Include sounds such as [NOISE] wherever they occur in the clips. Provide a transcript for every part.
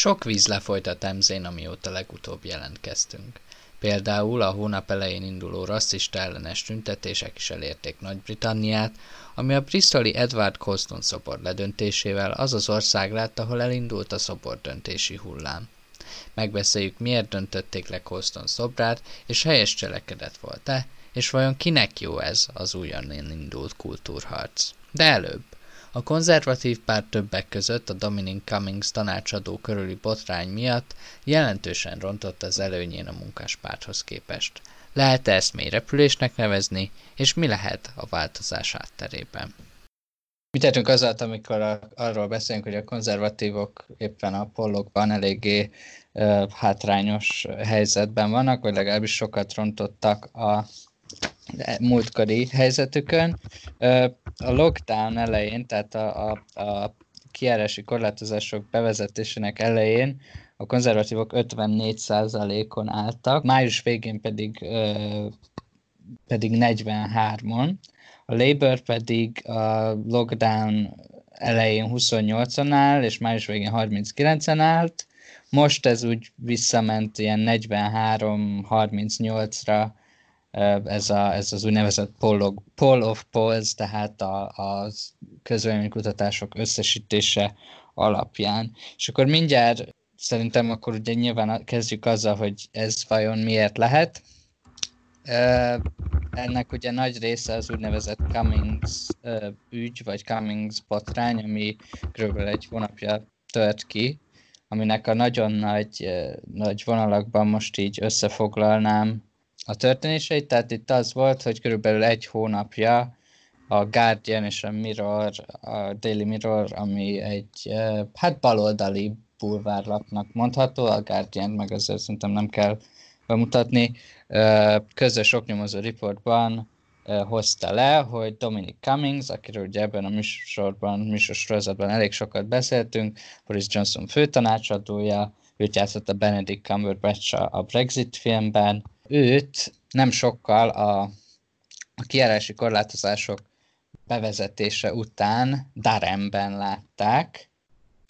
Sok víz lefolyt a Temzén, amióta legutóbb jelentkeztünk. Például a hónap elején induló rasszista ellenes tüntetések is elérték Nagy-Britanniát, ami a Bristoli Edward Colston szobor ledöntésével az az ország lett, ahol elindult a szobor döntési hullám. Megbeszéljük, miért döntötték le Colston szobrát, és helyes cselekedet volt-e, és vajon kinek jó ez az újonnan indult kultúrharc. De előbb. A konzervatív párt többek között a Dominic Cummings tanácsadó körüli botrány miatt jelentősen rontott az előnyén a munkáspárthoz képest. Lehet-e ezt mély repülésnek nevezni, és mi lehet a változás átterében? Mi tettünk azzal, amikor a, arról beszélünk, hogy a konzervatívok éppen a pollokban eléggé uh, hátrányos helyzetben vannak, vagy legalábbis sokat rontottak a múltkori helyzetükön. A lockdown elején, tehát a, a, a kiárási korlátozások bevezetésének elején a konzervatívok 54%-on álltak, május végén pedig, pedig 43-on, a Labour pedig a lockdown elején 28-on áll, és május végén 39-en állt. Most ez úgy visszament ilyen 43-38-ra ez, a, ez az úgynevezett poll, poll of polls, tehát a, a közvéleménykutatások összesítése alapján. És akkor mindjárt szerintem akkor ugye nyilván kezdjük azzal, hogy ez vajon miért lehet. Ennek ugye nagy része az úgynevezett Cummings ügy, vagy Cummings botrány, ami kb. egy hónapja tört ki, aminek a nagyon nagy, nagy vonalakban most így összefoglalnám a történéseit, tehát itt az volt, hogy körülbelül egy hónapja a Guardian és a Mirror, a Daily Mirror, ami egy hát baloldali bulvárlapnak mondható, a Guardian meg azért szerintem nem kell bemutatni, közös oknyomozó riportban hozta le, hogy Dominic Cummings, akiről ugye ebben a műsorban, műsorsorozatban elég sokat beszéltünk, Boris Johnson főtanácsadója, őt játszott a Benedict Cumberbatch a Brexit filmben, őt nem sokkal a, a kiárási korlátozások bevezetése után Daremben látták,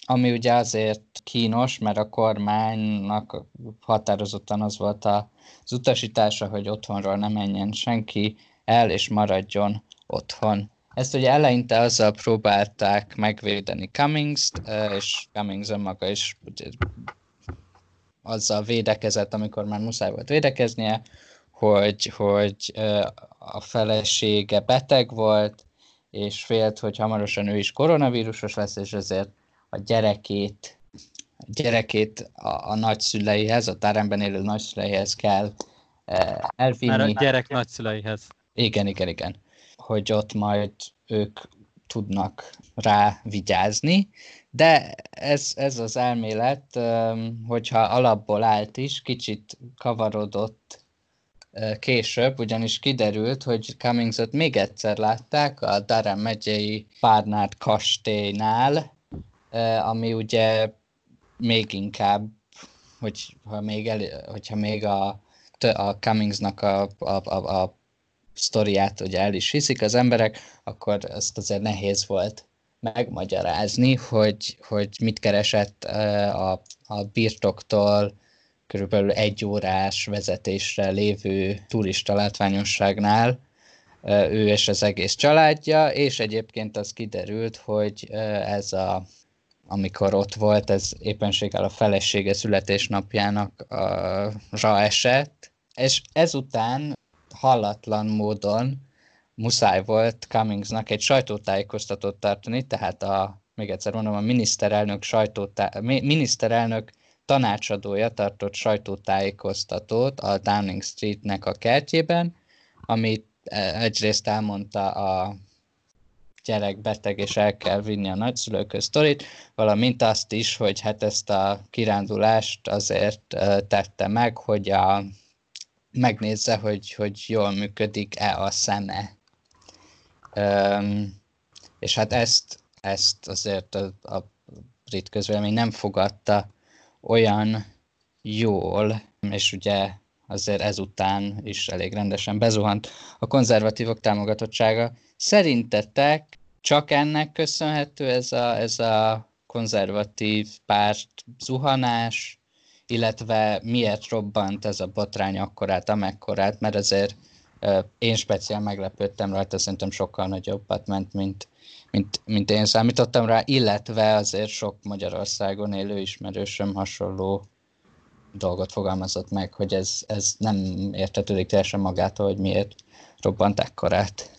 ami ugye azért kínos, mert a kormánynak határozottan az volt az utasítása, hogy otthonról ne menjen senki el, és maradjon otthon. Ezt ugye eleinte azzal próbálták megvédeni Cummings-t, és Cummings önmaga is azzal védekezett, amikor már muszáj volt védekeznie, hogy, hogy a felesége beteg volt, és félt, hogy hamarosan ő is koronavírusos lesz, és ezért a gyerekét, a gyerekét a, a nagyszüleihez, a teremben élő nagyszüleihez kell elvinni. Már a gyerek nagyszüleihez. Igen, igen, igen. Hogy ott majd ők tudnak rá vigyázni, de ez, ez az elmélet, hogyha alapból állt is, kicsit kavarodott később, ugyanis kiderült, hogy Cummingsot még egyszer látták a Durham megyei Barnard kastélynál, ami ugye még inkább, hogy, ha még el, hogyha még a, a Cummingsnak a, a, a, a sztoriát ugye el is hiszik az emberek, akkor ezt azért nehéz volt megmagyarázni, hogy, hogy mit keresett a, a birtoktól körülbelül egy órás vezetésre lévő turista látványosságnál ő és az egész családja, és egyébként az kiderült, hogy ez a amikor ott volt, ez éppenséggel a felesége születésnapjának a, ra esett, és ezután hallatlan módon muszáj volt Cummingsnak egy sajtótájékoztatót tartani, tehát a, még egyszer mondom, a miniszterelnök, sajtótá, miniszterelnök tanácsadója tartott sajtótájékoztatót a Downing Streetnek a kertjében, amit e, egyrészt elmondta a gyerek beteg, és el kell vinni a nagyszülőköz sztorit, valamint azt is, hogy hát ezt a kirándulást azért e, tette meg, hogy a, megnézze, hogy, hogy jól működik-e a szeme Um, és hát ezt, ezt azért a, a brit közvélemény nem fogadta olyan jól, és ugye azért ezután is elég rendesen bezuhant a konzervatívok támogatottsága. Szerintetek csak ennek köszönhető ez a, ez a konzervatív párt zuhanás, illetve miért robbant ez a botrány akkorát, amekkorát, mert azért én speciál meglepődtem rajta, szerintem sokkal nagyobbat ment, mint, mint, mint én számítottam rá, illetve azért sok Magyarországon élő ismerősöm hasonló dolgot fogalmazott meg, hogy ez, ez nem értetődik teljesen magától, hogy miért robbant ekkorát.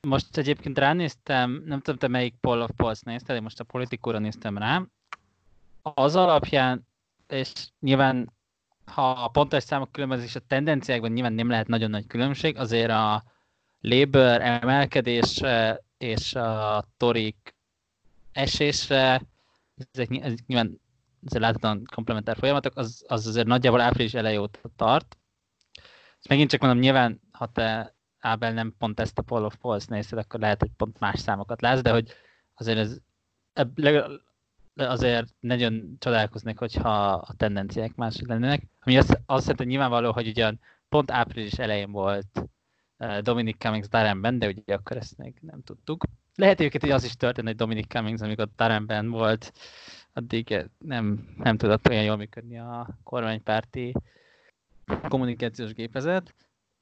Most egyébként ránéztem, nem tudom, te melyik Poll of Polls nézted, én most a politikóra néztem rá. Az alapján, és nyilván ha a pontos számok különbözés a tendenciákban nyilván nem lehet nagyon nagy különbség, azért a Labour emelkedés és a Torik esésre, ezek, ezek nyilván ezek láthatóan komplementár folyamatok, az, az azért nagyjából április elejé óta tart. És megint csak mondom, nyilván, ha te Ábel nem pont ezt a Poll of Polls nézted, akkor lehet, hogy pont más számokat látsz, de hogy azért ez azért nagyon csodálkoznék, hogyha a tendenciák mások lennének. Ami azt, azt jelenti, nyilvánvaló, hogy ugyan pont április elején volt Dominic Cummings Darrenben, de ugye akkor ezt még nem tudtuk. Lehet egyébként, hogy az is történt, hogy Dominic Cummings, amikor Darrenben volt, addig nem, nem tudott olyan jól működni a kormánypárti kommunikációs gépezet.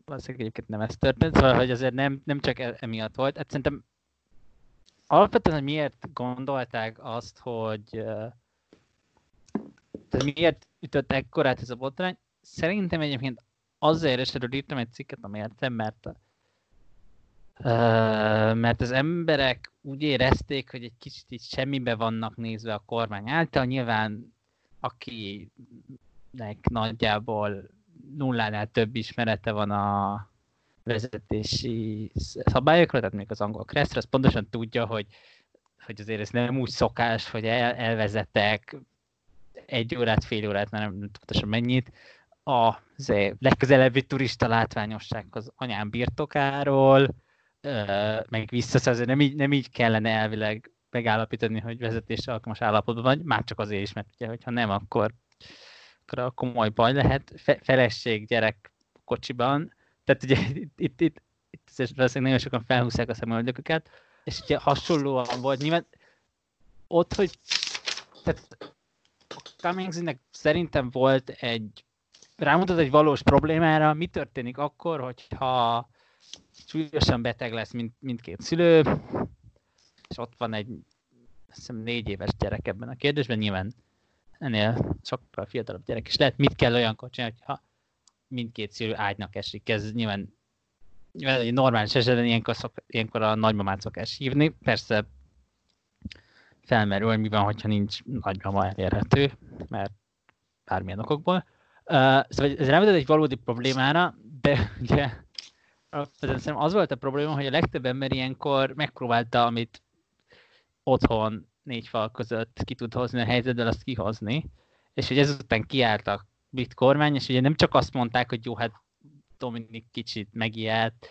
Valószínűleg egyébként nem ez történt, szóval hogy azért nem, nem csak e, emiatt volt. Hát szerintem alapvetően, miért gondolták azt, hogy tehát miért ütött ekkorát ez a botrány, szerintem egyébként azért, és erről írtam egy cikket, értem, mert Uh, mert az emberek úgy érezték, hogy egy kicsit így semmibe vannak nézve a kormány által. Nyilván akinek nagyjából nullánál több ismerete van a vezetési szabályokra, tehát még az angol kresztre, az pontosan tudja, hogy, hogy azért ez nem úgy szokás, hogy el, elvezetek egy órát, fél órát, már nem pontosan mennyit, a legközelebbi turista látványossághoz anyám birtokáról, meg vissza, azért nem így, nem így kellene elvileg megállapítani, hogy vezetésre alkalmas állapotban vagy, már csak azért is, mert ugye, hogyha nem, akkor, akkor komoly baj lehet. Fe, feleség, gyerek kocsiban, tehát ugye [LAUGHS] itt, itt, itt, itt valószínűleg nagyon sokan felhúzják a szemöldököket, és ugye hasonlóan volt, nyilván ott, hogy tehát Cummingsnek szerintem volt egy rámutat egy valós problémára, mi történik akkor, hogyha súlyosan beteg lesz mind, mindkét szülő, és ott van egy hiszem négy éves gyerek ebben a kérdésben, nyilván ennél sokkal fiatalabb gyerek is lehet, mit kell olyankor csinálni, ha mindkét szülő ágynak esik. Ez nyilván, normális esetben ilyenkor, szok, ilyenkor a nagymamát szokás hívni. Persze felmerül, hogy mi van, hogyha nincs nagymama elérhető, mert bármilyen okokból. Uh, szóval ez nem egy valódi problémára, de ugye szerintem az volt a probléma, hogy a legtöbb ember ilyenkor megpróbálta, amit otthon négy fal között ki tud hozni a helyzetből, azt kihozni, és hogy ezután kiálltak brit kormány, és ugye nem csak azt mondták, hogy jó, hát Dominik kicsit megijedt,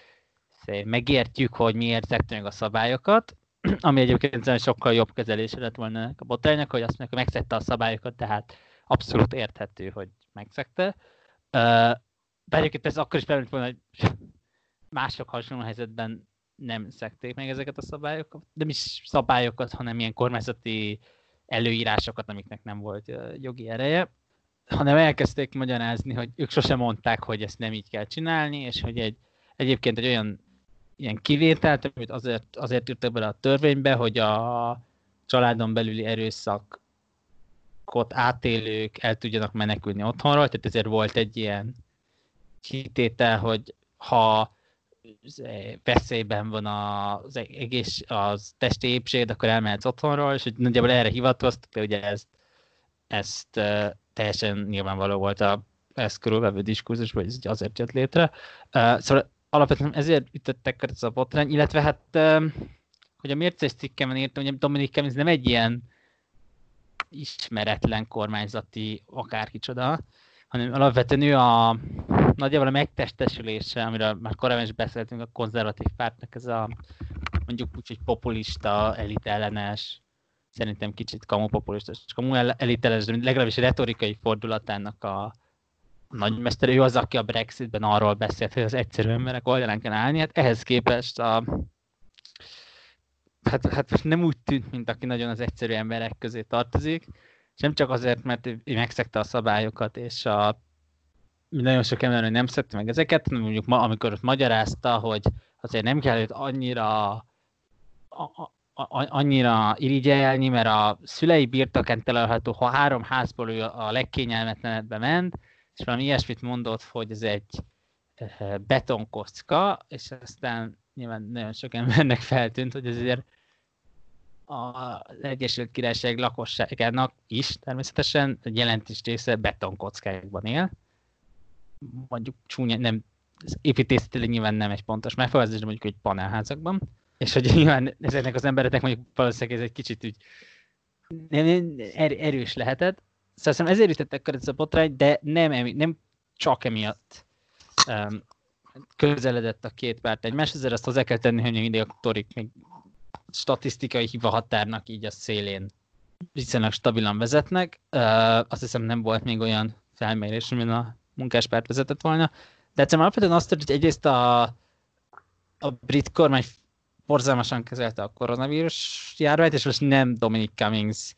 megértjük, hogy miért szekte meg a szabályokat, [CLEARS THROAT] ami egyébként sokkal jobb kezelése lett volna a botránynak, hogy azt mondják, hogy megszegte a szabályokat, tehát abszolút érthető, hogy megszegte. Bár egyébként ez akkor is felmerült volna, hogy [SNIFFS] mások hasonló helyzetben nem szekték meg ezeket a szabályokat, nem is szabályokat, hanem ilyen kormányzati előírásokat, amiknek nem volt jogi ereje, hanem elkezdték magyarázni, hogy ők sosem mondták, hogy ezt nem így kell csinálni, és hogy egy, egyébként egy olyan ilyen kivételt, amit azért, azért írtak bele a törvénybe, hogy a családon belüli erőszakot átélők el tudjanak menekülni otthonról, tehát ezért volt egy ilyen kitétel, hogy ha veszélyben van az egész, az testi épséged, akkor elmehetsz otthonról, és hogy nagyjából erre hivatkoztak, ugye ezt, ezt teljesen nyilvánvaló volt a ezt körülvevő diskurzus, hogy ez azért jött létre. Szóval alapvetően ezért ütöttek ez a botrány, illetve hát, hogy a mércés cikkemen írtam, hogy Dominik Kemiz nem egy ilyen ismeretlen kormányzati akárkicsoda, hanem alapvetően ő a nagyjából a megtestesülése, amiről már korábban is beszéltünk, a konzervatív pártnak ez a mondjuk úgy, hogy populista, elitellenes, szerintem kicsit kamupopulista, és kamu elitellenes, de legalábbis retorikai fordulatának a nagymester, ő az, aki a Brexitben arról beszélt, hogy az egyszerű emberek oldalán kell állni, hát ehhez képest a hát, hát most nem úgy tűnt, mint aki nagyon az egyszerű emberek közé tartozik, és nem csak azért, mert ő megszegte a szabályokat, és a nagyon sok ember nem szedte meg ezeket, hanem mondjuk ma, amikor ott magyarázta, hogy azért nem kell őt annyira a, a, annyira irigyelni, mert a szülei birtokán található, ha három házból ő a legkényelmetlenedbe ment, és valami ilyesmit mondott, hogy ez egy eh, betonkocka, és aztán nyilván nagyon sok embernek feltűnt, hogy azért az Egyesült Királyság lakosságának is természetesen egy jelentős része betonkockákban él. Mondjuk csúnya, nem, építészetileg nyilván nem egy pontos megfogalmazás, de mondjuk egy panelházakban. És hogy nyilván ezeknek az embereknek mondjuk valószínűleg ez egy kicsit úgy er, erős lehetett. Szóval ezért ütettek ez a botrány, de nem, emi, nem csak emiatt um, közeledett a két párt egymás, ezért azt hozzá kell tenni, hogy mindig a torik még statisztikai hiba határnak így a szélén viszonylag stabilan vezetnek. Uh, azt hiszem nem volt még olyan felmérés, amin a munkáspárt vezetett volna. De egyszerűen alapvetően azt, hogy egyrészt a, a brit kormány borzalmasan kezelte a koronavírus járványt, és most nem Dominic Cummings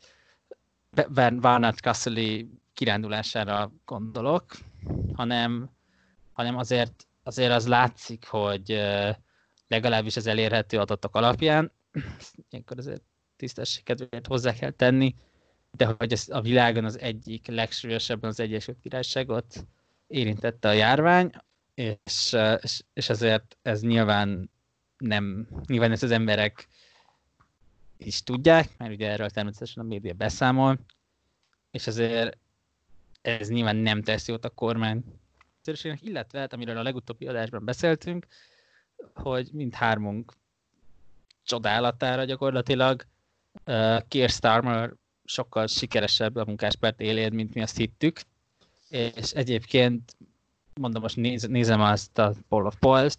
Barnard castle kirándulására gondolok, hanem, hanem azért, azért az látszik, hogy legalábbis az elérhető adatok alapján, [CLEARS THROAT] ilyenkor azért tisztességedvéért hozzá kell tenni, de hogy ez a világon az egyik legsúlyosabban az Egyesült Királyságot érintette a járvány, és, és ezért ez nyilván nem, nyilván ezt az emberek is tudják, mert ugye erről természetesen a média beszámol, és azért ez nyilván nem tesz jót a kormány illetve, hát, amiről a legutóbbi adásban beszéltünk, hogy mindhármunk csodálatára gyakorlatilag uh, Keir Starmer sokkal sikeresebb a munkáspárt élén, mint mi azt hittük, és egyébként mondom, most néz, nézem azt a Poll of Polls-t,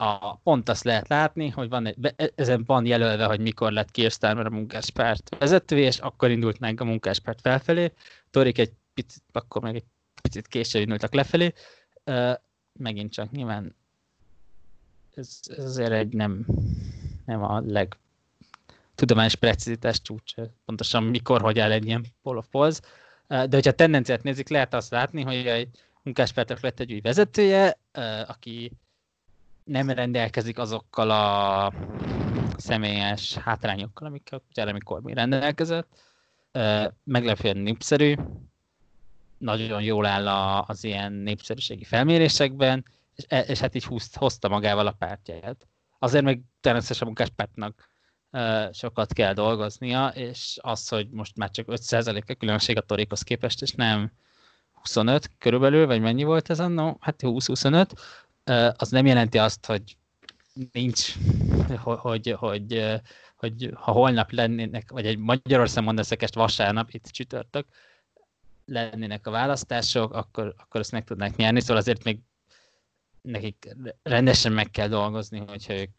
a, pont azt lehet látni, hogy van egy, e, ezen van jelölve, hogy mikor lett Keir Starmer a munkáspárt vezető, és akkor indult meg a munkáspárt felfelé. Torik egy picit, akkor meg egy picit később indultak lefelé. Uh, megint csak nyilván ez, ez azért egy nem, nem a leg tudományos precizitás csúcs, pontosan mikor, hogy áll egy ilyen poll polls. Uh, de hogyha tendenciát nézik, lehet azt látni, hogy egy munkáspártok lett egy új vezetője, aki nem rendelkezik azokkal a személyes hátrányokkal, amikkel Jeremy Corbyn rendelkezett. Meglepően népszerű, nagyon jól áll az ilyen népszerűségi felmérésekben, és, e, és hát így húzt, hozta magával a pártját. Azért meg természetesen a munkáspártnak sokat kell dolgoznia, és az, hogy most már csak 5% a különbség a Torikhoz képest, és nem 25 körülbelül, vagy mennyi volt ez annó? Hát 20-25, az nem jelenti azt, hogy nincs, hogy, hogy, hogy, hogy ha holnap lennének, vagy egy Magyarország mondasz ezt vasárnap, itt csütörtök, lennének a választások, akkor, akkor ezt meg tudnák nyerni, szóval azért még nekik rendesen meg kell dolgozni, hogyha ők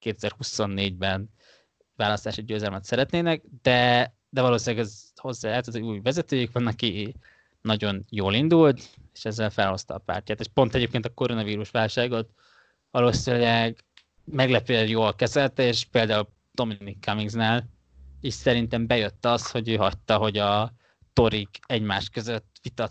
2024-ben választási győzelmet szeretnének, de, de valószínűleg ez hozzá hogy új vezetőjük van, aki nagyon jól indult, és ezzel felhozta a pártját. És pont egyébként a koronavírus válságot valószínűleg meglepően jól kezelte, és például Dominic Cummingsnál is szerintem bejött az, hogy ő hagyta, hogy a torik egymás között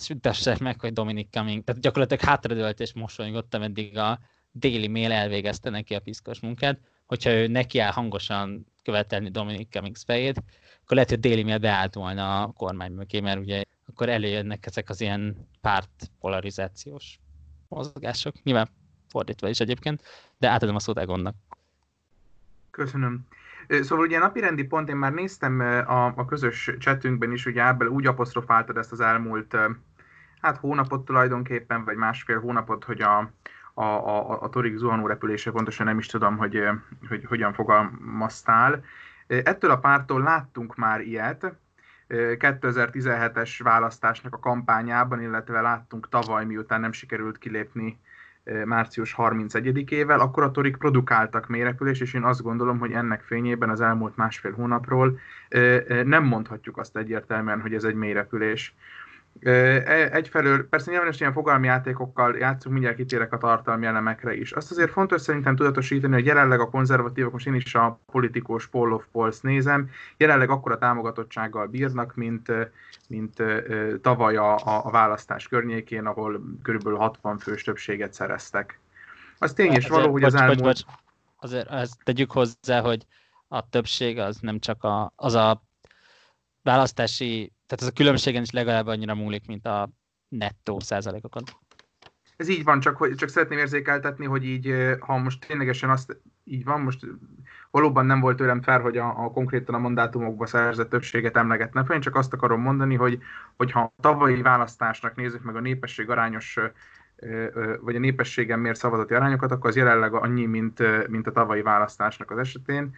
vitassák meg, hogy Dominic Cummings, tehát gyakorlatilag hátradőlt és mosolygott, ameddig a Daily Mail elvégezte neki a piszkos munkát, hogyha ő neki áll hangosan követelni Dominic Cummings fejét, akkor lehet, hogy Daily Mail beállt volna a kormány mögé, mert ugye akkor előjönnek ezek az ilyen párt polarizációs mozgások. Nyilván fordítva is egyébként, de átadom a szót Egonnak. Köszönöm. Szóval ugye napirendi pont, én már néztem a, a közös csetünkben is, ugye ebből úgy apostrofáltad ezt az elmúlt hát hónapot tulajdonképpen, vagy másfél hónapot, hogy a, a, a, a Torik zuhanó repülése pontosan nem is tudom, hogy, hogy hogyan fogalmaztál. Ettől a pártól láttunk már ilyet, 2017-es választásnak a kampányában, illetve láttunk tavaly, miután nem sikerült kilépni március 31-ével, akkor a torik produkáltak mélyrepülést, és én azt gondolom, hogy ennek fényében az elmúlt másfél hónapról nem mondhatjuk azt egyértelműen, hogy ez egy mélyrepülés. E, egyfelől, persze nyilván is ilyen fogalmi játékokkal játszunk, mindjárt kitérek a tartalmi elemekre is. Azt azért fontos szerintem tudatosítani, hogy jelenleg a konzervatívok, most én is a politikus Paul of Polls nézem, jelenleg akkora támogatottsággal bírnak, mint, mint tavaly a, a, a választás környékén, ahol körülbelül 60 fős többséget szereztek. Az tény és való, hogy az bocs, elmúlt... Bocs, bocs. Azért ezt tegyük hozzá, hogy a többség az nem csak a, az a választási tehát ez a különbségen is legalább annyira múlik, mint a nettó százalékokon. Ez így van, csak, hogy, csak szeretném érzékeltetni, hogy így, ha most ténylegesen azt így van, most valóban nem volt tőlem fel, hogy a, a konkrétan a mandátumokba szerzett többséget emlegetnem én csak azt akarom mondani, hogy, hogy ha a tavalyi választásnak nézzük meg a népesség arányos vagy a népességen miért szavazati arányokat, akkor az jelenleg annyi, mint, mint a tavalyi választásnak az esetén.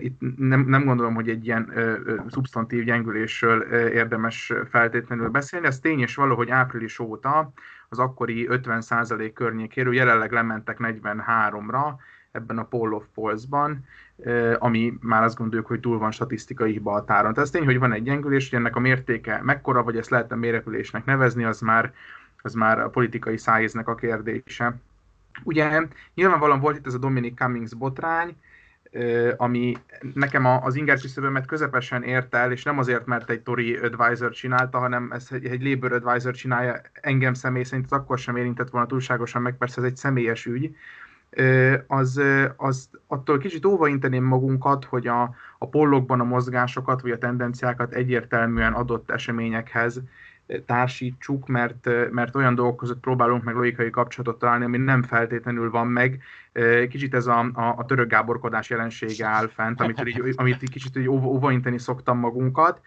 Itt nem, nem gondolom, hogy egy ilyen szubstantív gyengülésről érdemes feltétlenül beszélni. Ez tény és való, hogy április óta az akkori 50% környékéről jelenleg lementek 43-ra ebben a Poll of Polls-ban, ami már azt gondoljuk, hogy túl van statisztikai hiba határon. Tehát ez tény, hogy van egy gyengülés, hogy ennek a mértéke mekkora, vagy ezt lehetne mérepülésnek nevezni, az már, az már a politikai szájéznek a kérdése. Ugye nyilvánvalóan volt itt ez a Dominic Cummings botrány, ami nekem az inger küszöbömet közepesen ért el, és nem azért, mert egy Tory advisor csinálta, hanem ez egy, egy Labour advisor csinálja engem személy szerint, az akkor sem érintett volna túlságosan meg, persze ez egy személyes ügy, az, az attól kicsit óvainteném magunkat, hogy a, a pollokban a mozgásokat, vagy a tendenciákat egyértelműen adott eseményekhez társítsuk, mert, mert olyan dolgok között próbálunk meg logikai kapcsolatot találni, ami nem feltétlenül van meg. Kicsit ez a, a, a török gáborkodás jelensége áll fent, amit, így, amit így kicsit így óvainteni szoktam magunkat.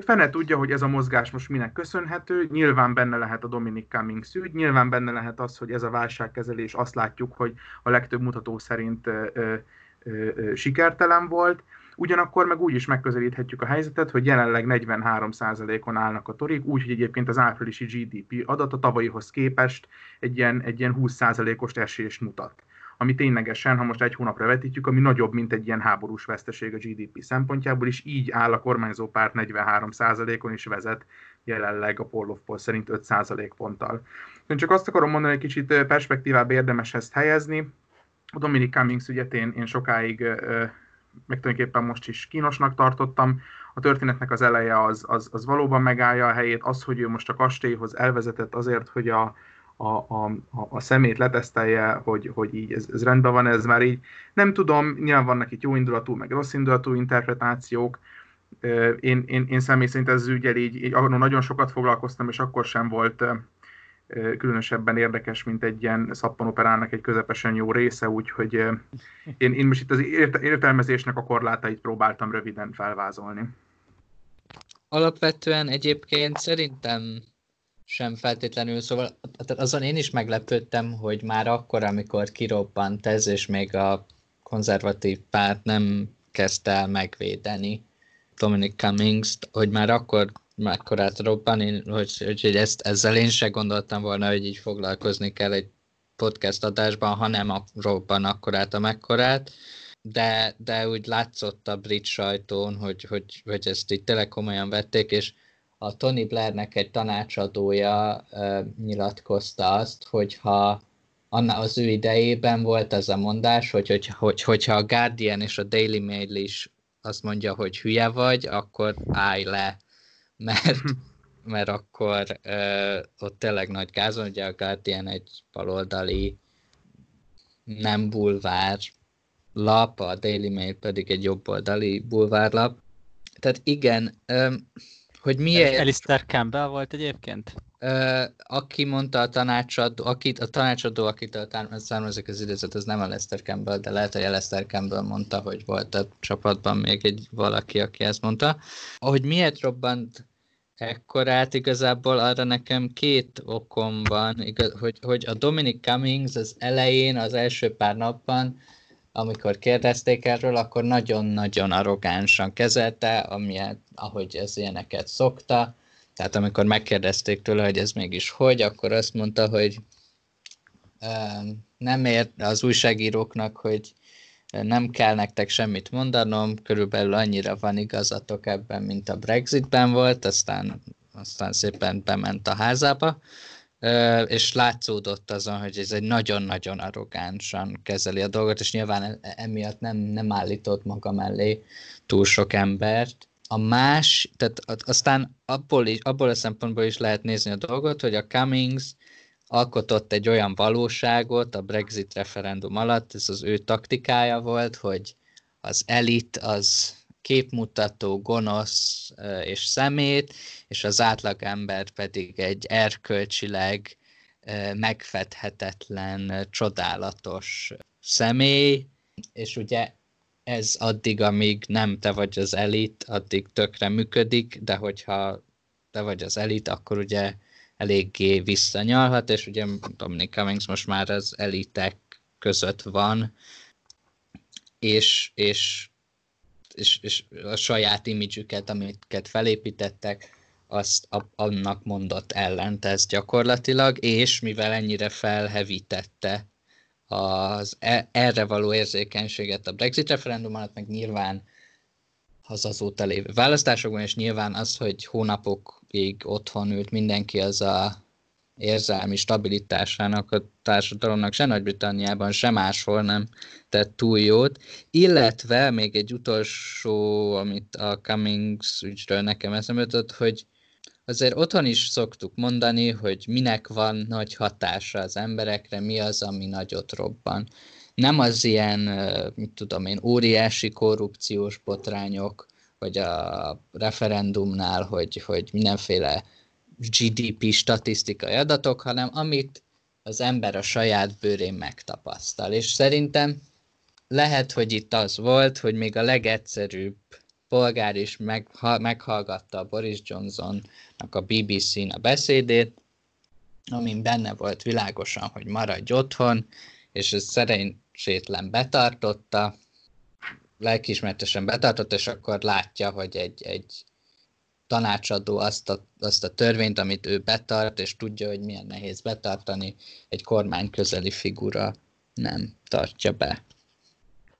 Fene tudja, hogy ez a mozgás most minek köszönhető, nyilván benne lehet a Dominic Cummings ügy, nyilván benne lehet az, hogy ez a válságkezelés azt látjuk, hogy a legtöbb mutató szerint ö, ö, ö, sikertelen volt, Ugyanakkor meg úgy is megközelíthetjük a helyzetet, hogy jelenleg 43%-on állnak a torik, úgyhogy egyébként az áprilisi GDP adat a tavalyihoz képest egy ilyen, egy ilyen 20%-os esést mutat ami ténylegesen, ha most egy hónapra vetítjük, ami nagyobb, mint egy ilyen háborús veszteség a GDP szempontjából, és így áll a kormányzó párt 43%-on is vezet jelenleg a Poll szerint 5% ponttal. Én csak azt akarom mondani, hogy kicsit perspektívába érdemes ezt helyezni. A Dominic Cummings ügyet én, én sokáig meg tulajdonképpen most is kínosnak tartottam. A történetnek az eleje az, az, az valóban megállja a helyét, az, hogy ő most a kastélyhoz elvezetett azért, hogy a, a, a, a szemét letesztelje, hogy, hogy így ez, ez rendben van, ez már így nem tudom, nyilván vannak itt jó indulatú, meg rossz indulatú interpretációk, én, én, én személy szerint ez ügyel így, így nagyon sokat foglalkoztam, és akkor sem volt különösebben érdekes, mint egy ilyen szappanoperának egy közepesen jó része, úgyhogy én, én most itt az értelmezésnek a korlátait próbáltam röviden felvázolni. Alapvetően egyébként szerintem sem feltétlenül, szóval azon én is meglepődtem, hogy már akkor, amikor kirobbant ez, és még a konzervatív párt nem kezdte el megvédeni Dominic Cummings, hogy már akkor mekkorát robban, én, hogy, hogy, hogy ezt, ezzel én se gondoltam volna, hogy így foglalkozni kell egy podcast adásban, ha nem a robban akkorát a mekkorát, de, de úgy látszott a brit sajtón, hogy, hogy, hogy ezt így tényleg komolyan vették, és a Tony Blairnek egy tanácsadója uh, nyilatkozta azt, hogyha anna az ő idejében volt ez a mondás, hogy, hogy, hogy, hogyha a Guardian és a Daily Mail is azt mondja, hogy hülye vagy, akkor állj le mert, mert akkor uh, ott tényleg nagy gázon, ugye a Guardian egy baloldali nem bulvár lap, a Daily Mail pedig egy jobboldali bulvárlap. Tehát igen, um, hogy miért... Alistair Campbell volt egyébként? Uh, aki mondta a tanácsadó, akit, a tanácsadó, akitől származik az idézet, az nem Alistair Campbell, de lehet, hogy Alistair Campbell mondta, hogy volt a csapatban még egy valaki, aki ezt mondta. Hogy miért robbant ekkorát igazából arra nekem két okom van, igaz, hogy, hogy a Dominic Cummings az elején, az első pár napban, amikor kérdezték erről, akkor nagyon-nagyon arrogánsan kezelte, amilyet, ahogy ez ilyeneket szokta. Tehát amikor megkérdezték tőle, hogy ez mégis hogy, akkor azt mondta, hogy nem ér az újságíróknak, hogy nem kell nektek semmit mondanom, körülbelül annyira van igazatok ebben, mint a Brexitben volt, aztán aztán szépen bement a házába, és látszódott azon, hogy ez egy nagyon-nagyon arrogánsan kezeli a dolgot, és nyilván e, emiatt nem, nem állított maga mellé túl sok embert. A más, tehát aztán abból, is, abból a szempontból is lehet nézni a dolgot, hogy a Cummings alkotott egy olyan valóságot a Brexit referendum alatt, ez az ő taktikája volt, hogy az elit az képmutató, gonosz és szemét, és az átlagember pedig egy erkölcsileg megfedhetetlen, csodálatos személy, és ugye ez addig, amíg nem te vagy az elit, addig tökre működik, de hogyha te vagy az elit, akkor ugye eléggé visszanyalhat, és ugye Dominic Cummings most már az elitek között van, és, és, és, és a saját imidzsüket, amiket felépítettek, azt annak mondott ellent ez gyakorlatilag, és mivel ennyire felhevítette az e, erre való érzékenységet a Brexit referendum alatt, meg nyilván az azóta lévő választásokban, és nyilván az, hogy hónapokig otthon ült mindenki, az a érzelmi stabilitásának a társadalomnak se Nagy-Britanniában, se máshol nem tett túl jót, illetve még egy utolsó, amit a Cummings ügyről nekem eszembe jutott, hogy azért otthon is szoktuk mondani, hogy minek van nagy hatása az emberekre, mi az, ami nagyot robban. Nem az ilyen, mit tudom én, óriási korrupciós botrányok, vagy a referendumnál, hogy, hogy mindenféle GDP statisztikai adatok, hanem amit az ember a saját bőrén megtapasztal. És szerintem lehet, hogy itt az volt, hogy még a legegyszerűbb polgár is meghallgatta Boris Johnsonnak a BBC-n a beszédét, amin benne volt világosan, hogy maradj otthon, és ez szerencsétlen betartotta, lelkismertesen betartotta, és akkor látja, hogy egy, egy tanácsadó azt a, azt a törvényt, amit ő betart, és tudja, hogy milyen nehéz betartani, egy kormány közeli figura nem tartja be.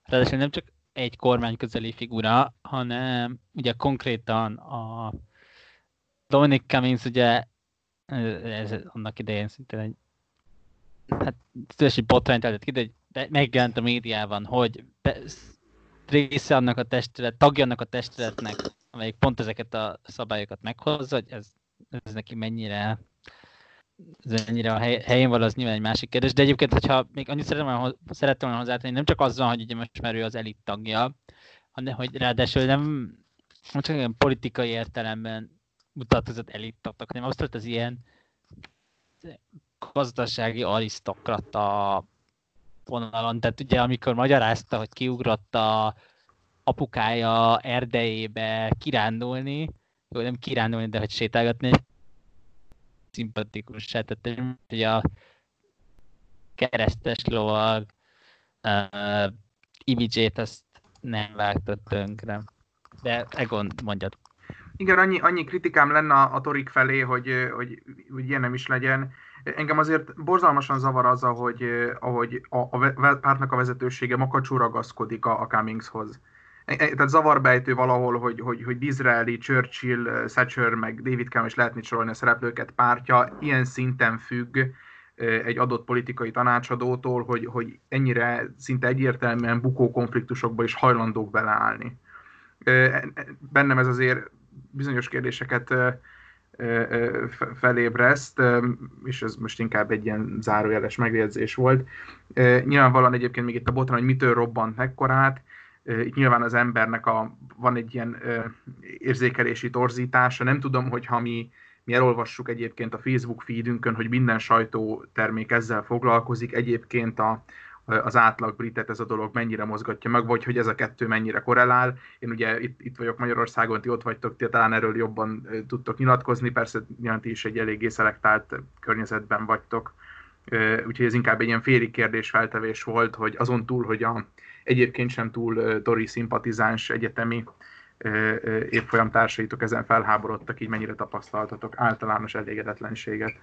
Ráadásul nem csak egy kormány közeli figura, hanem ugye konkrétan a Dominic Cummings ugye ez annak idején szintén egy hát szívesi botrányt eltett ki, de, de megjelent a médiában, hogy része annak a testület, tagja annak a testületnek, amelyik pont ezeket a szabályokat meghozza, hogy ez, ez neki mennyire ez ennyire a hely, helyén van, az nyilván egy másik kérdés, de egyébként, hogyha még annyit szerettem, szerettem volna hozzátenni, nem csak azzal, hogy ugye most már ő az elit tagja, hanem hogy ráadásul nem, nem csak olyan politikai értelemben mutatkozott elittaknak, hanem azt az ilyen gazdasági arisztokrata vonalon. Tehát ugye amikor magyarázta, hogy kiugrott a apukája erdejébe kirándulni, jó, nem kirándulni, de hogy sétálgatni, szimpatikus, tehát hogy a keresztes lovag uh, imidzsét azt nem vágtott tönkre. De Egon mondjad. Igen, annyi, annyi kritikám lenne a, a Torik felé, hogy, hogy, hogy ilyen nem is legyen. Engem azért borzalmasan zavar az, ahogy, ahogy a, a pártnak a vezetősége makacsú ragaszkodik a, a Cummingshoz. E, e, tehát zavarbejtő valahol, hogy, hogy, hogy Disraeli, Churchill, Thatcher, meg David Cameron is lehetni sorolni a szereplőket pártja ilyen szinten függ egy adott politikai tanácsadótól, hogy, hogy ennyire szinte egyértelműen bukó konfliktusokba is hajlandók beleállni. Bennem ez azért bizonyos kérdéseket felébreszt, és ez most inkább egy ilyen zárójeles megjegyzés volt. Nyilvánvalóan egyébként még itt a botran, hogy mitől robbant mekkorát, itt nyilván az embernek a, van egy ilyen érzékelési torzítása, nem tudom, hogy ha mi, mi elolvassuk egyébként a Facebook feedünkön, hogy minden sajtótermék ezzel foglalkozik, egyébként a, az átlag britet ez a dolog mennyire mozgatja meg, vagy hogy ez a kettő mennyire korrelál. Én ugye itt, itt vagyok Magyarországon, ti ott vagytok, ti talán erről jobban tudtok nyilatkozni, persze nyilván ti is egy eléggé szelektált környezetben vagytok, úgyhogy ez inkább egy ilyen féli kérdés feltevés volt, hogy azon túl, hogy a egyébként sem túl Tori szimpatizáns egyetemi évfolyam társaitok ezen felháborodtak, így mennyire tapasztaltatok általános elégedetlenséget?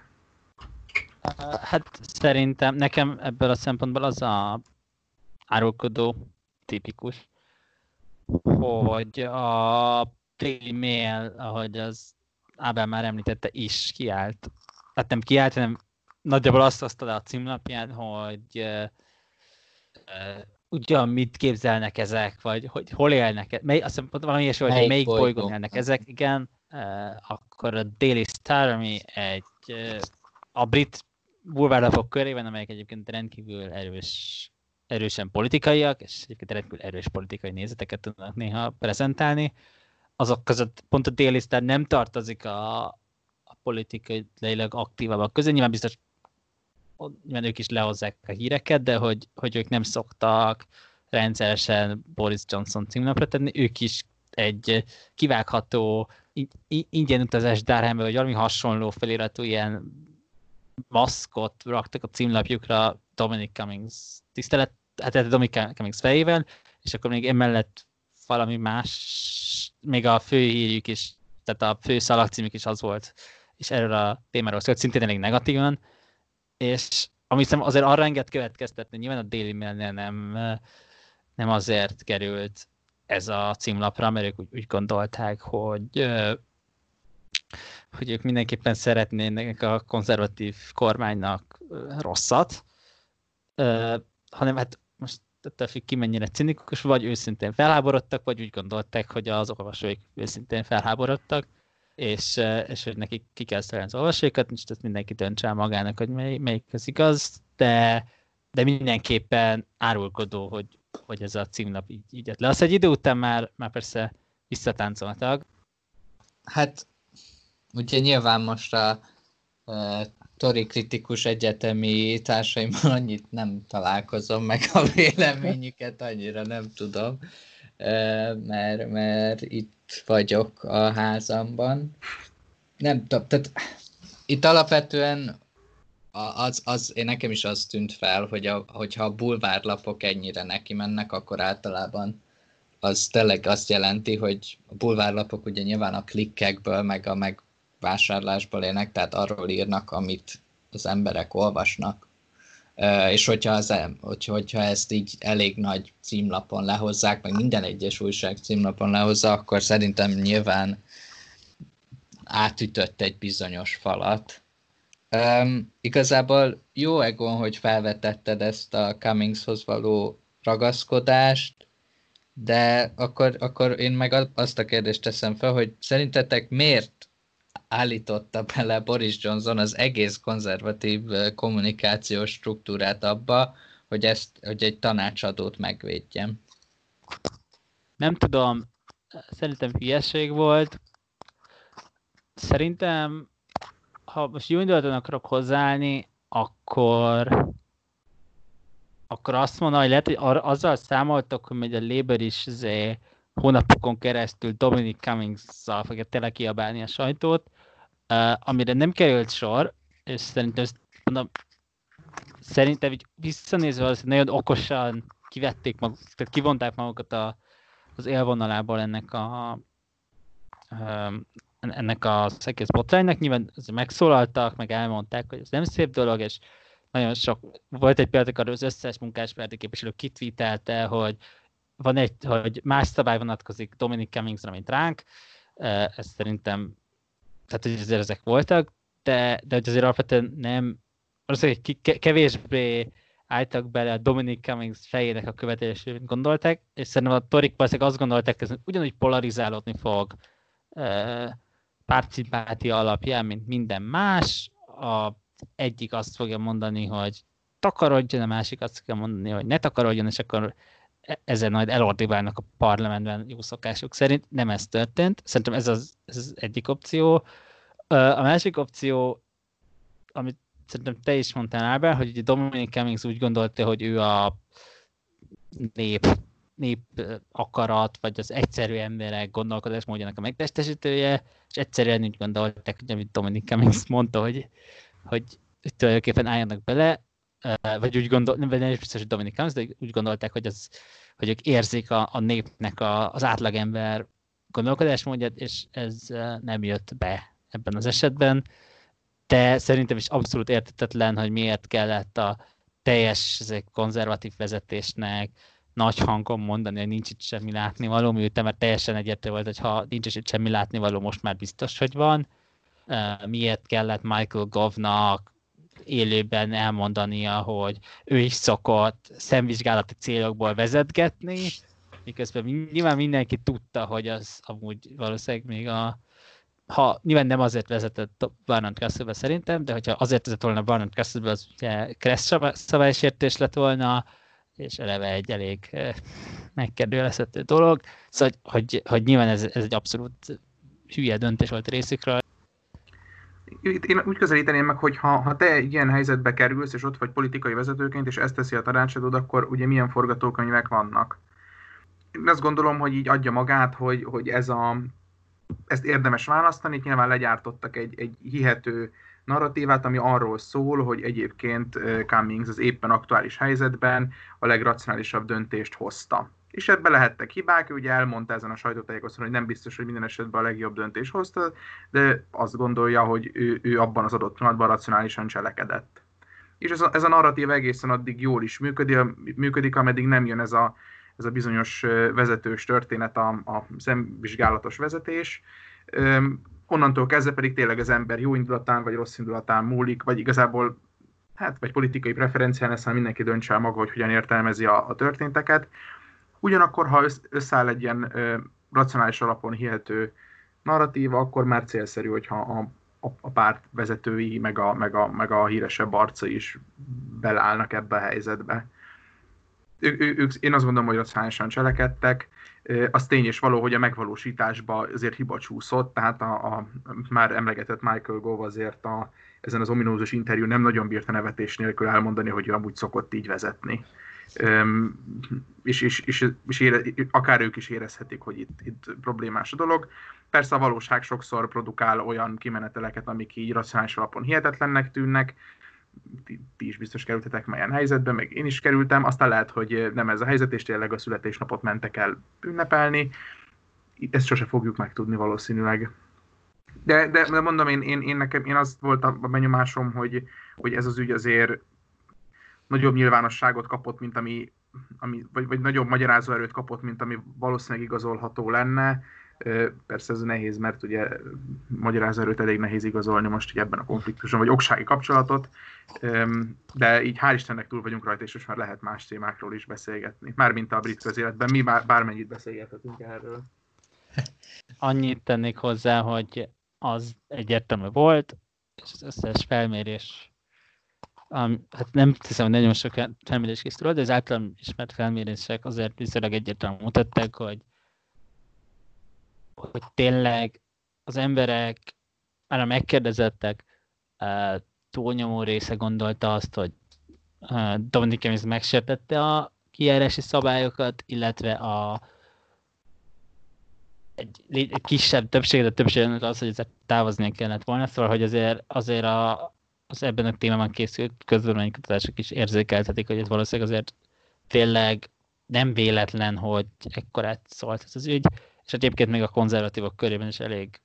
Hát szerintem nekem ebből a szempontból az a árulkodó tipikus, hogy a Daily Mail, ahogy az Ábel már említette, is kiállt. Hát nem kiállt, hanem nagyjából azt hozta a címlapján, hogy uh, uh, ugyan mit képzelnek ezek, vagy hogy hol élnek, mely, azt hiszem, valami ilyesmi, hogy melyik, melyik bolygón, bolygón élnek ezek, igen, uh, akkor a Daily Star, ami egy uh, a brit bulvárlapok körében, amelyek egyébként rendkívül erős, erősen politikaiak, és egyébként rendkívül erős politikai nézeteket tudnak néha prezentálni, azok között pont a Daily Star nem tartozik a, a politikailag aktívabbak közé, nyilván biztos nyilván ők is lehozzák a híreket, de hogy, hogy ők nem szoktak rendszeresen Boris Johnson címnapra tenni, ők is egy kivágható ingyen utazás Darhambe, vagy valami hasonló feliratú ilyen maszkot raktak a címlapjukra Dominic Cummings tisztelet, hát Dominic Cummings fejével, és akkor még emellett valami más, még a fő hírjük is, tehát a fő szalagcímük is az volt, és erről a témáról szólt, szintén elég negatívan, és amit azért arra enged következtetni, nyilván a Daily Mail-nél nem, nem azért került ez a címlapra, mert ők úgy, úgy gondolták, hogy hogy ők mindenképpen szeretnének a konzervatív kormánynak rosszat, hanem hát most ettől függ ki mennyire cinikus, vagy őszintén felháborodtak, vagy úgy gondolták, hogy az olvasóik őszintén felháborodtak, és, és hogy nekik ki kell szerelni az olvasóikat, és ezt mindenki döntse magának, hogy mely, melyik az igaz, de, de mindenképpen árulkodó, hogy, hogy ez a címlap így, így le. Azt egy idő után már, már persze visszatáncoltak. Hát, ugye nyilván most a, a tori kritikus egyetemi társaimmal annyit nem találkozom, meg a véleményüket annyira nem tudom, mert, mert itt vagyok a házamban. Nem tudom, tehát itt alapvetően az, az, én nekem is az tűnt fel, hogy a, hogyha a bulvárlapok ennyire neki mennek, akkor általában az tényleg azt jelenti, hogy a bulvárlapok ugye nyilván a klikkekből, meg a megvásárlásból élnek, tehát arról írnak, amit az emberek olvasnak. És hogyha, az, hogyha ezt így elég nagy címlapon lehozzák, meg minden egyes újság címlapon lehozza, akkor szerintem nyilván átütött egy bizonyos falat. Um, igazából jó Egon, hogy felvetetted ezt a Cummingshoz való ragaszkodást, de akkor, akkor én meg azt a kérdést teszem fel, hogy szerintetek miért állította bele Boris Johnson az egész konzervatív kommunikációs struktúrát abba, hogy, ezt, hogy egy tanácsadót megvédjem? Nem tudom, szerintem hülyeség volt. Szerintem ha most jó indulaton akarok hozzáállni, akkor akkor azt mondom, hogy lehet, hogy azzal számoltok, hogy a Labour is zé, hónapokon keresztül Dominic Cummings-szal fogja tele kiabálni a sajtót, uh, amire nem került sor, és szerintem ezt mondom, szerintem így visszanézve az nagyon okosan kivették maguk, tehát kivonták magukat a, az élvonalából ennek a, ennek az egész botránynak. Nyilván megszólaltak, meg elmondták, hogy ez nem szép dolog, és nagyon sok, volt egy példa, az összes munkáspárti képviselő kitvítelte, hogy van egy, hogy más szabály vonatkozik Dominic Cummingsra, mint ránk, ez szerintem, tehát hogy azért ezek voltak, de, de hogy azért alapvetően nem, azért kevésbé álltak bele a Dominic Cummings fejének a követelését, mint gondolták, és szerintem a Torik valószínűleg azt gondolták, hogy ez ugyanúgy polarizálódni fog, pártszimpátia alapján, mint minden más. A egyik azt fogja mondani, hogy takarodjon, a másik azt fogja mondani, hogy ne takarodjon, és akkor ezen majd elordibálnak a parlamentben jó szokások szerint. Nem ez történt. Szerintem ez az, ez az egyik opció. A másik opció, amit szerintem te is mondtál Ábel, hogy Dominic Cummings úgy gondolta, hogy ő a nép nép akarat, vagy az egyszerű emberek gondolkodásmódjának a megtestesítője, és egyszerűen úgy gondolták, hogy amit Dominic Cummings mondta, hogy, hogy tulajdonképpen álljanak bele, vagy úgy gondol, nem, nem biztos, hogy Dominic Cummings, de úgy gondolták, hogy, az, hogy ők érzik a, a népnek a, az átlagember gondolkodásmódját, és ez nem jött be ebben az esetben. De szerintem is abszolút értetetlen, hogy miért kellett a teljes konzervatív vezetésnek, nagy hangon mondani, hogy nincs itt semmi látnivaló, miután mert teljesen egyértelmű volt, hogy ha nincs itt semmi látnivaló, most már biztos, hogy van. miért kellett Michael Govnak élőben elmondania, hogy ő is szokott szemvizsgálati célokból vezetgetni, miközben nyilván mindenki tudta, hogy az amúgy valószínűleg még a ha nyilván nem azért vezetett Barnard castle szerintem, de hogyha azért vezet volna Barnard castle az ugye Kressz szabálysértés lett volna, és eleve egy elég megkérdőjelezhető dolog. Szóval, hogy, hogy nyilván ez, ez egy abszolút hülye döntés volt részükről. Én úgy közelíteném meg, hogy ha, ha te ilyen helyzetbe kerülsz, és ott vagy politikai vezetőként, és ezt teszi a tanácsadód, akkor ugye milyen forgatókönyvek vannak. Én azt gondolom, hogy így adja magát, hogy, hogy ez a, ezt érdemes választani, nyilván legyártottak egy, egy hihető narratívát, ami arról szól, hogy egyébként Cummings az éppen aktuális helyzetben a legracionálisabb döntést hozta. És ebbe lehettek hibák, ugye elmondta ezen a sajtótájékoztatón, hogy nem biztos, hogy minden esetben a legjobb döntés hozta, de azt gondolja, hogy ő, ő abban az adott pillanatban racionálisan cselekedett. És ez a, ez a narratív egészen addig jól is működik, működik ameddig nem jön ez a, ez a bizonyos vezetős történet, a, a szemvizsgálatos vezetés onnantól kezdve pedig tényleg az ember jó indulatán vagy rossz indulatán múlik, vagy igazából hát, vagy politikai preferencián, ezt mindenki döntse el maga, hogy hogyan értelmezi a, a történteket. Ugyanakkor, ha összeáll egy ilyen racionális alapon hihető narratíva, akkor már célszerű, hogyha a, a, a párt vezetői, meg a, meg, a, meg a híresebb arca is belállnak ebbe a helyzetbe. Ő, ő, ők, én azt gondolom, hogy racionálisan cselekedtek, az tény és való, hogy a megvalósításba azért hiba csúszott, tehát a, a már emlegetett Michael Gove azért a, ezen az ominózus interjú nem nagyon bírta nevetés nélkül elmondani, hogy ő amúgy szokott így vezetni. És, és, és, és ére, akár ők is érezhetik, hogy itt, itt problémás a dolog. Persze a valóság sokszor produkál olyan kimeneteleket, amik így racionális alapon hihetetlennek tűnnek, ti, ti is biztos kerültetek már ilyen helyzetbe, meg én is kerültem, aztán lehet, hogy nem ez a helyzet, és tényleg a születésnapot mentek el ünnepelni. Ezt sose fogjuk megtudni valószínűleg. De, de, de mondom, én, én, én, nekem, én azt volt a benyomásom, hogy, hogy ez az ügy azért nagyobb nyilvánosságot kapott, mint ami, ami vagy, vagy nagyobb magyarázó erőt kapott, mint ami valószínűleg igazolható lenne Persze ez nehéz, mert ugye magyarázó erőt elég nehéz igazolni most ugye ebben a konfliktuson, vagy oksági kapcsolatot, de így hál' Istennek túl vagyunk rajta, és most már lehet más témákról is beszélgetni. Mármint a brit közéletben, mi már bármennyit beszélgethetünk erről. [LAUGHS] Annyit tennék hozzá, hogy az egyértelmű volt, és az összes felmérés um, hát nem hiszem, hogy nagyon sok felmérés készül, de az általam ismert felmérések azért viszonylag egyértelműen mutatták, hogy hogy tényleg az emberek, már a megkérdezettek túlnyomó része gondolta azt, hogy Dominik Emiz megsértette a kijárási szabályokat, illetve a egy kisebb többség, de többség az, hogy ezért távoznia kellett volna, szóval, hogy azért, azért a, az ebben a témában készült közvéleménykutatások is érzékeltetik, hogy ez valószínűleg azért tényleg nem véletlen, hogy ekkorát szólt ez az ügy, és egyébként még a konzervatívok körében is elég,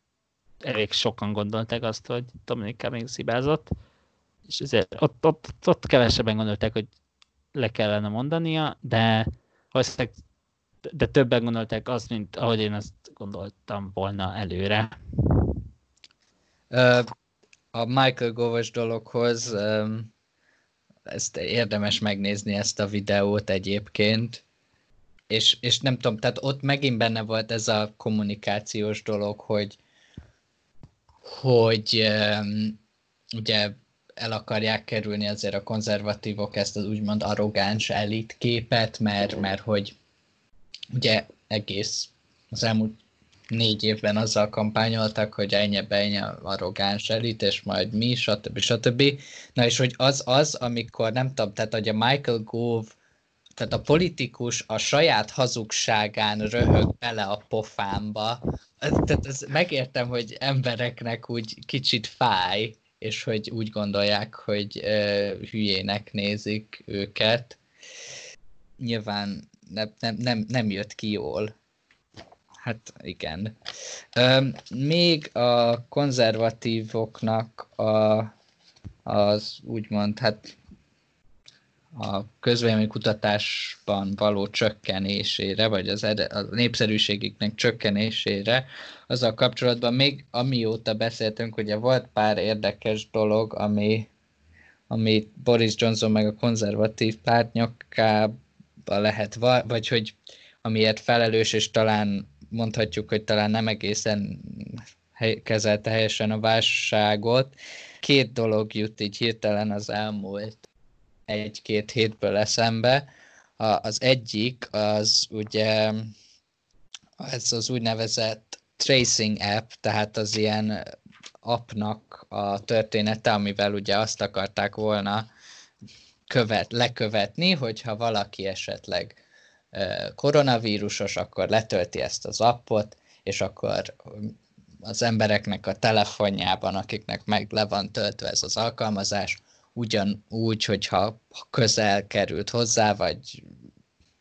elég sokan gondolták azt, hogy Dominik még szibázott, és ezért ott, ott, ott kevesebben gondolták, hogy le kellene mondania, de valószínűleg de többen gondolták azt, mint ahogy én azt gondoltam volna előre. A Michael Govos dologhoz ezt érdemes megnézni ezt a videót egyébként. És, és nem tudom, tehát ott megint benne volt ez a kommunikációs dolog, hogy hogy ugye el akarják kerülni azért a konzervatívok ezt az úgymond arrogáns elit képet, mert, mert hogy ugye egész az elmúlt négy évben azzal kampányoltak, hogy ennyi ennyi arrogáns elit, és majd mi, stb. stb. Na és hogy az az, amikor nem tudom, tehát hogy a Michael Gove tehát a politikus a saját hazugságán röhög bele a pofámba. Tehát ez, megértem, hogy embereknek úgy kicsit fáj, és hogy úgy gondolják, hogy ö, hülyének nézik őket. Nyilván nem, nem, nem, nem jött ki jól. Hát igen. Ö, még a konzervatívoknak a, az úgymond, hát a közvélemény kutatásban való csökkenésére, vagy az ed- a népszerűségüknek csökkenésére, azzal kapcsolatban még amióta beszéltünk, ugye volt pár érdekes dolog, ami, ami Boris Johnson meg a konzervatív párt nyakába lehet, vagy hogy amiért felelős, és talán mondhatjuk, hogy talán nem egészen kezelte helyesen a válságot. Két dolog jut így hirtelen az elmúlt egy-két hétből eszembe. Az egyik az ugye ez az úgynevezett tracing app, tehát az ilyen appnak a története, amivel ugye azt akarták volna követ, lekövetni, hogyha valaki esetleg koronavírusos, akkor letölti ezt az appot, és akkor az embereknek a telefonjában, akiknek meg le van töltve ez az alkalmazás, ugyanúgy, hogyha közel került hozzá, vagy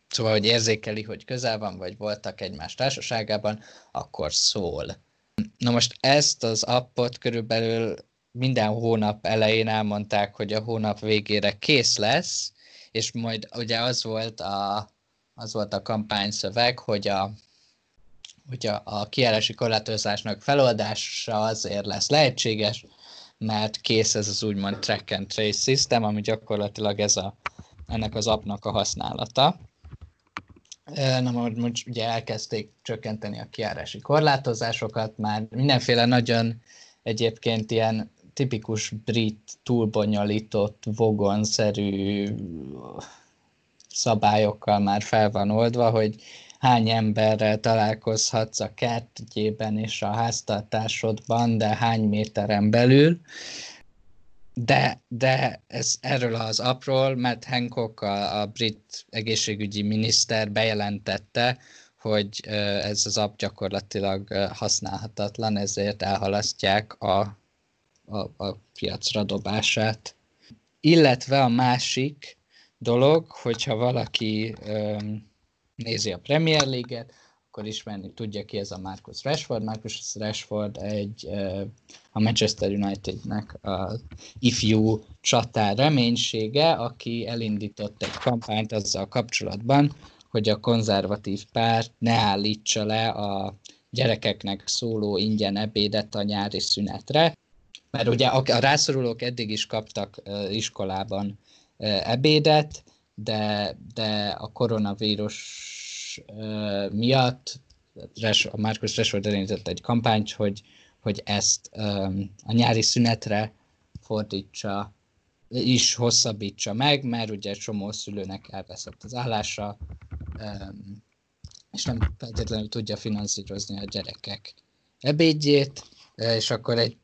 szóval, hogy érzékeli, hogy közel van, vagy voltak egymás társaságában, akkor szól. Na most ezt az appot körülbelül minden hónap elején elmondták, hogy a hónap végére kész lesz, és majd ugye az volt a, az volt a kampányszöveg, hogy a, hogy a, a kiállási korlátozásnak feloldása azért lesz lehetséges, mert kész ez az úgymond track and trace system, ami gyakorlatilag ez a, ennek az appnak a használata. Na most ugye elkezdték csökkenteni a kiárási korlátozásokat, már mindenféle nagyon egyébként ilyen tipikus brit, túlbonyolított, vogonszerű szabályokkal már fel van oldva, hogy hány emberrel találkozhatsz a kertjében és a háztartásodban, de hány méteren belül. De, de ez erről az apról, mert Hancock, a, a brit egészségügyi miniszter bejelentette, hogy ez az app gyakorlatilag használhatatlan, ezért elhalasztják a, a, a piacra dobását. Illetve a másik dolog, hogyha valaki nézi a Premier League-et, akkor ismerni tudja ki ez a Marcus Rashford. Marcus Rashford egy a Manchester Unitednek a ifjú csatár reménysége, aki elindított egy kampányt azzal kapcsolatban, hogy a konzervatív párt ne állítsa le a gyerekeknek szóló ingyen ebédet a nyári szünetre, mert ugye a rászorulók eddig is kaptak iskolában ebédet, de, de a koronavírus miatt a Marcus Rashford elindított egy kampányt, hogy, hogy ezt a nyári szünetre fordítsa, is hosszabbítsa meg, mert ugye csomó szülőnek elveszett az állása, és nem feltétlenül tudja finanszírozni a gyerekek ebédjét, és akkor egy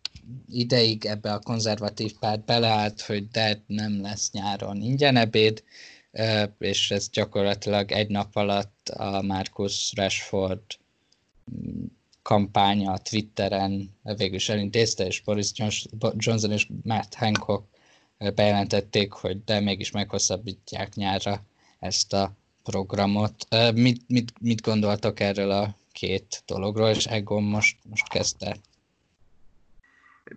ideig ebbe a konzervatív párt beleállt, hogy de nem lesz nyáron ingyen ebéd, és ez gyakorlatilag egy nap alatt a Marcus Rashford mm, kampánya Twitteren végül is elintézte, és Boris Johnson és Matt Hancock bejelentették, hogy de mégis meghosszabbítják nyárra ezt a programot. Mit, mit, mit gondoltok erről a két dologról, és Egon most, most kezdte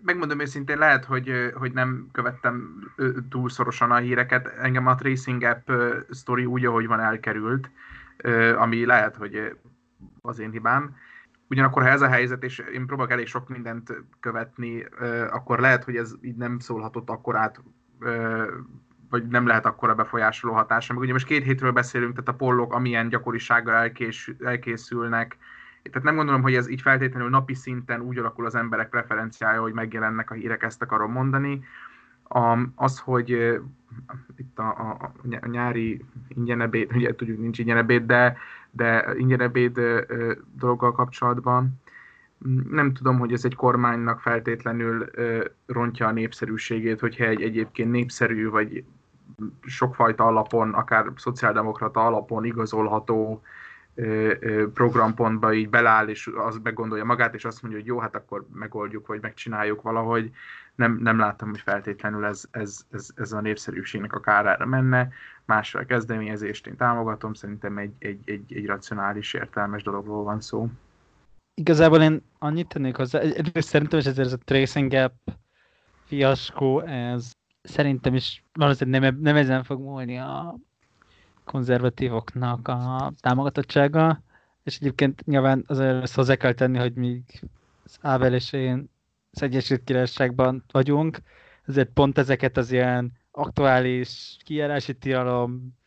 megmondom őszintén, lehet, hogy, hogy nem követtem túl szorosan a híreket. Engem a Tracing App story úgy, ahogy van elkerült, ami lehet, hogy az én hibám. Ugyanakkor, ha ez a helyzet, és én próbálok elég sok mindent követni, akkor lehet, hogy ez így nem szólhatott akkor át, vagy nem lehet akkora befolyásoló hatása. Meg ugye most két hétről beszélünk, tehát a pollok amilyen gyakorisággal elkés, elkészülnek, tehát nem gondolom, hogy ez így feltétlenül napi szinten úgy alakul az emberek preferenciája, hogy megjelennek a hírek, ezt akarom mondani. A, az, hogy itt a, a, a nyári ingyenebéd, ugye tudjuk, nincs ingyenebéd, de, de ingyenebéd dologgal kapcsolatban nem tudom, hogy ez egy kormánynak feltétlenül rontja a népszerűségét, hogyha egy egyébként népszerű, vagy sokfajta alapon, akár szociáldemokrata alapon igazolható programpontba így beláll, és az begondolja magát, és azt mondja, hogy jó, hát akkor megoldjuk, vagy megcsináljuk valahogy. Nem, nem láttam, hogy feltétlenül ez, ez, ez, ez a népszerűségnek a kárára menne. Másra a kezdeményezést én támogatom, szerintem egy, egy, egy, egy racionális, értelmes dologról van szó. Igazából én annyit tennék hozzá, szerintem, hogy ez a tracing gap fiaskó, ez szerintem is valószínűleg nem, nem ezen fog múlni a konzervatívoknak a támogatottsága, és egyébként nyilván azért ezt hozzá kell tenni, hogy míg az Ábel és én az Egyesült Királyságban vagyunk, ezért pont ezeket az ilyen aktuális kijárási tilalom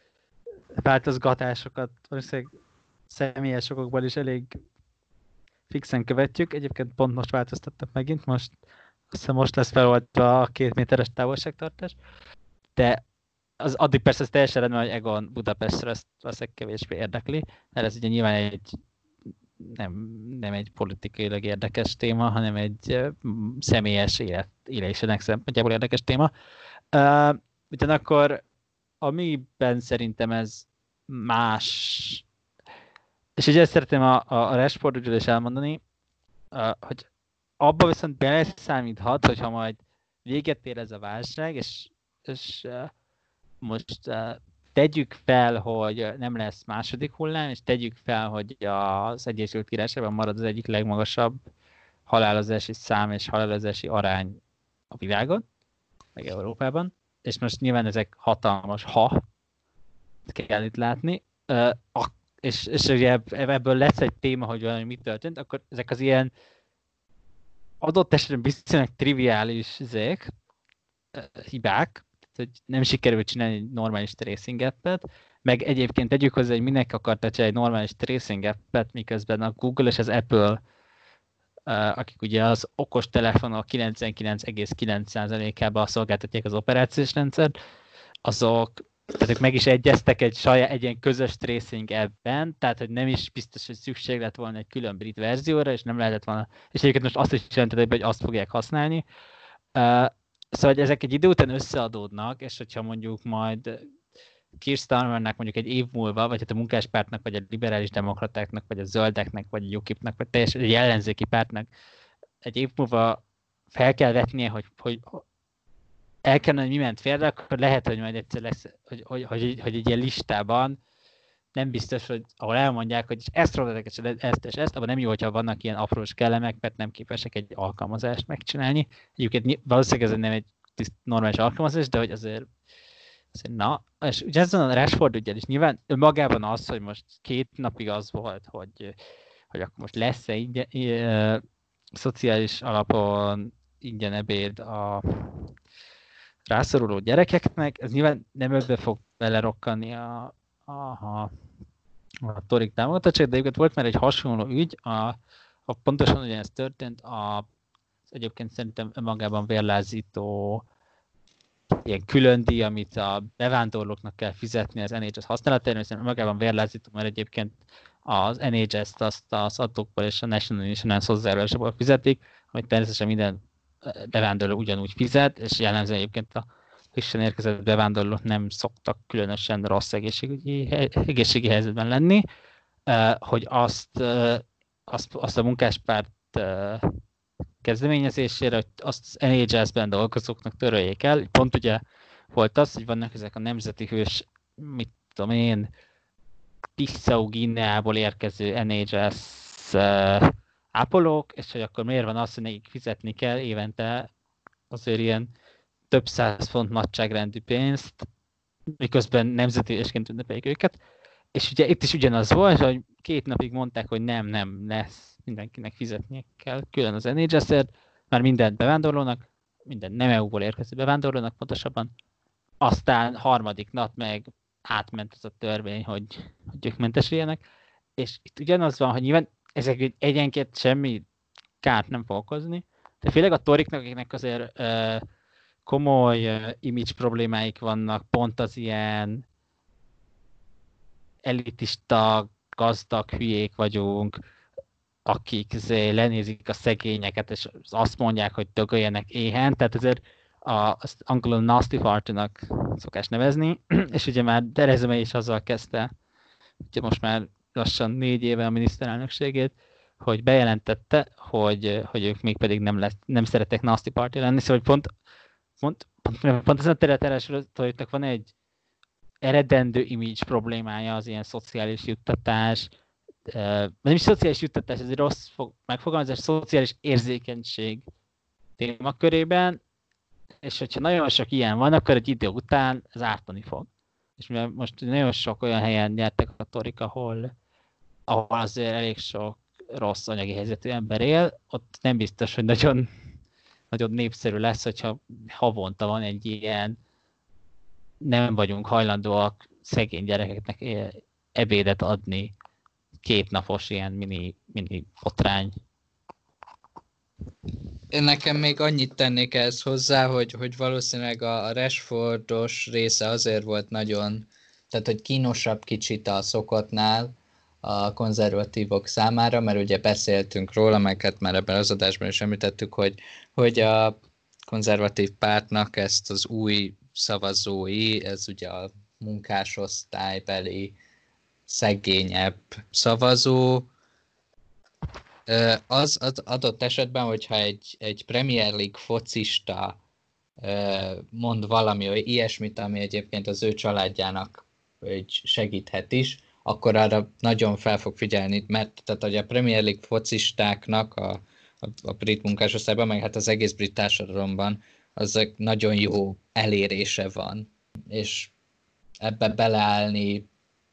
változgatásokat valószínűleg személyes okokból is elég fixen követjük. Egyébként pont most változtattak megint, most hiszem most lesz feloldva a két méteres távolságtartás. De az addig persze ez teljesen rendben, hogy Egon Budapestre ezt valószínűleg kevésbé érdekli, mert ez ugye nyilván egy nem, nem egy politikailag érdekes téma, hanem egy személyes élet, élésének szempontjából érdekes téma. Uh, ugyanakkor amiben szerintem ez más, és ugye ezt szeretném a, a, a Rashfordról is elmondani, uh, hogy abba viszont beleszámíthat, hogyha majd véget ér ez a válság, és, és uh, most uh, tegyük fel, hogy nem lesz második hullám, és tegyük fel, hogy az Egyesült Királyságban marad az egyik legmagasabb halálozási szám és halálozási arány a világon, meg Európában, és most nyilván ezek hatalmas ha, kell itt látni, és, és ugye ebből lesz egy téma, hogy valami mit történt, akkor ezek az ilyen adott esetben biztosan triviális zék, hibák, hogy nem sikerült csinálni egy normális tracing appet, meg egyébként tegyük hozzá, hogy minek akarta csinálni egy normális tracing appet, miközben a Google és az Apple, akik ugye az okos telefonok 99,9%-ában szolgáltatják az operációs rendszert, azok tehát ők meg is egyeztek egy saját, egy ilyen közös tracing ebben, tehát hogy nem is biztos, hogy szükség lett volna egy külön brit verzióra, és nem lehetett volna, és egyébként most azt is jelentett, hogy azt fogják használni. Szóval hogy ezek egy idő után összeadódnak, és hogyha mondjuk majd Keir Starmernek mondjuk egy év múlva, vagy hát a munkáspártnak, vagy a liberális demokratáknak, vagy a zöldeknek, vagy a UKIP-nak, vagy teljesen egy ellenzéki pártnak egy év múlva fel kell vetnie, hogy, hogy el kellene, hogy mi ment félre, akkor lehet, hogy majd egyszer lesz, hogy, hogy, hogy, hogy egy ilyen listában nem biztos, hogy ahol elmondják, hogy ezt próbálják, és ezt és ezt, abban nem jó, hogyha vannak ilyen aprós kellemek, mert nem képesek egy alkalmazást megcsinálni. Egyébként valószínűleg ez nem egy tiszt, normális alkalmazás, de hogy azért, azért na, és ugye ez a Rashford ügyel is. Nyilván magában az, hogy most két napig az volt, hogy, hogy akkor most lesz-e ingyen, e, szociális alapon ingyen ebéd a rászoruló gyerekeknek, ez nyilván nem ebbe fog belerokkani a, a, a, torik támogatottság, de egyébként volt már egy hasonló ügy, a, a pontosan ugyanez történt, a, egyébként szerintem önmagában vérlázító ilyen külön díj, amit a bevándorlóknak kell fizetni az NHS használatára, hiszen önmagában vérlázító, mert egyébként az NHS-t azt az adókból és a National Insurance hozzájárulásból fizetik, amit természetesen minden bevándorló ugyanúgy fizet, és jellemzően egyébként a frissen érkezett bevándorlók nem szoktak különösen rossz egészségügyi, egészségi helyzetben lenni, hogy azt, azt, azt a munkáspárt kezdeményezésére, hogy azt az NHS-ben dolgozóknak töröljék el. Pont ugye volt az, hogy vannak ezek a nemzeti hős, mit tudom én, Bissau Guineából érkező NHS ápolók, és hogy akkor miért van az, hogy nekik fizetni kell évente azért ilyen több száz font nagyságrendű pénzt, miközben nemzeti ésként ünnepeljük őket. És ugye itt is ugyanaz volt, hogy két napig mondták, hogy nem, nem lesz, mindenkinek fizetnie kell, külön az NHS-ért, már minden bevándorlónak, minden nem EU-ból érkező bevándorlónak pontosabban. Aztán harmadik nap meg átment az a törvény, hogy, hogy ők mentesüljenek. És itt ugyanaz van, hogy nyilván ezek egyenként semmi kárt nem fog okozni, de főleg a toriknak, akiknek azért uh, komoly image problémáik vannak, pont az ilyen elitista, gazdag hülyék vagyunk, akik lenézik a szegényeket, és azt mondják, hogy dögöljenek éhen, tehát azért a, azt angolul nasty party-nak szokás nevezni, [CLEARS THROAT] és ugye már Theresa is azzal kezdte, ugye most már lassan négy éve a miniszterelnökségét, hogy bejelentette, hogy, hogy ők még pedig nem, lesz, nem szeretek nasty party lenni, szóval pont, pont, pont, pont ezen a területen van egy eredendő image problémája az ilyen szociális juttatás, nem is szociális juttatás, ez egy rossz megfogalmazás, szociális érzékenység témakörében, és hogyha nagyon sok ilyen van, akkor egy idő után ez ártani fog. És mivel most nagyon sok olyan helyen nyertek a torik, ahol, ahol azért elég sok rossz anyagi helyzetű ember él, ott nem biztos, hogy nagyon, nagyon népszerű lesz, hogyha havonta van egy ilyen nem vagyunk hajlandóak szegény gyerekeknek ebédet adni kétnapos ilyen mini, mini botrány. Én nekem még annyit tennék ehhez hozzá, hogy, hogy valószínűleg a Rashfordos része azért volt nagyon, tehát hogy kínosabb kicsit a szokottnál a konzervatívok számára, mert ugye beszéltünk róla, meg hát már ebben az adásban is említettük, hogy, hogy a konzervatív pártnak ezt az új szavazói, ez ugye a munkásosztálybeli szegényebb szavazó, az, adott esetben, hogyha egy, egy Premier League focista mond valami ilyesmit, ami egyébként az ő családjának segíthet is, akkor arra nagyon fel fog figyelni, mert tehát, hogy a Premier League focistáknak a, a, a brit munkásosztályban, meg hát az egész brit társadalomban az nagyon jó elérése van, és ebbe beleállni,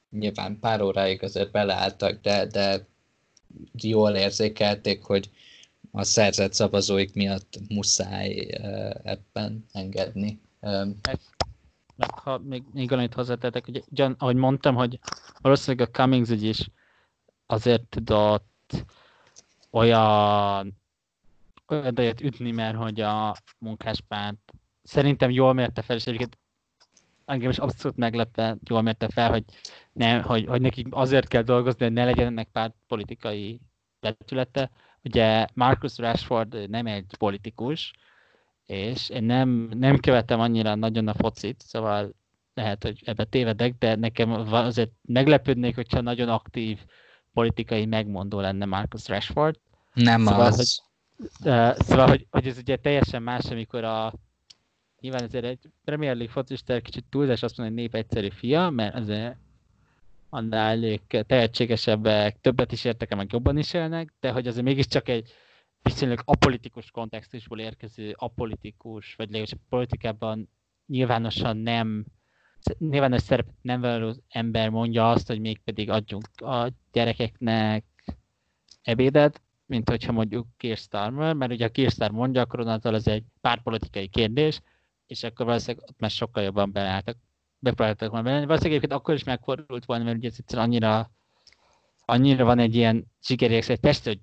nyilván pár óráig azért beleálltak, de, de jól érzékelték, hogy a szerzett szavazóik miatt muszáj ebben engedni. Meg ha még, még annyit hozzátettek, hogy ugyan, ahogy mondtam, hogy valószínűleg a Cummings ügy is azért tudott olyan olyan ütni, mert hogy a munkáspárt szerintem jól mérte fel, és egyébként engem is abszolút meglepve jól mérte fel, hogy, ne, hogy, hogy nekik azért kell dolgozni, hogy ne legyen ennek párt politikai vetülete. Ugye Marcus Rashford nem egy politikus, és én nem, nem követem annyira nagyon a focit, szóval lehet, hogy ebbe tévedek, de nekem azért meglepődnék, hogyha nagyon aktív politikai megmondó lenne Marcus Rashford. Nem szóval, az. Hogy, szóval, hogy, hogy ez ugye teljesen más, amikor a nyilván ezért egy Premier League focista kicsit túlzás azt mondani, hogy nép egyszerű fia, mert azért annál ők tehetségesebbek, többet is értek meg jobban is élnek, de hogy azért mégiscsak egy viszonylag apolitikus kontextusból érkező apolitikus, vagy legalábbis politikában nyilvánosan nem nyilvános szerepet nem vállaló ember mondja azt, hogy mégpedig adjunk a gyerekeknek ebédet, mint hogyha mondjuk Keir Starmer, mert ugye a Keir Starmer mondja, akkor onnantól ez egy párpolitikai kérdés, és akkor valószínűleg ott már sokkal jobban beleálltak, bepróbáltak volna benne. Valószínűleg egyébként akkor is megfordult volna, mert ugye ez annyira, annyira van egy ilyen sikerérzés, hogy persze, hogy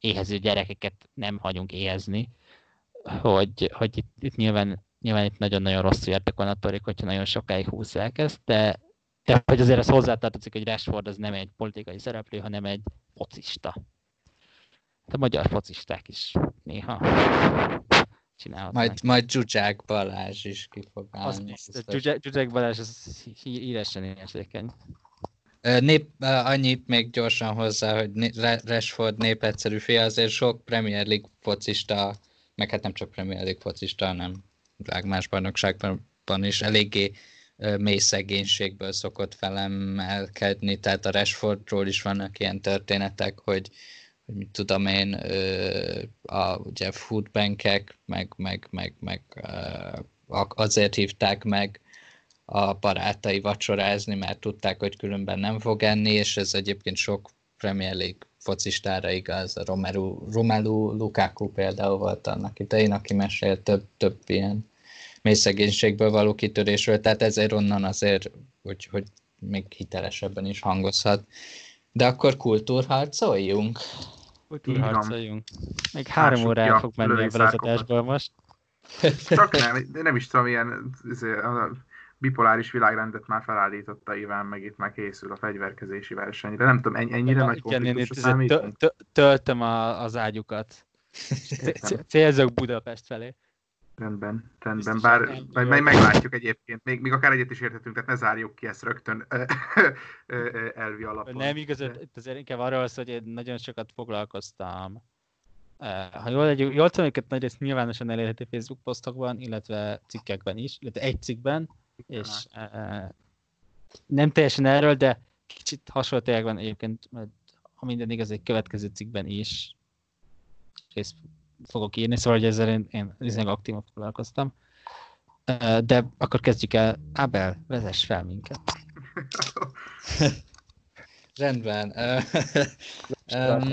éhező gyerekeket nem hagyunk éhezni, hogy, hogy itt, itt nyilván, nyilván itt nagyon-nagyon rosszul értek volna attól, hogyha nagyon sokáig húzzák ezt, de, de hogy azért ez hozzátartozik, hogy Rashford az nem egy politikai szereplő, hanem egy focista. A magyar focisták is néha csinálhatnánk. Majd, majd Zsuzsák Balázs is ki fog állni. Az, Zsuzsák Balázs az híresen érzékeny. Nép, annyit még gyorsan hozzá, hogy Rashford népegyszerű fia, azért sok Premier League focista, meg hát nem csak Premier League focista, hanem világ más bajnokságban is eléggé mély szegénységből szokott felemelkedni, tehát a Rashfordról is vannak ilyen történetek, hogy hogy mit tudom én, a ugye foodbankek, meg, meg, meg, meg azért hívták meg a barátai vacsorázni, mert tudták, hogy különben nem fog enni, és ez egyébként sok Premier League focistára igaz, a Romelu, Romelu Lukaku például volt annak idején, aki mesélt több, több ilyen mély szegénységből való kitörésről, tehát ezért onnan azért, hogy, hogy még hitelesebben is hangozhat. De akkor kultúrharcoljunk? Kultúrharcoljunk. Még három óra el fog menni a vezetésből most. Csak nem, de nem is tudom, ilyen izé, bipoláris világrendet már felállította Iván, meg itt már készül a fegyverkezési versenyre. Nem tudom, ennyire nagy konfliktusra számítunk? Töltöm az ágyukat. Célzok Budapest felé. Rendben, rendben, bár majd meg, meglátjuk egyébként, még, még akár egyet is értetünk, tehát ne zárjuk ki ezt rögtön elvi alapon. Nem igaz, itt azért inkább arról az, hogy én nagyon sokat foglalkoztam. Ha jól, egy, jól tudom, őket nagyrészt nyilvánosan elérhető Facebook posztokban, illetve cikkekben is, illetve egy cikkben, és nem teljesen erről, de kicsit hasonló van egyébként, mert ha minden igaz, egy következő cikkben is, fogok írni, szóval hogy ezzel én, én, én aktívan foglalkoztam. De akkor kezdjük el. Abel, vezess fel minket. [LAUGHS] Rendben. um,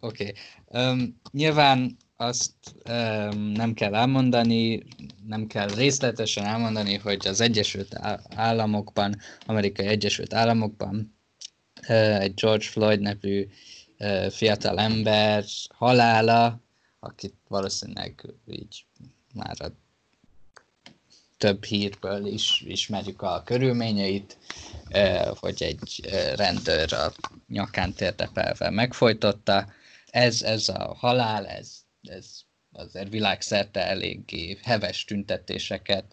Oké. Okay. Um, nyilván azt um, nem kell elmondani, nem kell részletesen elmondani, hogy az Egyesült Államokban, Amerikai Egyesült Államokban egy George Floyd nevű fiatal ember halála, akit valószínűleg így már a több hírből is ismerjük a körülményeit, hogy egy rendőr a nyakán térdepelve megfojtotta. Ez, ez a halál, ez, ez azért világszerte eléggé heves tüntetéseket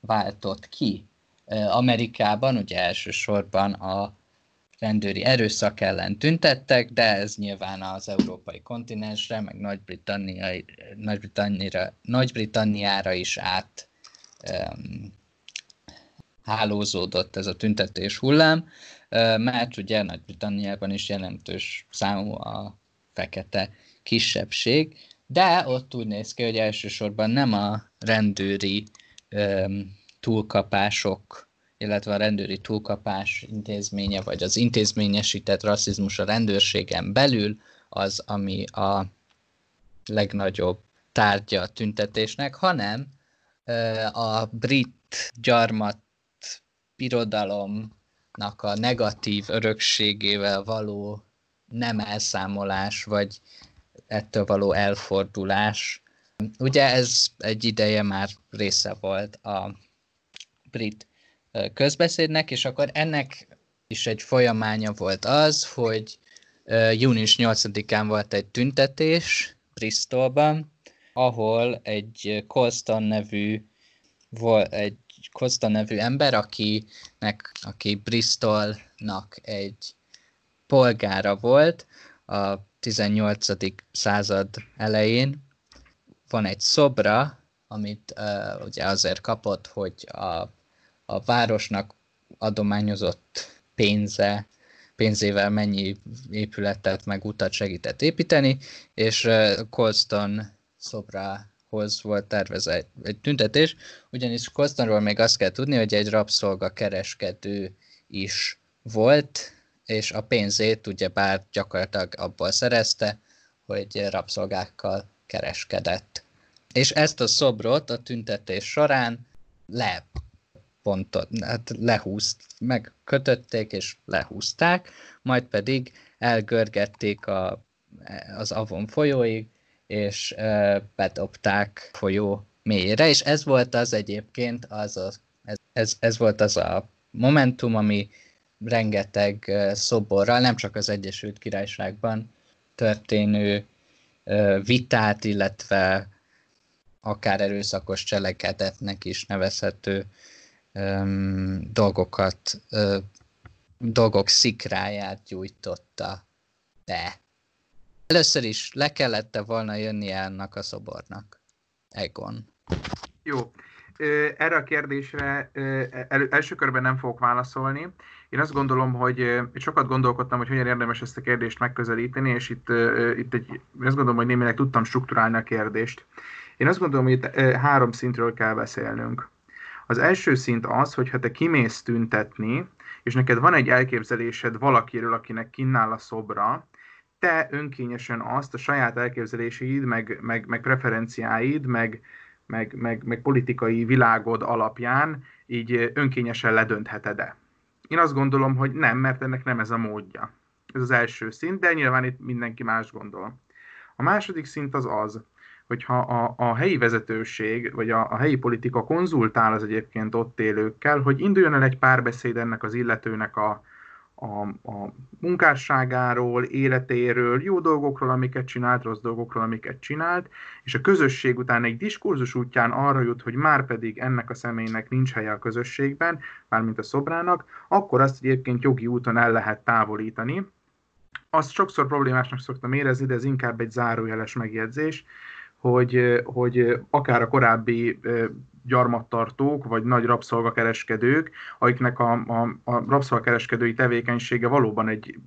váltott ki. Amerikában ugye elsősorban a rendőri erőszak ellen tüntettek, de ez nyilván az európai kontinensre, meg Nagy-Britanniára, Nagy-Britanniára is át um, hálózódott ez a tüntetés hullám, mert ugye Nagy-Britanniában is jelentős számú a fekete kisebbség, de ott úgy néz ki, hogy elsősorban nem a rendőri um, túlkapások, illetve a rendőri túlkapás intézménye, vagy az intézményesített rasszizmus a rendőrségen belül az, ami a legnagyobb tárgya a tüntetésnek, hanem a brit gyarmat birodalomnak a negatív örökségével való nem elszámolás, vagy ettől való elfordulás. Ugye ez egy ideje már része volt a brit közbeszédnek, és akkor ennek is egy folyamánya volt az, hogy június 8-án volt egy tüntetés Bristolban, ahol egy Colston nevű volt egy Costa nevű ember, akinek, aki Bristolnak egy polgára volt a 18. század elején. Van egy szobra, amit uh, ugye azért kapott, hogy a, a városnak adományozott pénze, pénzével mennyi épületet meg utat segített építeni, és uh, Colston szobra hoz volt tervezve egy, tüntetés, ugyanis Kostanról még azt kell tudni, hogy egy rabszolga kereskedő is volt, és a pénzét ugye bár gyakorlatilag abból szerezte, hogy rabszolgákkal kereskedett. És ezt a szobrot a tüntetés során le pontot, hát lehúzt, megkötötték és lehúzták, majd pedig elgörgették a, az Avon folyóig, és bedobták folyó mélyére, és ez volt az egyébként, az a, ez, ez, ez volt az a momentum, ami rengeteg szoborral, nem csak az Egyesült Királyságban történő vitát, illetve akár erőszakos cselekedetnek is nevezhető dolgokat, dolgok szikráját gyújtotta be. Először is le kellett volna jönni ennek a szobornak. Egon. Jó. Erre a kérdésre el, első körben nem fogok válaszolni. Én azt gondolom, hogy sokat gondolkodtam, hogy hogyan érdemes ezt a kérdést megközelíteni, és itt, itt egy, én azt gondolom, hogy némileg tudtam strukturálni a kérdést. Én azt gondolom, hogy itt három szintről kell beszélnünk. Az első szint az, hogy ha te kimész tüntetni, és neked van egy elképzelésed valakiről, akinek kinnál a szobra, te önkényesen azt a saját elképzeléseid, meg, meg, meg preferenciáid, meg, meg, meg, meg politikai világod alapján így önkényesen ledöntheted-e. Én azt gondolom, hogy nem, mert ennek nem ez a módja. Ez az első szint, de nyilván itt mindenki más gondol. A második szint az az, hogyha a, a helyi vezetőség, vagy a, a helyi politika konzultál az egyébként ott élőkkel, hogy induljon el egy párbeszéd ennek az illetőnek a, a, a munkásságáról, életéről, jó dolgokról, amiket csinált, rossz dolgokról, amiket csinált, és a közösség után egy diskurzus útján arra jut, hogy már pedig ennek a személynek nincs helye a közösségben, mármint a szobrának, akkor azt egyébként jogi úton el lehet távolítani. Azt sokszor problémásnak szoktam érezni, de ez inkább egy zárójeles megjegyzés, hogy, hogy akár a korábbi gyarmattartók, vagy nagy rabszolgakereskedők, akiknek a, a, a rabszolgakereskedői tevékenysége valóban egy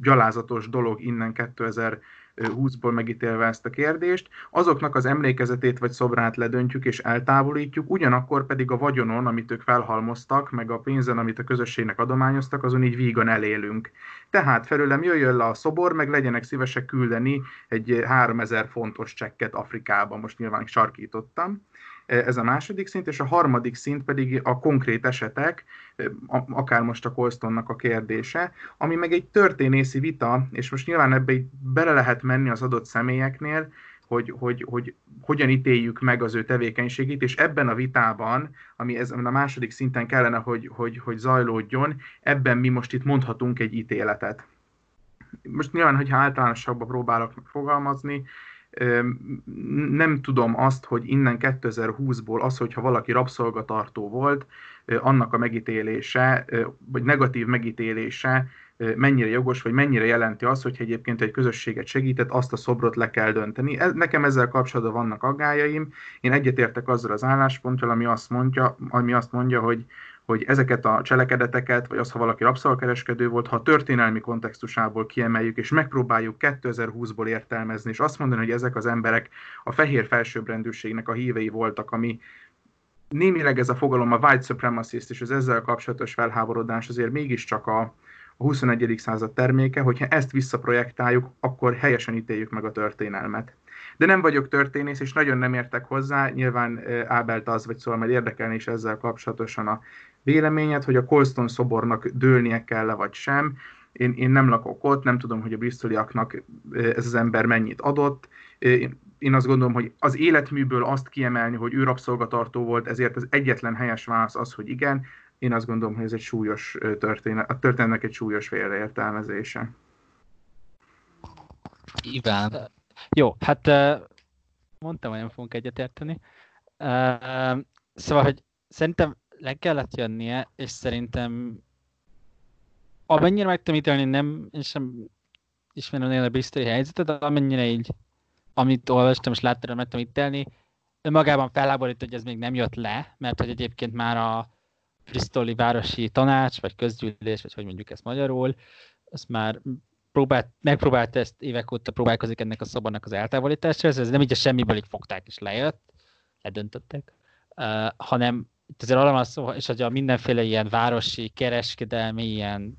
gyalázatos dolog innen 2000 20-ból megítélve ezt a kérdést, azoknak az emlékezetét vagy szobrát ledöntjük és eltávolítjuk, ugyanakkor pedig a vagyonon, amit ők felhalmoztak, meg a pénzen, amit a közösségnek adományoztak, azon így vígan elélünk. Tehát felőlem jöjjön le a szobor, meg legyenek szívesek küldeni egy 3000 fontos csekket Afrikába, most nyilván sarkítottam ez a második szint, és a harmadik szint pedig a konkrét esetek, akár most a Colstonnak a kérdése, ami meg egy történészi vita, és most nyilván ebbe bele lehet menni az adott személyeknél, hogy, hogy, hogy hogyan ítéljük meg az ő tevékenységét, és ebben a vitában, ami ezen a második szinten kellene, hogy, hogy, hogy zajlódjon, ebben mi most itt mondhatunk egy ítéletet. Most nyilván, hogyha általánosabban próbálok fogalmazni, nem tudom azt, hogy innen 2020-ból az, hogyha valaki rabszolgatartó volt, annak a megítélése, vagy negatív megítélése mennyire jogos, vagy mennyire jelenti azt, hogy egyébként egy közösséget segített, azt a szobrot le kell dönteni. Nekem ezzel kapcsolatban vannak aggájaim. Én egyetértek azzal az állásponttal, ami azt mondja, ami azt mondja hogy, hogy ezeket a cselekedeteket, vagy az, ha valaki rabszolkereskedő volt, ha a történelmi kontextusából kiemeljük, és megpróbáljuk 2020-ból értelmezni, és azt mondani, hogy ezek az emberek a fehér felsőbbrendűségnek a hívei voltak, ami némileg ez a fogalom, a white supremacist és az ezzel kapcsolatos felháborodás azért mégiscsak a, a 21. század terméke, hogyha ezt visszaprojektáljuk, akkor helyesen ítéljük meg a történelmet. De nem vagyok történész, és nagyon nem értek hozzá, nyilván Ábelt az, vagy szóval majd érdekelni is ezzel kapcsolatosan a véleményed, hogy a Colston szobornak dőlnie kell-e vagy sem. Én, én nem lakok ott, nem tudom, hogy a bristoliaknak ez az ember mennyit adott. Én azt gondolom, hogy az életműből azt kiemelni, hogy ő rabszolgatartó volt, ezért az egyetlen helyes válasz az, hogy igen. Én azt gondolom, hogy ez egy súlyos történet, a történetnek egy súlyos félreértelmezése. Iván. Jó, hát mondtam, hogy nem fogunk egyetérteni. Szóval, hogy szerintem le kellett jönnie, és szerintem amennyire meg tudom ítélni, nem, én sem ismerem a biztos helyzetet, de amennyire így, amit olvastam és láttam, meg tudom ítélni, önmagában felháborít, hogy ez még nem jött le, mert hogy egyébként már a Bristoli Városi Tanács, vagy Közgyűlés, vagy hogy mondjuk ezt magyarul, az már próbált, megpróbált ezt évek óta próbálkozik ennek a szobornak az eltávolítása, ez nem így a semmiből így fogták és lejött, ledöntöttek, uh, hanem itt azért arra van szó, és hogy a mindenféle ilyen városi, kereskedelmi, ilyen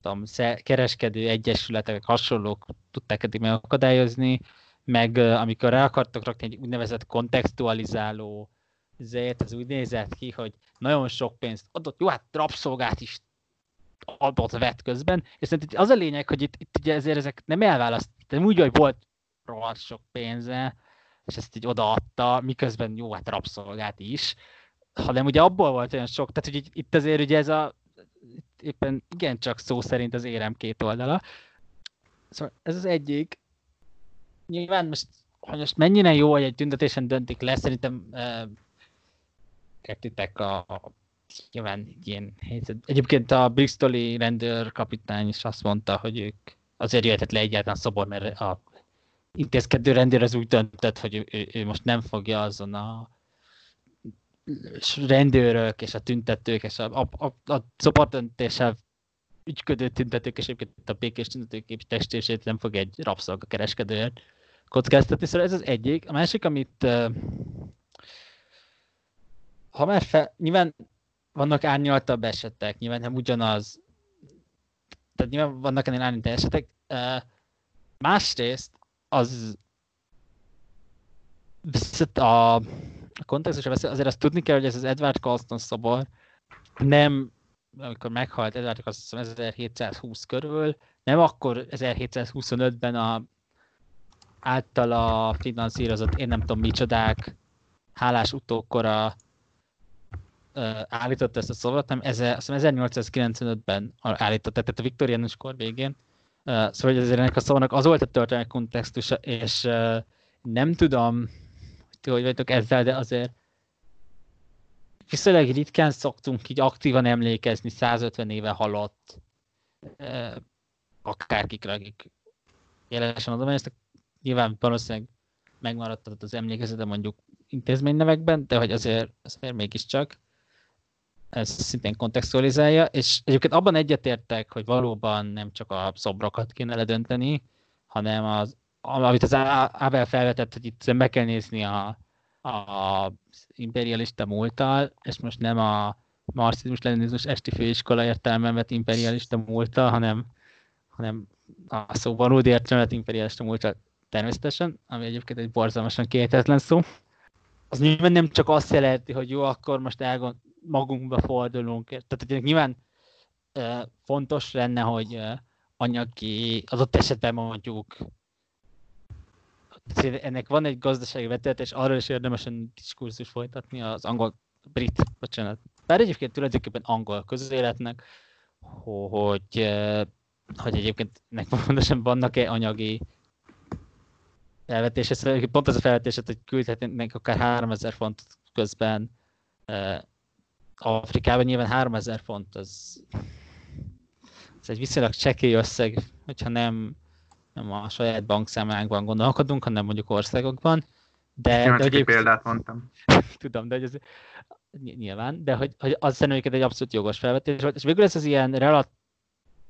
tudom, kereskedő egyesületek, hasonlók tudták eddig megakadályozni, meg amikor rá akartak rakni egy úgynevezett kontextualizáló zért, ez úgy nézett ki, hogy nagyon sok pénzt adott, jó, hát rabszolgát is adott vett közben, és szerintem az a lényeg, hogy itt, itt ugye ezért ezek nem elválaszt, nem úgy, hogy volt rohadt sok pénze, és ezt így odaadta, miközben jó, hát rabszolgát is, hanem ugye abból volt olyan sok, tehát hogy itt azért ugye ez a éppen igencsak szó szerint az érem két oldala. Szóval ez az egyik. Nyilván most, hogy most mennyire jó, hogy egy tüntetésen döntik le, szerintem uh, értitek a, a nyilván ilyen helyzet. Egyébként a Bristoli rendőrkapitány is azt mondta, hogy ők azért jöhetett le egyáltalán szobor, mert a intézkedő rendőr az úgy döntött, hogy ő, ő, ő most nem fogja azon a rendőrök és a tüntetők és a, a, a, a szoportöntéssel ügyködő tüntetők és egyébként a békés tüntetők testését nem fog egy rabszolga kockáztatni. Szóval ez az egyik. A másik, amit ha már fel, nyilván vannak árnyaltabb esetek, nyilván nem ugyanaz, tehát nyilván vannak ennél árnyaltabb esetek. Másrészt az a a kontextusra azért azt tudni kell, hogy ez az Edward Colston szobor nem, amikor meghalt Edward Colston 1720 körül, nem akkor 1725-ben a általa finanszírozott, én nem tudom micsodák, hálás utókora állította ezt a szobort, hanem 1895-ben állította, tehát a viktoriánus kor végén. Szóval hogy azért ennek a szónak az volt a történelmi kontextusa, és nem tudom, ti hogy vagytok ezzel, de azért viszonylag ritkán szoktunk így aktívan emlékezni 150 éve halott eh, akárkikre, akik jelenesen adományoztak. Nyilván valószínűleg megmaradt az emlékezete mondjuk intézménynevekben, de hogy azért, azért mégiscsak ez szintén kontextualizálja, és egyébként abban egyetértek, hogy valóban nem csak a szobrokat kéne ledönteni, hanem az amit az Abel felvetett, hogy itt meg kell nézni a, a imperialista múlttal, és most nem a marxizmus-leninizmus esti főiskola értelemben vett imperialista múlttal, hanem, hanem a szó valódi értelemben imperialista múlttal természetesen, ami egyébként egy borzalmasan kétetlen szó. Az nyilván nem csak azt jelenti, hogy jó, akkor most elgond, magunkba fordulunk. Tehát hogy nyilván uh, fontos lenne, hogy uh, anyagi, ott esetben mondjuk ennek van egy gazdasági vetület, és arról is érdemesen diskurzus folytatni az angol, brit, bocsánat, bár egyébként tulajdonképpen angol közéletnek, hogy, hogy egyébként ennek pontosan vannak-e anyagi felvetése, szóval pont az a felvetés, hogy küldhetnénk akár 3000 font közben Afrikában, nyilván 3000 font az, az egy viszonylag csekély összeg, hogyha nem nem a saját bankszámlánkban gondolkodunk, hanem mondjuk országokban. De, de hogy egy példát mondtam. [LAUGHS] Tudom, de hogy ez nyilván, de hogy, hogy az szerintem egy abszolút jogos felvetés volt, és végül ez az ilyen relat,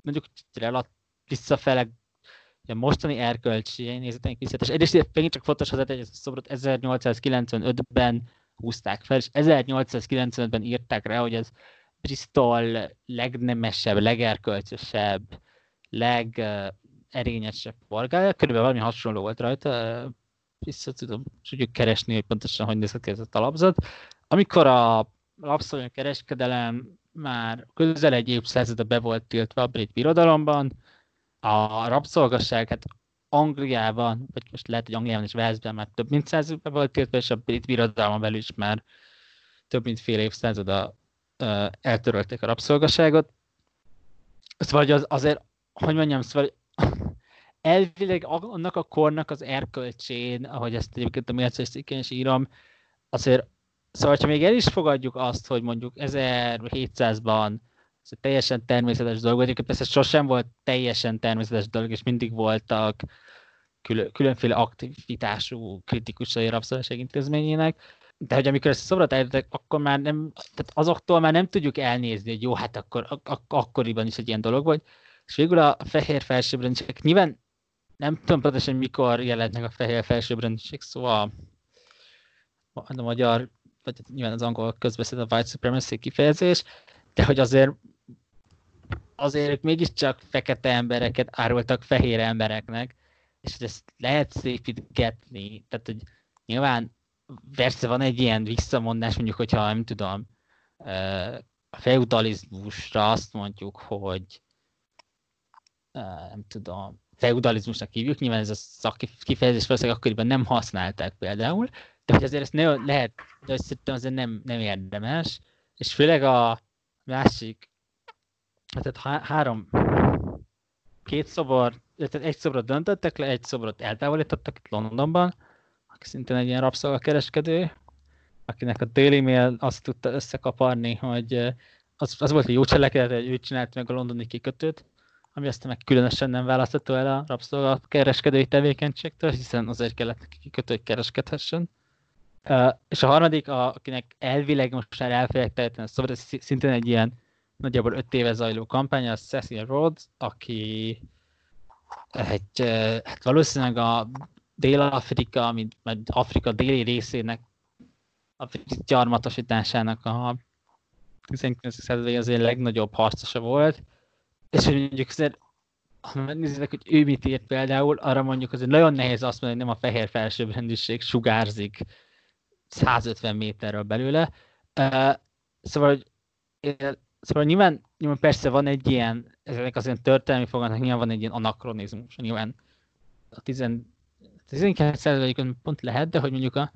mondjuk relat visszafele a mostani erkölcsi nézeteink vissza, és egyrészt megint csak fontos hogy ez a szobrot 1895-ben húzták fel, és 1895-ben írták rá, hogy ez Bristol legnemesebb, legerkölcsösebb, leg erényesebb polgárja, körülbelül valami hasonló volt rajta, vissza tudom, tudjuk keresni, hogy pontosan hogy nézett ki ez a talapzat. Amikor a rabszolga kereskedelem már közel egy évszázada be volt tiltva a brit birodalomban, a rabszolgasság, hát Angliában, vagy most lehet, hogy Angliában és Walesben már több mint száz be volt tiltva, és a brit birodalomban belül is már több mint fél évszázada uh, eltörölték a rabszolgaságot. Szóval az, azért, hogy mondjam, szóval elvileg annak a kornak az erkölcsén, ahogy ezt egyébként a Mérces cikkén is írom, azért, szóval ha még el is fogadjuk azt, hogy mondjuk 1700-ban ez teljesen természetes dolog, egyébként persze sosem volt teljesen természetes dolog, és mindig voltak külön, különféle aktivitású kritikusai rabszolgaság intézményének, de hogy amikor ezt a szobrot eljöttek, akkor már nem, tehát azoktól már nem tudjuk elnézni, hogy jó, hát akkor ak- ak- akkoriban is egy ilyen dolog volt, és végül a fehér felsőbbrendűség, nyilván nem tudom pontosan mikor jelent meg a fehér felsőbbrendűség, szóval a, a magyar, vagy nyilván az angol közbeszéd a white supremacy kifejezés, de hogy azért azért mégiscsak fekete embereket árultak fehér embereknek, és hogy ezt lehet szépítgetni, tehát hogy nyilván persze van egy ilyen visszamondás, mondjuk, hogyha nem tudom, a feudalizmusra azt mondjuk, hogy nem tudom, feudalizmusnak hívjuk, nyilván ez a szakkifejezés valószínűleg akkoriban nem használták például, de hogy azért ezt ne, lehet, de szerintem azért nem, nem érdemes, és főleg a másik, tehát há- három, két szobor, tehát egy szobrot döntöttek le, egy szobrot eltávolítottak itt Londonban, aki szintén egy ilyen rabszolgakereskedő, akinek a Daily Mail azt tudta összekaparni, hogy az, az volt egy jó cselekedet, hogy ő csinált meg a londoni kikötőt, ami aztán meg különösen nem választható el a rabszolga kereskedői tevékenységtől, hiszen azért kellett kikötő, hogy kereskedhessen. Uh, és a harmadik, a, akinek elvileg most már elfejek teljesen szóval ez szintén egy ilyen nagyjából öt éve zajló kampány, a Cecil Rhodes, aki egy, hát valószínűleg a Dél-Afrika, mint Afrika déli részének a gyarmatosításának a 19. századi az legnagyobb harcosa volt, és hogy mondjuk azért, ha megnézitek, hogy ő mit írt például, arra mondjuk azért nagyon nehéz azt mondani, hogy nem a fehér felsőbbrendűség sugárzik 150 méterről belőle. Uh, szóval, hogy Szóval nyilván, nyilván persze van egy ilyen, ezek az ilyen történelmi fogalmak, nyilván van egy ilyen anakronizmus. Nyilván a 19. században pont lehet, de hogy mondjuk a,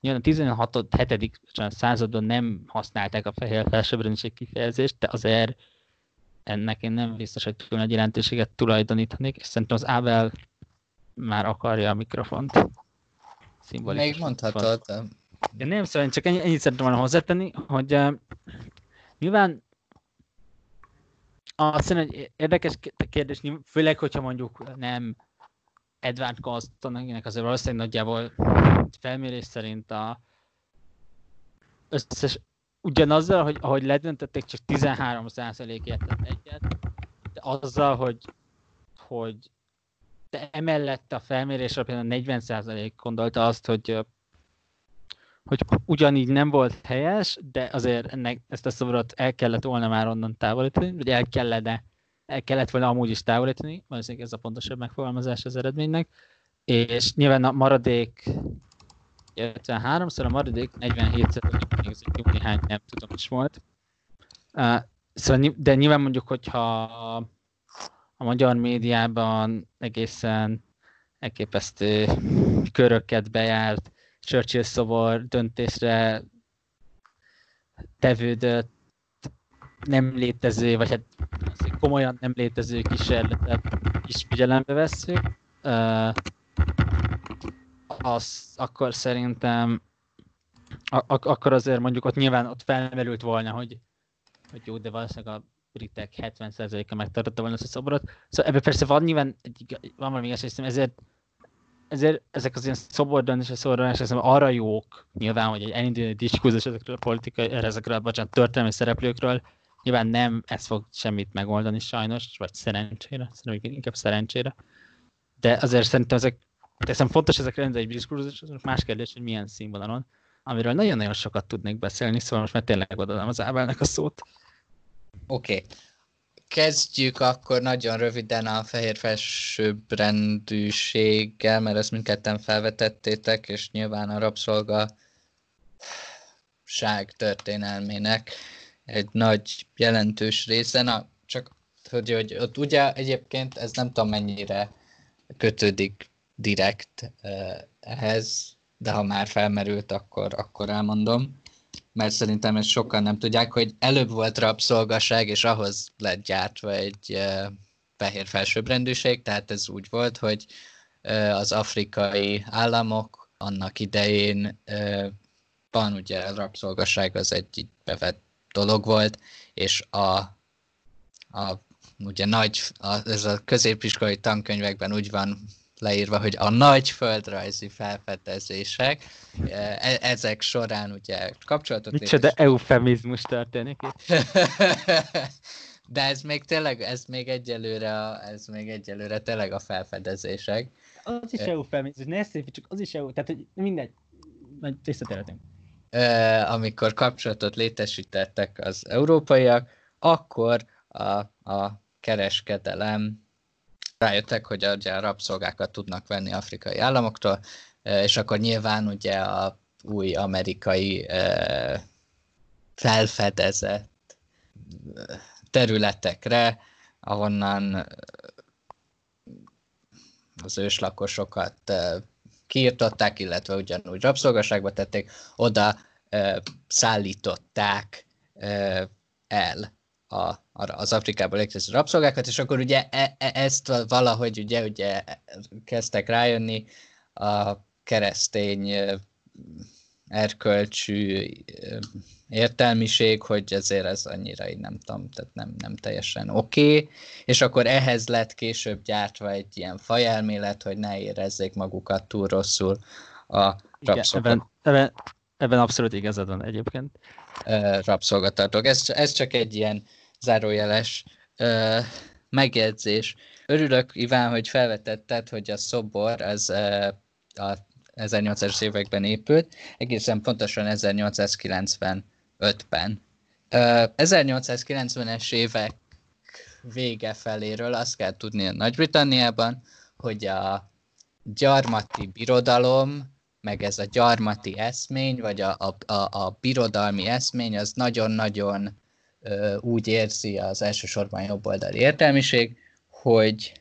nyilván a 16. 7. században nem használták a fehér felsőbbrendűség kifejezést, de azért ennek én nem biztos, hogy túl nagy jelentőséget tulajdonítanék, és szerintem az Ábel már akarja a mikrofont. Szimbolikus. Még mondhatod. De nem, szóval én csak ennyi, ennyit szerettem volna hozzátenni, hogy uh, nyilván azt hiszem, hogy érdekes kérdés, főleg, hogyha mondjuk nem Edward Colston, akinek azért valószínűleg nagyjából felmérés szerint a összes ugyanazzal, hogy ahogy ledöntötték, csak 13% értett egyet, de azzal, hogy, hogy de emellett a felmérés alapján a 40% gondolta azt, hogy hogy ugyanígy nem volt helyes, de azért ennek, ezt a szobrot el kellett volna már onnan távolítani, vagy el kellene, el kellett volna amúgy is távolítani, valószínűleg ez a pontosabb megfogalmazás az eredménynek, és nyilván a maradék 53-szor, a maradék 47-szer, még jó néhány nem tudom is volt. Szóval, de nyilván mondjuk, hogyha a magyar médiában egészen elképesztő köröket bejárt Churchill szobor döntésre tevődött nem létező, vagy hát komolyan nem létező kísérletet is figyelembe vesszük, az akkor szerintem ak- akkor azért mondjuk ott nyilván ott felmerült volna, hogy, hogy jó, de valószínűleg a britek 70%-a megtartotta volna ezt a szobrot. Szóval ebben persze van nyilván, egy, van valami igazság, ezért, ezért ezek az ilyen szobordön és a arra jók, nyilván, hogy egy elindulni diskurzus ezekről a politikai, ezekről a bocsánat, történelmi szereplőkről, nyilván nem ez fog semmit megoldani sajnos, vagy szerencsére, szerintem inkább szerencsére. De azért szerintem ezek, teszem fontos ezek rendezni egy diskurzus, más kérdés, hogy milyen színvonalon, amiről nagyon-nagyon sokat tudnék beszélni, szóval most már tényleg odaadom az Ábelnek a szót. Oké. Okay. Kezdjük akkor nagyon röviden a fehér felsőbbrendűséggel, mert ezt mindketten felvetettétek, és nyilván a rabszolga ság történelmének egy nagy jelentős része. Na, csak hogy, hogy ott ugye egyébként ez nem tudom mennyire kötődik direkt ehhez, de ha már felmerült, akkor, akkor elmondom. Mert szerintem ezt sokan nem tudják, hogy előbb volt rabszolgaság, és ahhoz lett gyártva egy fehér felsőbbrendűség, tehát ez úgy volt, hogy az afrikai államok annak idején van ugye a rabszolgaság az egy bevett dolog volt, és a, a ugye nagy, a, ez a középiskolai tankönyvekben úgy van leírva, hogy a nagy földrajzi felfedezések, e- ezek során ugye kapcsolatot Micsoda létesít. eufemizmus történik itt. [LAUGHS] De ez még tényleg, ez még egyelőre, a, ez még egyelőre tényleg a felfedezések. Az is eufemizmus, ne csak az is EU, tehát hogy mindegy, majd visszatérhetünk. Amikor kapcsolatot létesítettek az európaiak, akkor a, a kereskedelem rájöttek, hogy a rabszolgákat tudnak venni afrikai államoktól, és akkor nyilván ugye a új amerikai felfedezett területekre, ahonnan az őslakosokat kiirtották, illetve ugyanúgy rabszolgaságba tették, oda szállították el a, az Afrikából érkező rabszolgákat, és akkor ugye e, e, ezt valahogy ugye, ugye kezdtek rájönni a keresztény erkölcsű értelmiség, hogy ezért ez annyira így nem tudom, tehát nem, nem teljesen oké, okay. és akkor ehhez lett később gyártva egy ilyen fajelmélet, hogy ne érezzék magukat túl rosszul a rabszolgák. Ebben, ebben, ebben abszolút igazad van egyébként. Rabszolgatartók. Ez, ez csak egy ilyen zárójeles ö, megjegyzés. Örülök, Iván, hogy felvetetted, hogy a szobor az ö, a 1800-es években épült, egészen pontosan 1895-ben. 1890-es évek vége feléről azt kell tudni a Nagy-Britanniában, hogy a gyarmati birodalom, meg ez a gyarmati eszmény, vagy a, a, a, a birodalmi eszmény, az nagyon-nagyon úgy érzi az elsősorban jobboldali értelmiség, hogy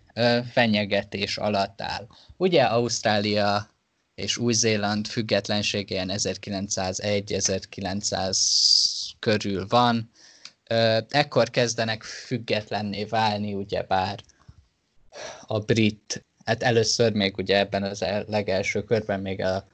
fenyegetés alatt áll. Ugye Ausztrália és Új-Zéland függetlensége 1901-1900 körül van. Ekkor kezdenek függetlenné válni, ugyebár a brit, hát először még ugye ebben az legelső körben még a,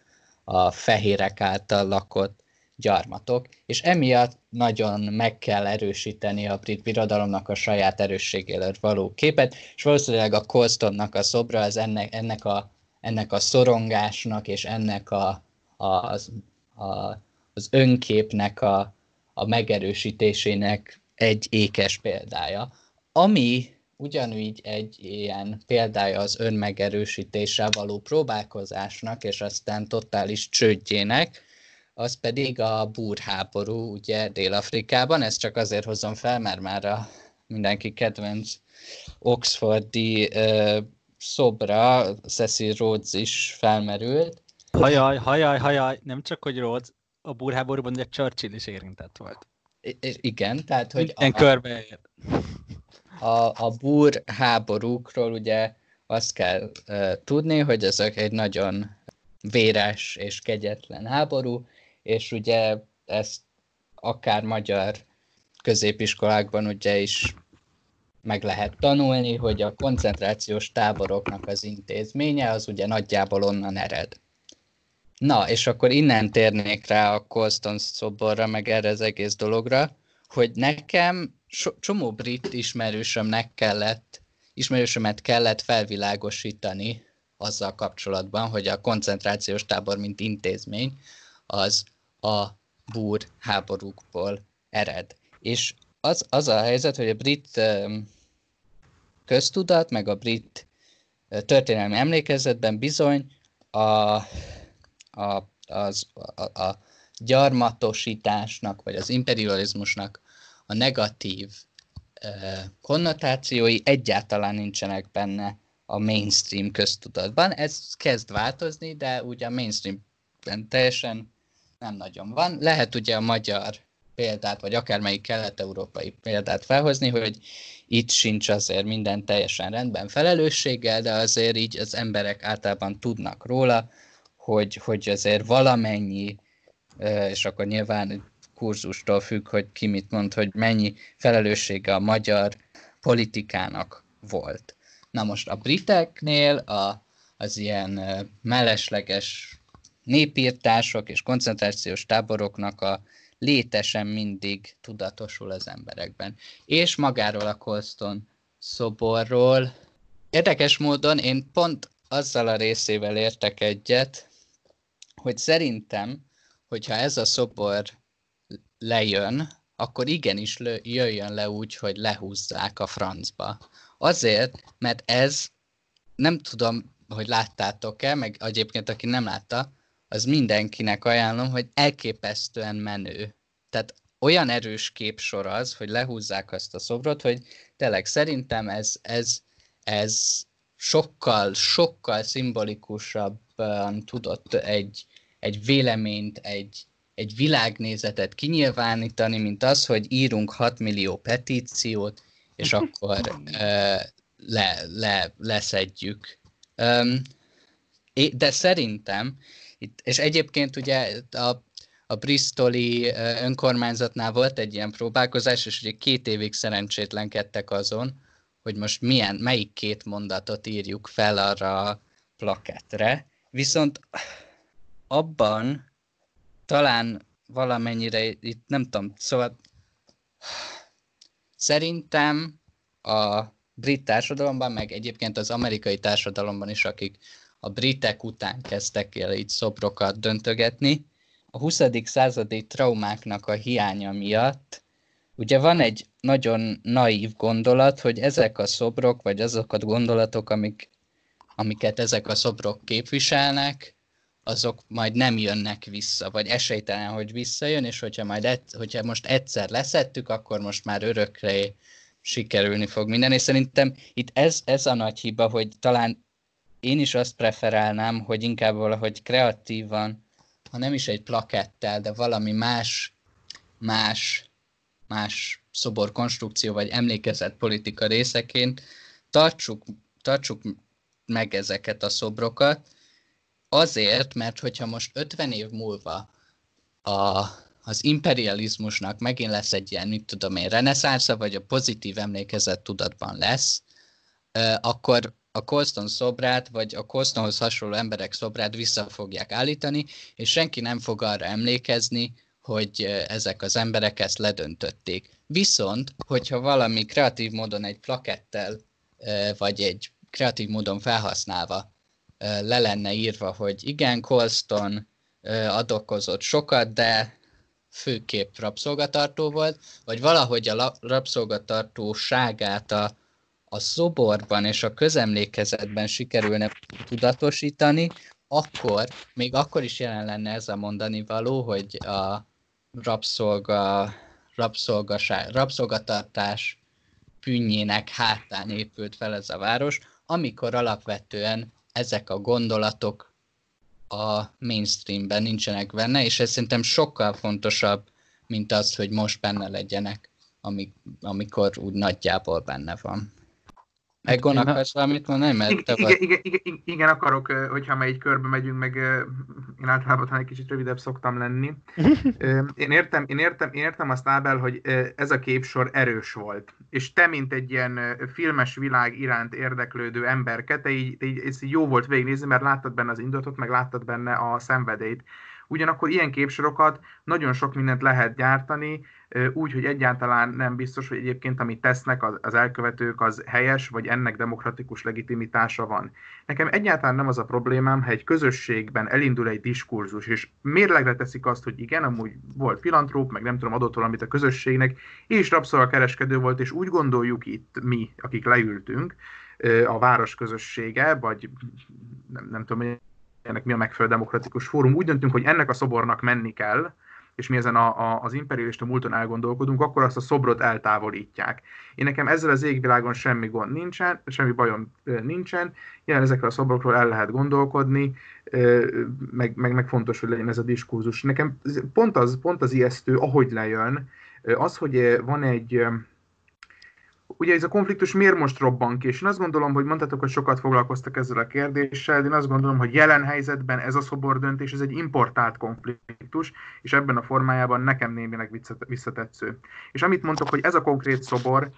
a fehérek által lakott gyarmatok, és emiatt nagyon meg kell erősíteni a brit birodalomnak a saját erősségéről való képet, és valószínűleg a Colstonnak a szobra az ennek, ennek, a, ennek a szorongásnak és ennek a, a, az, a, az önképnek a, a megerősítésének egy ékes példája. Ami ugyanúgy egy ilyen példája az önmegerősítéssel való próbálkozásnak, és aztán totális csődjének, az pedig a búrháború, ugye Dél-Afrikában, ezt csak azért hozom fel, mert már a mindenki kedvenc Oxfordi uh, szobra Cecil Rhodes is felmerült. Hajaj, hajaj, hajaj, nem csak, hogy Rhodes, a búrháborúban ugye Churchill is érintett volt. I- igen, tehát, hogy... Minden a, körbe a, a búr háborúkról ugye azt kell uh, tudni, hogy ezek egy nagyon véres és kegyetlen háború, és ugye ezt akár magyar középiskolákban ugye is meg lehet tanulni, hogy a koncentrációs táboroknak az intézménye az ugye nagyjából onnan ered. Na, és akkor innen térnék rá a Colston szoborra, meg erre az egész dologra, hogy nekem so- csomó brit ismerősömnek kellett, ismerősömet kellett felvilágosítani azzal kapcsolatban, hogy a koncentrációs tábor, mint intézmény, az a búr háborúkból ered. És az, az a helyzet, hogy a brit köztudat, meg a brit történelmi emlékezetben bizony a, a, az, a, a gyarmatosításnak, vagy az imperializmusnak a negatív konnotációi egyáltalán nincsenek benne a mainstream köztudatban. Ez kezd változni, de ugye a mainstreamben teljesen nem nagyon van. Lehet ugye a magyar példát, vagy akármelyik kelet-európai példát felhozni, hogy itt sincs azért minden teljesen rendben felelősséggel, de azért így az emberek általában tudnak róla, hogy, hogy azért valamennyi, és akkor nyilván kurzustól függ, hogy ki mit mond, hogy mennyi felelőssége a magyar politikának volt. Na most a briteknél a, az ilyen mellesleges népírtások és koncentrációs táboroknak a létesen mindig tudatosul az emberekben. És magáról a Colston szoborról. Érdekes módon én pont azzal a részével értek egyet, hogy szerintem, hogyha ez a szobor lejön, akkor igenis jöjjön le úgy, hogy lehúzzák a francba. Azért, mert ez, nem tudom, hogy láttátok-e, meg egyébként aki nem látta, az mindenkinek ajánlom, hogy elképesztően menő. Tehát olyan erős képsor az, hogy lehúzzák azt a szobrot, hogy tényleg szerintem ez, ez, ez sokkal, sokkal szimbolikusabban tudott egy, egy véleményt, egy, egy világnézetet kinyilvánítani, mint az, hogy írunk 6 millió petíciót, és [LAUGHS] akkor uh, le, le, leszedjük. Um, de szerintem itt, és egyébként ugye a, a Bristoli önkormányzatnál volt egy ilyen próbálkozás, és ugye két évig szerencsétlenkedtek azon, hogy most milyen, melyik két mondatot írjuk fel arra a plakettre. Viszont abban talán valamennyire itt nem tudom, szóval szerintem a brit társadalomban, meg egyébként az amerikai társadalomban is, akik a britek után kezdtek el így szobrokat döntögetni. A 20. századi traumáknak a hiánya miatt ugye van egy nagyon naív gondolat, hogy ezek a szobrok, vagy azok a gondolatok, amik, amiket ezek a szobrok képviselnek, azok majd nem jönnek vissza, vagy esélytelen, hogy visszajön, és hogyha, majd et, hogyha most egyszer leszettük, akkor most már örökre sikerülni fog minden, és szerintem itt ez, ez a nagy hiba, hogy talán én is azt preferálnám, hogy inkább valahogy kreatívan, ha nem is egy plakettel, de valami más, más, más szoborkonstrukció vagy emlékezett politika részeként tartsuk, tartsuk meg ezeket a szobrokat, azért, mert hogyha most 50 év múlva a, az imperializmusnak megint lesz egy ilyen, mit tudom én, reneszánsza, vagy a pozitív emlékezet tudatban lesz, akkor a Colston szobrát, vagy a Colstonhoz hasonló emberek szobrát vissza fogják állítani, és senki nem fog arra emlékezni, hogy ezek az emberek ezt ledöntötték. Viszont, hogyha valami kreatív módon egy plakettel, vagy egy kreatív módon felhasználva le lenne írva, hogy igen, Colston adokozott sokat, de főképp rabszolgatartó volt, vagy valahogy a rabszolgatartóságát a, a szoborban és a közemlékezetben sikerülne tudatosítani, akkor, még akkor is jelen lenne ez a mondani való, hogy a rabszolga, rabszolgatartás bűnjének hátán épült fel ez a város, amikor alapvetően ezek a gondolatok a mainstreamben nincsenek benne, és ez szerintem sokkal fontosabb, mint az, hogy most benne legyenek, amikor úgy nagyjából benne van. Egon, akarsz valamit mondani? Mert te igen, igen, igen, igen, akarok, hogyha már egy körbe megyünk, meg én általában egy kicsit rövidebb szoktam lenni. [LAUGHS] Én értem, én értem, én értem azt, Ábel, hogy ez a képsor erős volt. És te, mint egy ilyen filmes világ iránt érdeklődő emberke, te így, te így, ez így jó volt végignézni, mert láttad benne az indulatot, meg láttad benne a szenvedélyt. Ugyanakkor ilyen képsorokat nagyon sok mindent lehet gyártani, úgy, hogy egyáltalán nem biztos, hogy egyébként amit tesznek az elkövetők, az helyes, vagy ennek demokratikus legitimitása van. Nekem egyáltalán nem az a problémám, ha egy közösségben elindul egy diskurzus, és mérlegre teszik azt, hogy igen, amúgy volt filantróp, meg nem tudom, adott valamit a közösségnek, és rabszolgakereskedő volt, és úgy gondoljuk itt mi, akik leültünk, a város közössége, vagy nem, nem tudom, ennek mi a megfelelő demokratikus fórum, úgy döntünk, hogy ennek a szobornak menni kell, és mi ezen a, a, az imperialista múlton elgondolkodunk, akkor azt a szobrot eltávolítják. Én nekem ezzel az égvilágon semmi gond nincsen, semmi bajom nincsen, jelen ezekről a szobrokról el lehet gondolkodni, meg, meg, meg fontos, hogy legyen ez a diskurzus. Nekem pont az, pont az ijesztő, ahogy lejön, az, hogy van egy, ugye ez a konfliktus miért most robban ki? És én azt gondolom, hogy mondhatok, hogy sokat foglalkoztak ezzel a kérdéssel, de én azt gondolom, hogy jelen helyzetben ez a szobor döntés, ez egy importált konfliktus, és ebben a formájában nekem némileg visszatetsző. És amit mondtok, hogy ez a konkrét szobor,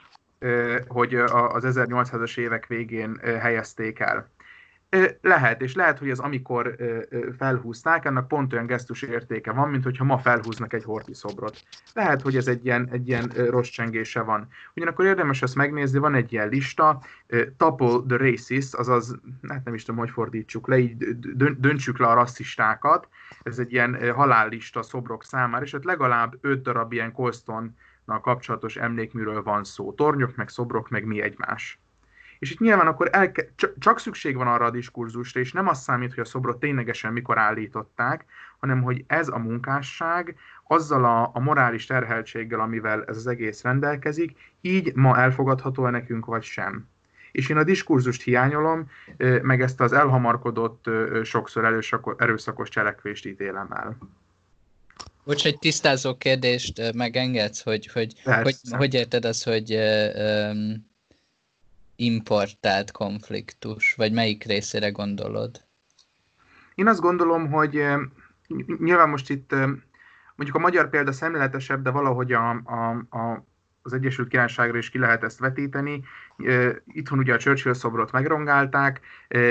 hogy az 1800-as évek végén helyezték el. Lehet, és lehet, hogy ez amikor felhúzták, ennek pont olyan gesztus értéke van, mint hogyha ma felhúznak egy horti szobrot. Lehet, hogy ez egy ilyen, egy ilyen rossz csengése van. Ugyanakkor érdemes ezt megnézni, van egy ilyen lista, Topple the Racist, azaz, hát nem is tudom, hogy fordítsuk le, így döntsük le a rasszistákat, ez egy ilyen halállista szobrok számára, és ott legalább öt darab ilyen Colston kapcsolatos emlékműről van szó. Tornyok, meg szobrok, meg mi egymás. És itt nyilván akkor el, csak szükség van arra a diskurzusra, és nem az számít, hogy a szobrot ténylegesen mikor állították, hanem hogy ez a munkásság azzal a, a morális terheltséggel, amivel ez az egész rendelkezik, így ma elfogadható-e nekünk, vagy sem. És én a diskurzust hiányolom, meg ezt az elhamarkodott, sokszor erőszakos cselekvést ítélem el. Bocs, egy tisztázó kérdést megengedsz, hogy hogy, hogy, hogy érted az, hogy um, importált konfliktus, vagy melyik részére gondolod? Én azt gondolom, hogy nyilván most itt mondjuk a magyar példa szemléletesebb, de valahogy a, a, a, az Egyesült Királyságra is ki lehet ezt vetíteni. Itthon ugye a Churchill szobrot megrongálták,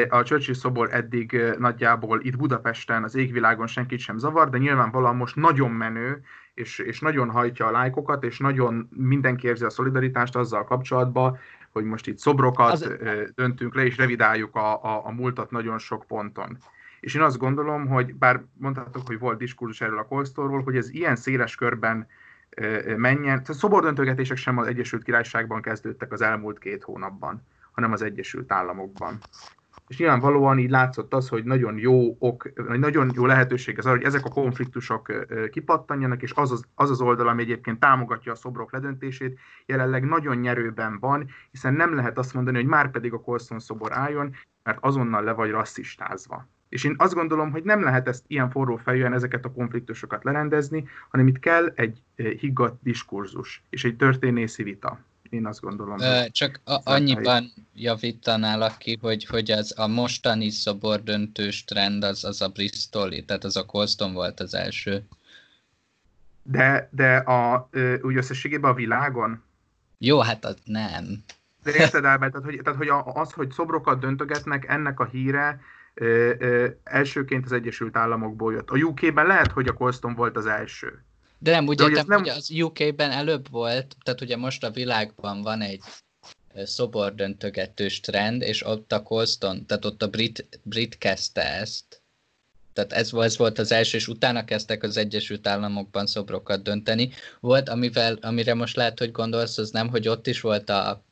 a Churchill szobor eddig nagyjából itt Budapesten az égvilágon senkit sem zavar, de nyilvánvalóan most nagyon menő, és, és nagyon hajtja a lájkokat, és nagyon mindenki érzi a szolidaritást azzal kapcsolatban, hogy most itt szobrokat az... döntünk le, és revidáljuk a, a, a múltat nagyon sok ponton. És én azt gondolom, hogy bár mondhatok, hogy volt diskurzus erről a Kolsztorról, hogy ez ilyen széles körben menjen. Tehát szobordöntögetések sem az Egyesült Királyságban kezdődtek az elmúlt két hónapban, hanem az Egyesült Államokban és nyilvánvalóan így látszott az, hogy nagyon jó ok, vagy nagyon jó lehetőség az arra, hogy ezek a konfliktusok kipattanjanak, és az az, az az oldal, ami egyébként támogatja a szobrok ledöntését, jelenleg nagyon nyerőben van, hiszen nem lehet azt mondani, hogy már pedig a Colson szobor álljon, mert azonnal le vagy rasszistázva. És én azt gondolom, hogy nem lehet ezt ilyen forró fejűen ezeket a konfliktusokat lerendezni, hanem itt kell egy higgadt diskurzus és egy történészi vita. Én azt gondolom. Ö, csak a, annyiban javítanálak ki, hogy, hogy az a mostani szobordöntős trend az, az a Bristoli, tehát az a Colston volt az első. De, de a, úgy összességében a világon? Jó, hát az nem. De érted el, tehát hogy, tehát, hogy az, hogy szobrokat döntögetnek, ennek a híre ö, ö, elsőként az Egyesült Államokból jött. A UK-ben lehet, hogy a Colston volt az első. De nem, úgy értem, nem... hogy az UK-ben előbb volt, tehát ugye most a világban van egy szobordöntögetős trend, és ott a Colston, tehát ott a brit, brit kezdte ezt. Tehát ez, ez volt az első, és utána kezdtek az Egyesült Államokban szobrokat dönteni. Volt, amivel, amire most lehet, hogy gondolsz, az nem, hogy ott is volt a,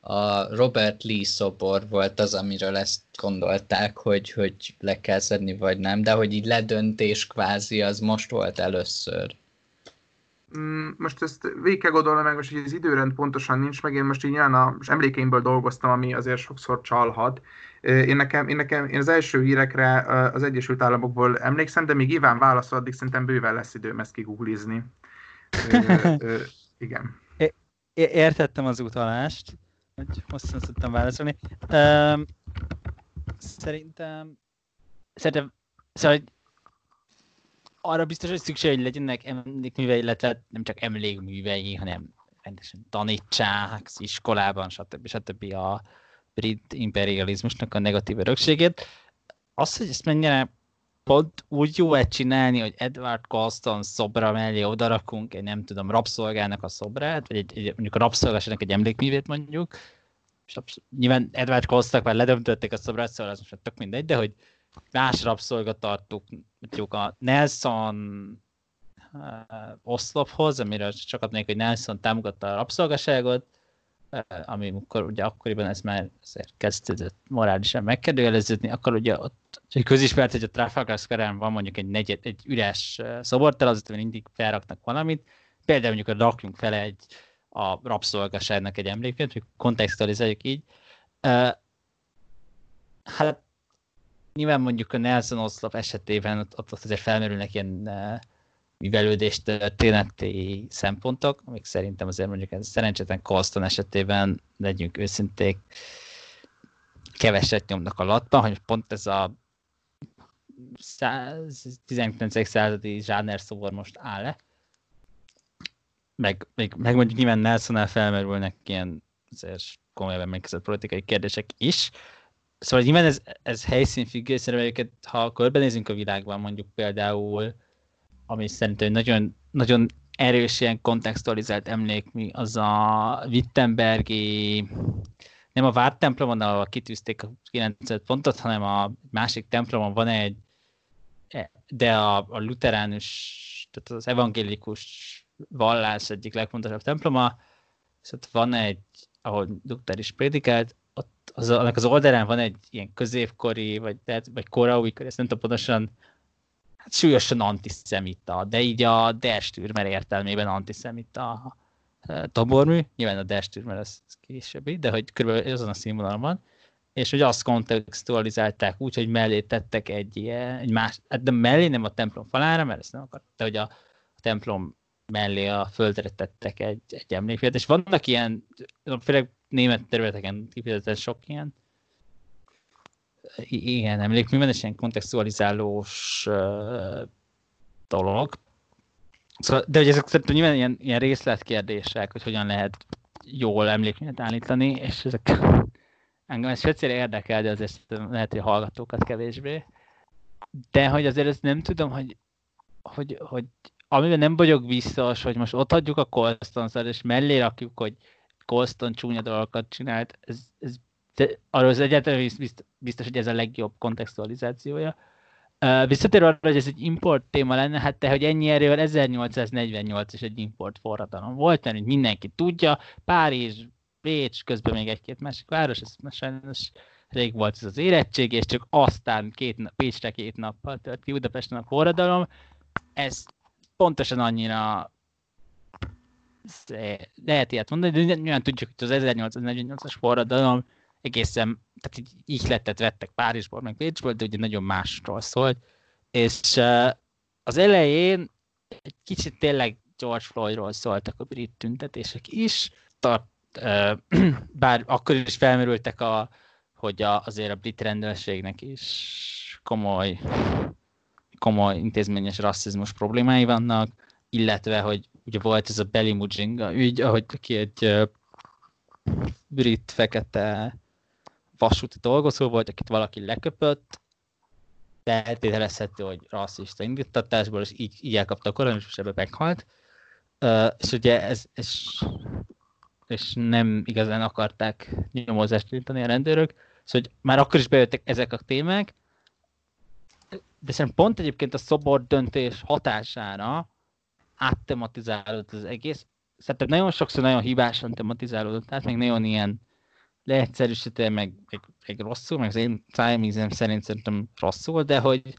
a Robert Lee szobor volt az, amiről ezt gondolták, hogy, hogy le kell szedni, vagy nem, de hogy így ledöntés kvázi, az most volt először. Mm, most ezt végig kell gondolnom meg, most hogy az időrend pontosan nincs meg, én most így nyilván az emlékeimből dolgoztam, ami azért sokszor csalhat. Én nekem, én nekem én az első hírekre az Egyesült Államokból emlékszem, de még Iván válaszol, addig szerintem bőven lesz időm ezt kiguglizni. [LAUGHS] igen. Értettem az utalást, hogy hosszan tudtam válaszolni. Um, szerintem, szerintem, szóval, arra biztos, hogy szükség, hogy legyenek emlékművei, illetve nem csak emlékművei, hanem rendesen tanítsák iskolában, stb. stb. a brit imperializmusnak a negatív örökségét. Az, hogy ezt mennyire pont úgy jó csinálni, hogy Edward Colston szobra mellé odarakunk egy nem tudom, rabszolgának a szobrát, vagy egy, egy mondjuk a rabszolgásának egy emlékművét mondjuk, és nyilván Edward Colston már ledömtötték a szobrát, szóval az most tök mindegy, de hogy más rabszolgatartók, a Nelson uh, oszlophoz, amire csak adnék, hogy Nelson támogatta a rabszolgaságot, uh, ami akkor ugye akkoriban ez már azért kezdődött morálisan megkérdőjeleződni, akkor ugye ott egy közismert, hogy a Trafalgar square van mondjuk egy, negyed, egy üres szobortel, az mindig felraknak valamit, például mondjuk rakjunk fel egy a rabszolgaságnak egy emlékét, hogy kontextualizáljuk így. Hát nyilván mondjuk a Nelson oszlop esetében ott, ott azért felmerülnek ilyen uh, művelődés történeti szempontok, amik szerintem azért mondjuk ez szerencsétlen Colston esetében, legyünk őszinték, keveset nyomnak a latba, hogy pont ez a 19. századi zsáner szobor most áll-e. Meg, meg, meg mondjuk nyilván Nelsonnál felmerülnek ilyen azért komolyan megkezdett politikai kérdések is, Szóval nyilván ez, ez helyszínfüggő, szerintem ha körbenézünk a világban, mondjuk például, ami szerintem nagyon, nagyon erős ilyen kontextualizált emlékmű, az a Wittenbergi, nem a Várt templomon, ahol kitűzték a 9 pontot, hanem a másik templomon van egy, de a, a luteránus, tehát az evangélikus vallás egyik legfontosabb temploma, szóval van egy, ahol Luther is prédikált, az, annak az oldalán van egy ilyen középkori, vagy, vagy korai, ezt nem tudom pontosan, hát súlyosan antiszemita, de így a Der Stürmer értelmében antiszemita tobormű, nyilván a Der Stürmer az későbbi, de hogy körülbelül azon a színvonalon van, és hogy azt kontextualizálták úgy, hogy mellé tettek egy ilyen, egy más, hát de mellé nem a templom falára, mert ezt nem akart, de hogy a, a templom mellé a földre tettek egy, egy emlékfélet, és vannak ilyen, főleg német területeken kifejezetten sok ilyen igen, emlékműben, és ilyen kontextualizálós uh, dolog. Szóval, de hogy ezek szerintem nyilván ilyen, ilyen részletkérdések, hogy hogyan lehet jól emlékművet állítani, és ezek [LAUGHS] engem ez speciál érdekel, de azért lehet, hogy hallgatókat kevésbé. De hogy azért ezt nem tudom, hogy, hogy, hogy amiben nem vagyok biztos, hogy most ott hagyjuk a Colston és mellé rakjuk, hogy Colston csúnya dolgokat csinált, ez, ez de arról az egyáltalán biztos, hogy ez a legjobb kontextualizációja. Uh, visszatérve arra, hogy ez egy import téma lenne, hát te, hogy ennyi erővel 1848 is egy import forradalom volt, mert mindenki tudja, Párizs, Pécs, közben még egy-két másik város, ez sajnos rég volt ez az érettség, és csak aztán két, Pécsre két nappal tört ki Budapesten a forradalom. Ez pontosan annyira lehet ilyet mondani, de nyilván tudjuk, hogy az 1848-as forradalom egészen, tehát így ihletet vettek Párizsból, meg Bécsből, de ugye nagyon másról szólt, és uh, az elején egy kicsit tényleg George Floydról szóltak a brit tüntetések is, tart, uh, [CLEARS THROAT] bár akkor is felmerültek, a, hogy a, azért a brit rendőrségnek is komoly, komoly intézményes rasszizmus problémái vannak, illetve, hogy ugye volt ez a Belly Mujinga ügy, ahogy ki egy brit fekete vasúti dolgozó volt, akit valaki leköpött, feltételezhető, hogy rasszista indítatásból, és így, így elkapta a koronavírus, ebbe meghalt. Uh, és ugye ez, és, és nem igazán akarták nyomozást indítani a rendőrök, szóval hogy már akkor is bejöttek ezek a témák, de szerintem pont egyébként a szobor döntés hatására áttematizálódott az egész. Szerintem nagyon sokszor nagyon hibásan tematizálódott, tehát még nagyon ilyen leegyszerűsítve, meg, meg, meg rosszul, meg az én szájmízem szerint szerintem rosszul, de hogy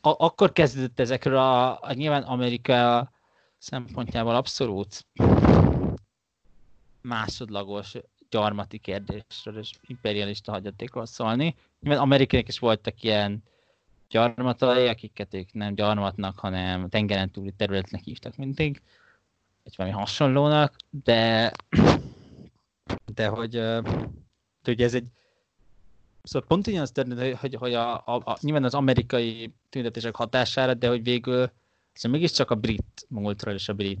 a, akkor kezdődött ezekről a, a nyilván Amerika szempontjából abszolút másodlagos gyarmati kérdésről és imperialista hagyatékról szólni. Nyilván Amerikának is voltak ilyen gyarmatai, akiket ők nem gyarmatnak, hanem tengeren túli területnek hívtak mindig, vagy valami hasonlónak, de de hogy, de hogy ez egy Szóval pont ugyanaz történt, hogy, hogy a, a, a, nyilván az amerikai tüntetések hatására, de hogy végül szóval mégiscsak a brit múltról és a brit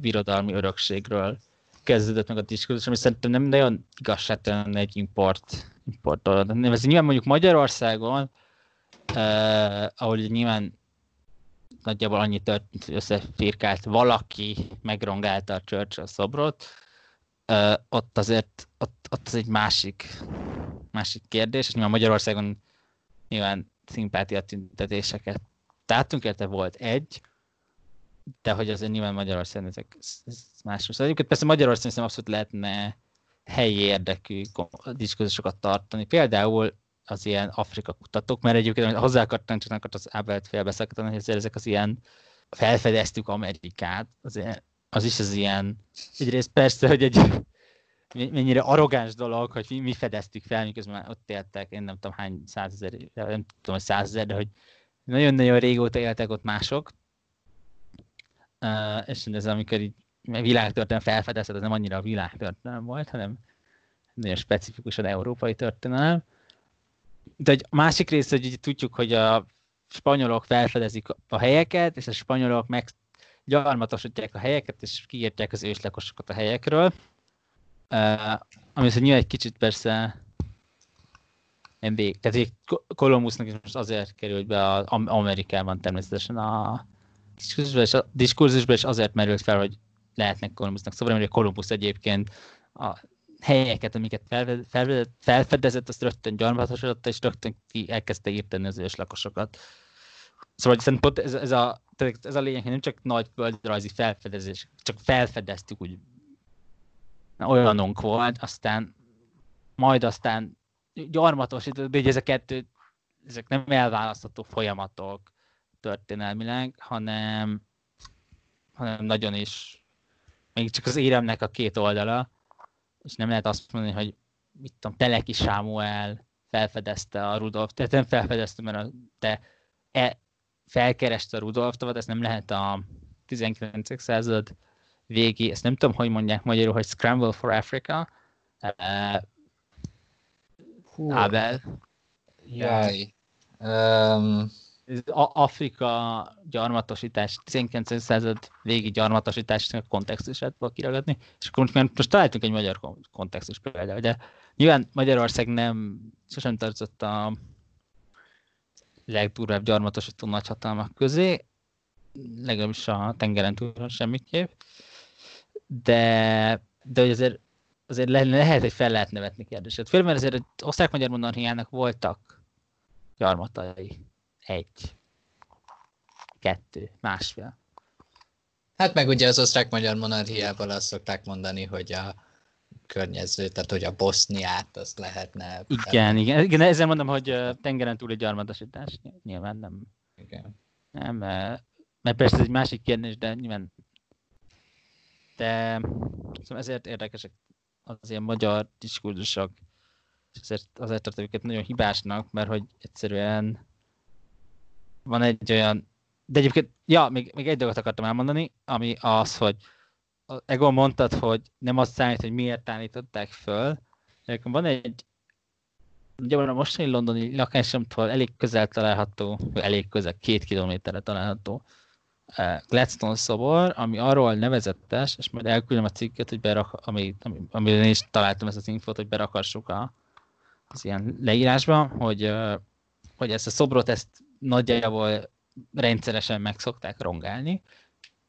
birodalmi örökségről kezdődött meg a diskurzus, ami szerintem nem nagyon igazságtalan egy import, import dolog. Ez nyilván mondjuk Magyarországon, eh, ahol nyilván nagyjából annyi történt, hogy összefirkált valaki, megrongálta a Churchill szobrot, eh, ott azért, ott, ott az egy másik, másik kérdés, és nyilván Magyarországon nyilván szimpátia tüntetéseket láttunk, illetve volt egy, de hogy azért nyilván Magyarországon ezek ez másról. Szóval egyébként persze Magyarországon szerintem abszolút lehetne helyi érdekű diskurzusokat tartani. Például az ilyen Afrika kutatók, mert egyébként hozzá akartam csak az Ábelt félbeszakítani, hogy ezek az ilyen felfedeztük Amerikát, az, az is az ilyen, egyrészt persze, hogy egy mennyire arrogáns dolog, hogy mi, mi fedeztük fel, miközben ott éltek, én nem tudom hány százezer, nem tudom, hogy százezer, de hogy nagyon-nagyon régóta éltek ott mások, Uh, és ez amikor így világtörténelem felfedezted, ez nem annyira a világtörténelem volt, hanem nagyon specifikusan európai történelem. De egy másik része, hogy így tudjuk, hogy a spanyolok felfedezik a helyeket, és a spanyolok meg gyarmatosítják a helyeket, és kiírtják az őslakosokat a helyekről. Uh, ami nyilván egy kicsit persze nem vég. Tehát Kolumbusznak is most azért került be az Amerikában természetesen a, diskurzusban, és a diskurzusban is azért merült fel, hogy lehetnek Kolumbusznak szóval, mert Kolumbusz egyébként a helyeket, amiket felfedezett, felfedezett azt rögtön gyarmatosította, és rögtön ki elkezdte írteni az őslakosokat. Szóval hiszen pont ez, ez, a, ez a lényeg, hogy nem csak nagy földrajzi felfedezés, csak felfedeztük, úgy olyanunk volt, aztán majd aztán gyarmatosított, de ez a kettő, ezek nem elválasztható folyamatok történelmileg, hanem, hanem nagyon is még csak az éremnek a két oldala, és nem lehet azt mondani, hogy mit tudom, Teleki Sámuel felfedezte a Rudolf, tehát nem felfedezte, mert a, te e, felkereste a Rudolf tavat, ezt nem lehet a 19. század végi, ezt nem tudom, hogy mondják magyarul, hogy Scramble for Africa. Uh, Abel. Jaj. Um, Afrika gyarmatosítás, 19. század végi gyarmatosításnak kontextusát kiragadni, és akkor most, most találtunk egy magyar kontextus például, de nyilván Magyarország nem sosem tartozott a legdurvább gyarmatosító nagyhatalmak közé, legalábbis a tengeren túl semmiképp, de, de hogy azért, azért le, lehet, hogy fel lehet nevetni kérdését. Főleg, mert azért az osztrák-magyar monarchiának voltak gyarmatai egy, kettő, másfél. Hát meg ugye az osztrák-magyar monarchiával azt szokták mondani, hogy a környező, tehát hogy a Boszniát azt lehetne... Igen, igen, igen, ezzel mondom, hogy tengeren túli gyarmatosítás. Nyilván nem... Igen. Nem, mert persze ez egy másik kérdés, de nyilván... De szóval ezért érdekesek az ilyen magyar diskurzusok, és ezért, azért tartom őket nagyon hibásnak, mert hogy egyszerűen van egy olyan, de egyébként, ja, még, még egy dolgot akartam elmondani, ami az, hogy Egon mondtad, hogy nem azt számít, hogy miért állították föl. Van egy, ugye a mostani londoni lakásomtól elég közel található, elég közel, két kilométerre található uh, Gladstone szobor, ami arról nevezetes, és majd elküldöm a cikket, hogy berak, ami, ami, ami én is találtam ezt az infót, hogy berakassuk a, az ilyen leírásba, hogy, uh, hogy ezt a szobrot, ezt nagyjából rendszeresen meg szokták rongálni,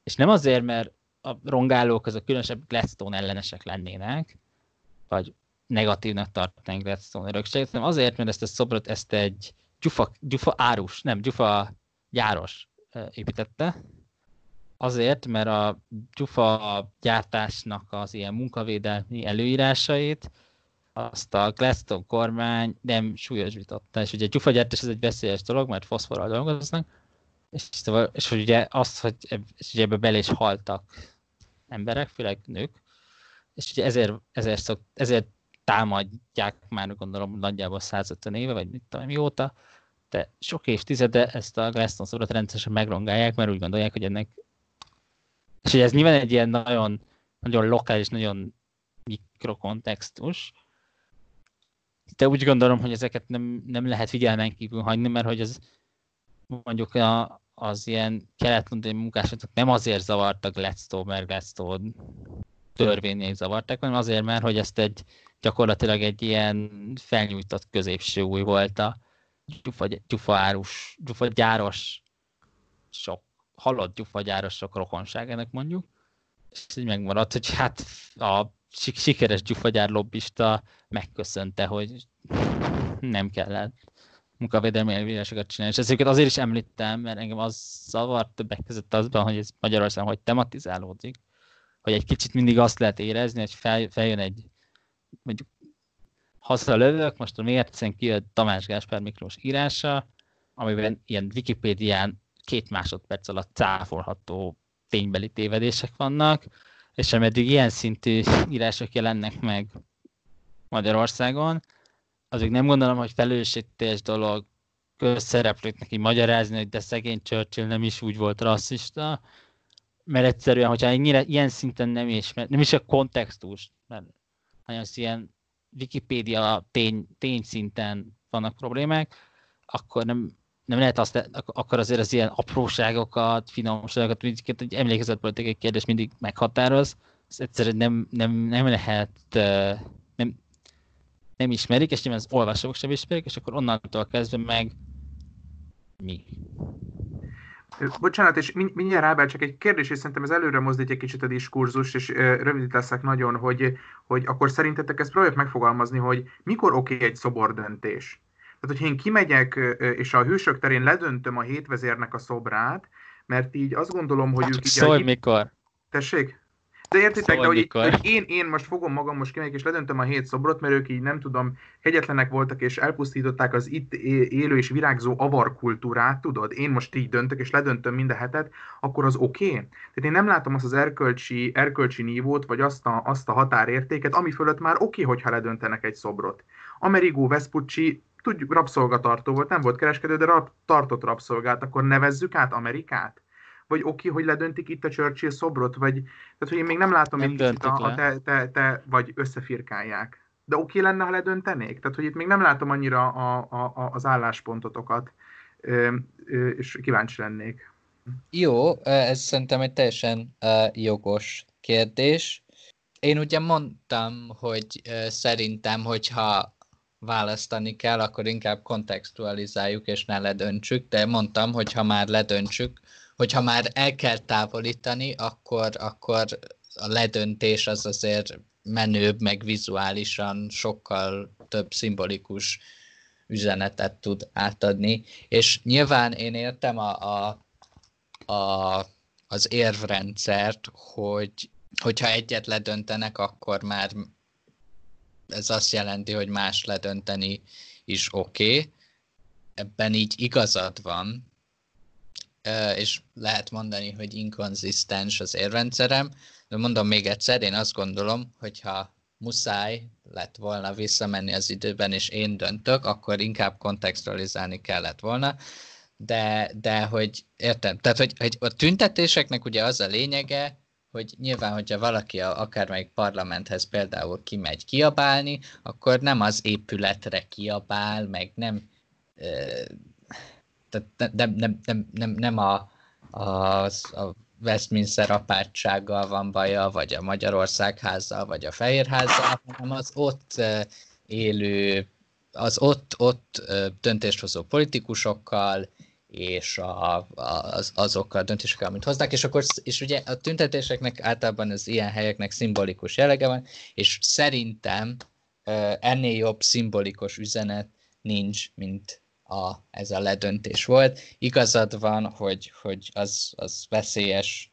és nem azért, mert a rongálók azok különösebb Gladstone ellenesek lennének, vagy negatívnak tartanánk Gladstone örökséget, hanem azért, mert ezt a szobrot ezt egy gyufa, gyufa árus, nem, gyufa gyáros építette, azért, mert a gyufa gyártásnak az ilyen munkavédelmi előírásait azt a Gladstone kormány nem súlyosította, és ugye a gyufagyártás ez egy veszélyes dolog, mert foszforral dolgoznak, és, és hogy ugye azt, hogy és ugye ebbe bele is haltak emberek, főleg nők, és ugye ezért, ezért, szok, ezért támadják már gondolom nagyjából 150 éve, vagy mit tudom mióta, de sok évtizede ezt a Gladstone szobrot rendszeresen megrongálják, mert úgy gondolják, hogy ennek és ugye ez nyilván egy ilyen nagyon, nagyon lokális, nagyon mikrokontextus, de úgy gondolom, hogy ezeket nem, nem lehet figyelmen kívül hagyni, mert hogy ez mondjuk a, az ilyen kelet-londoni munkásoknak nem azért zavartak Gladstone, mert Gladstone törvényei zavarták, hanem azért, mert hogy ezt egy gyakorlatilag egy ilyen felnyújtott középső új volt a gyufa, gyufaárus, gyufagyáros sok, halott gyufagyárosok rokonságának mondjuk, és így megmaradt, hogy hát a sikeres gyufagyár lobbista megköszönte, hogy nem kellett munkavédelmi elvírásokat csinálni. És ezeket azért is említem, mert engem az zavart többek között azban, hogy ez Magyarországon hogy tematizálódik, hogy egy kicsit mindig azt lehet érezni, hogy fel, feljön egy mondjuk hazalövök, most a mércen kijött Tamás Gáspár Miklós írása, amiben ilyen Wikipédián két másodperc alatt cáfolható ténybeli tévedések vannak, és ameddig ilyen szintű írások jelennek meg Magyarországon, azok nem gondolom, hogy felelősségteljes dolog közszereplőknek így magyarázni, hogy de szegény Churchill nem is úgy volt rasszista, mert egyszerűen, hogyha ennyire, ilyen szinten nem is, nem is a kontextus, mert hanem ilyen Wikipédia tény, tény szinten vannak problémák, akkor nem, nem lehet azt, akkor azért az ilyen apróságokat, finomságokat, egy emlékezetpolitikai kérdés mindig meghatároz, ez egyszerűen nem, nem, nem lehet, nem, nem ismerik, és nyilván az olvasók sem ismerik, és akkor onnantól kezdve meg mi. Bocsánat, és mindjárt Ábel, csak egy kérdés, és szerintem ez előre mozdítja egy kicsit a diskurzust, és rövid leszek nagyon, hogy, hogy akkor szerintetek ezt próbáljuk megfogalmazni, hogy mikor oké egy szobordöntés? Tehát, hogyha én kimegyek, és a hősök terén ledöntöm a hétvezérnek a szobrát, mert így azt gondolom, hogy ők így... Szólj a... mikor. Tessék? De értitek, szóval de hogy, hogy én, én most fogom magam, most kimegyek és ledöntöm a hét szobrot, mert ők így nem tudom, hegyetlenek voltak és elpusztították az itt élő és virágzó avarkultúrát, tudod? Én most így döntök és ledöntöm minden hetet, akkor az oké? Okay? Tehát én nem látom azt az erkölcsi, erkölcsi nívót, vagy azt a, azt a határértéket, ami fölött már oké, okay, hogyha ledöntenek egy szobrot. Amerigo Vespucci tudjuk, rabszolgatartó volt, nem volt kereskedő, de rab, tartott rabszolgát, akkor nevezzük át Amerikát? Vagy oké, hogy ledöntik itt a Churchill szobrot? Vagy, tehát, hogy én még nem látom, nem itt a, a te, te, te, vagy összefirkálják. De oké lenne, ha ledöntenék? Tehát, hogy itt még nem látom annyira a, a, a, az álláspontotokat, és kíváncsi lennék. Jó, ez szerintem egy teljesen jogos kérdés. Én ugye mondtam, hogy szerintem, hogyha választani kell, akkor inkább kontextualizáljuk és ne ledöntsük, de mondtam, hogy ha már ledöntsük, hogyha már el kell távolítani, akkor, akkor a ledöntés az azért menőbb, meg vizuálisan sokkal több szimbolikus üzenetet tud átadni, és nyilván én értem a, a, a, az érvrendszert, hogy hogyha egyet ledöntenek, akkor már ez azt jelenti, hogy más ledönteni is oké. Okay. Ebben így igazad van, és lehet mondani, hogy inkonzisztens az érrendszerem, de mondom még egyszer, én azt gondolom, hogyha muszáj lett volna visszamenni az időben, és én döntök, akkor inkább kontextualizálni kellett volna, de, de hogy értem, tehát hogy, hogy a tüntetéseknek ugye az a lényege, hogy nyilván, hogyha valaki a, akármelyik parlamenthez például kimegy kiabálni, akkor nem az épületre kiabál, meg nem, tehát nem, nem, nem, nem, nem a, a, a Westminster apátsággal van baja, vagy a Magyarország házzal, vagy a Fehérházzal, hanem az ott élő, az ott, ott döntéshozó politikusokkal, és a, az, azokkal a döntésekkel, amit hoznak, és akkor és ugye a tüntetéseknek általában az ilyen helyeknek szimbolikus jellege van, és szerintem ennél jobb szimbolikus üzenet nincs, mint a, ez a ledöntés volt. Igazad van, hogy, hogy az, az veszélyes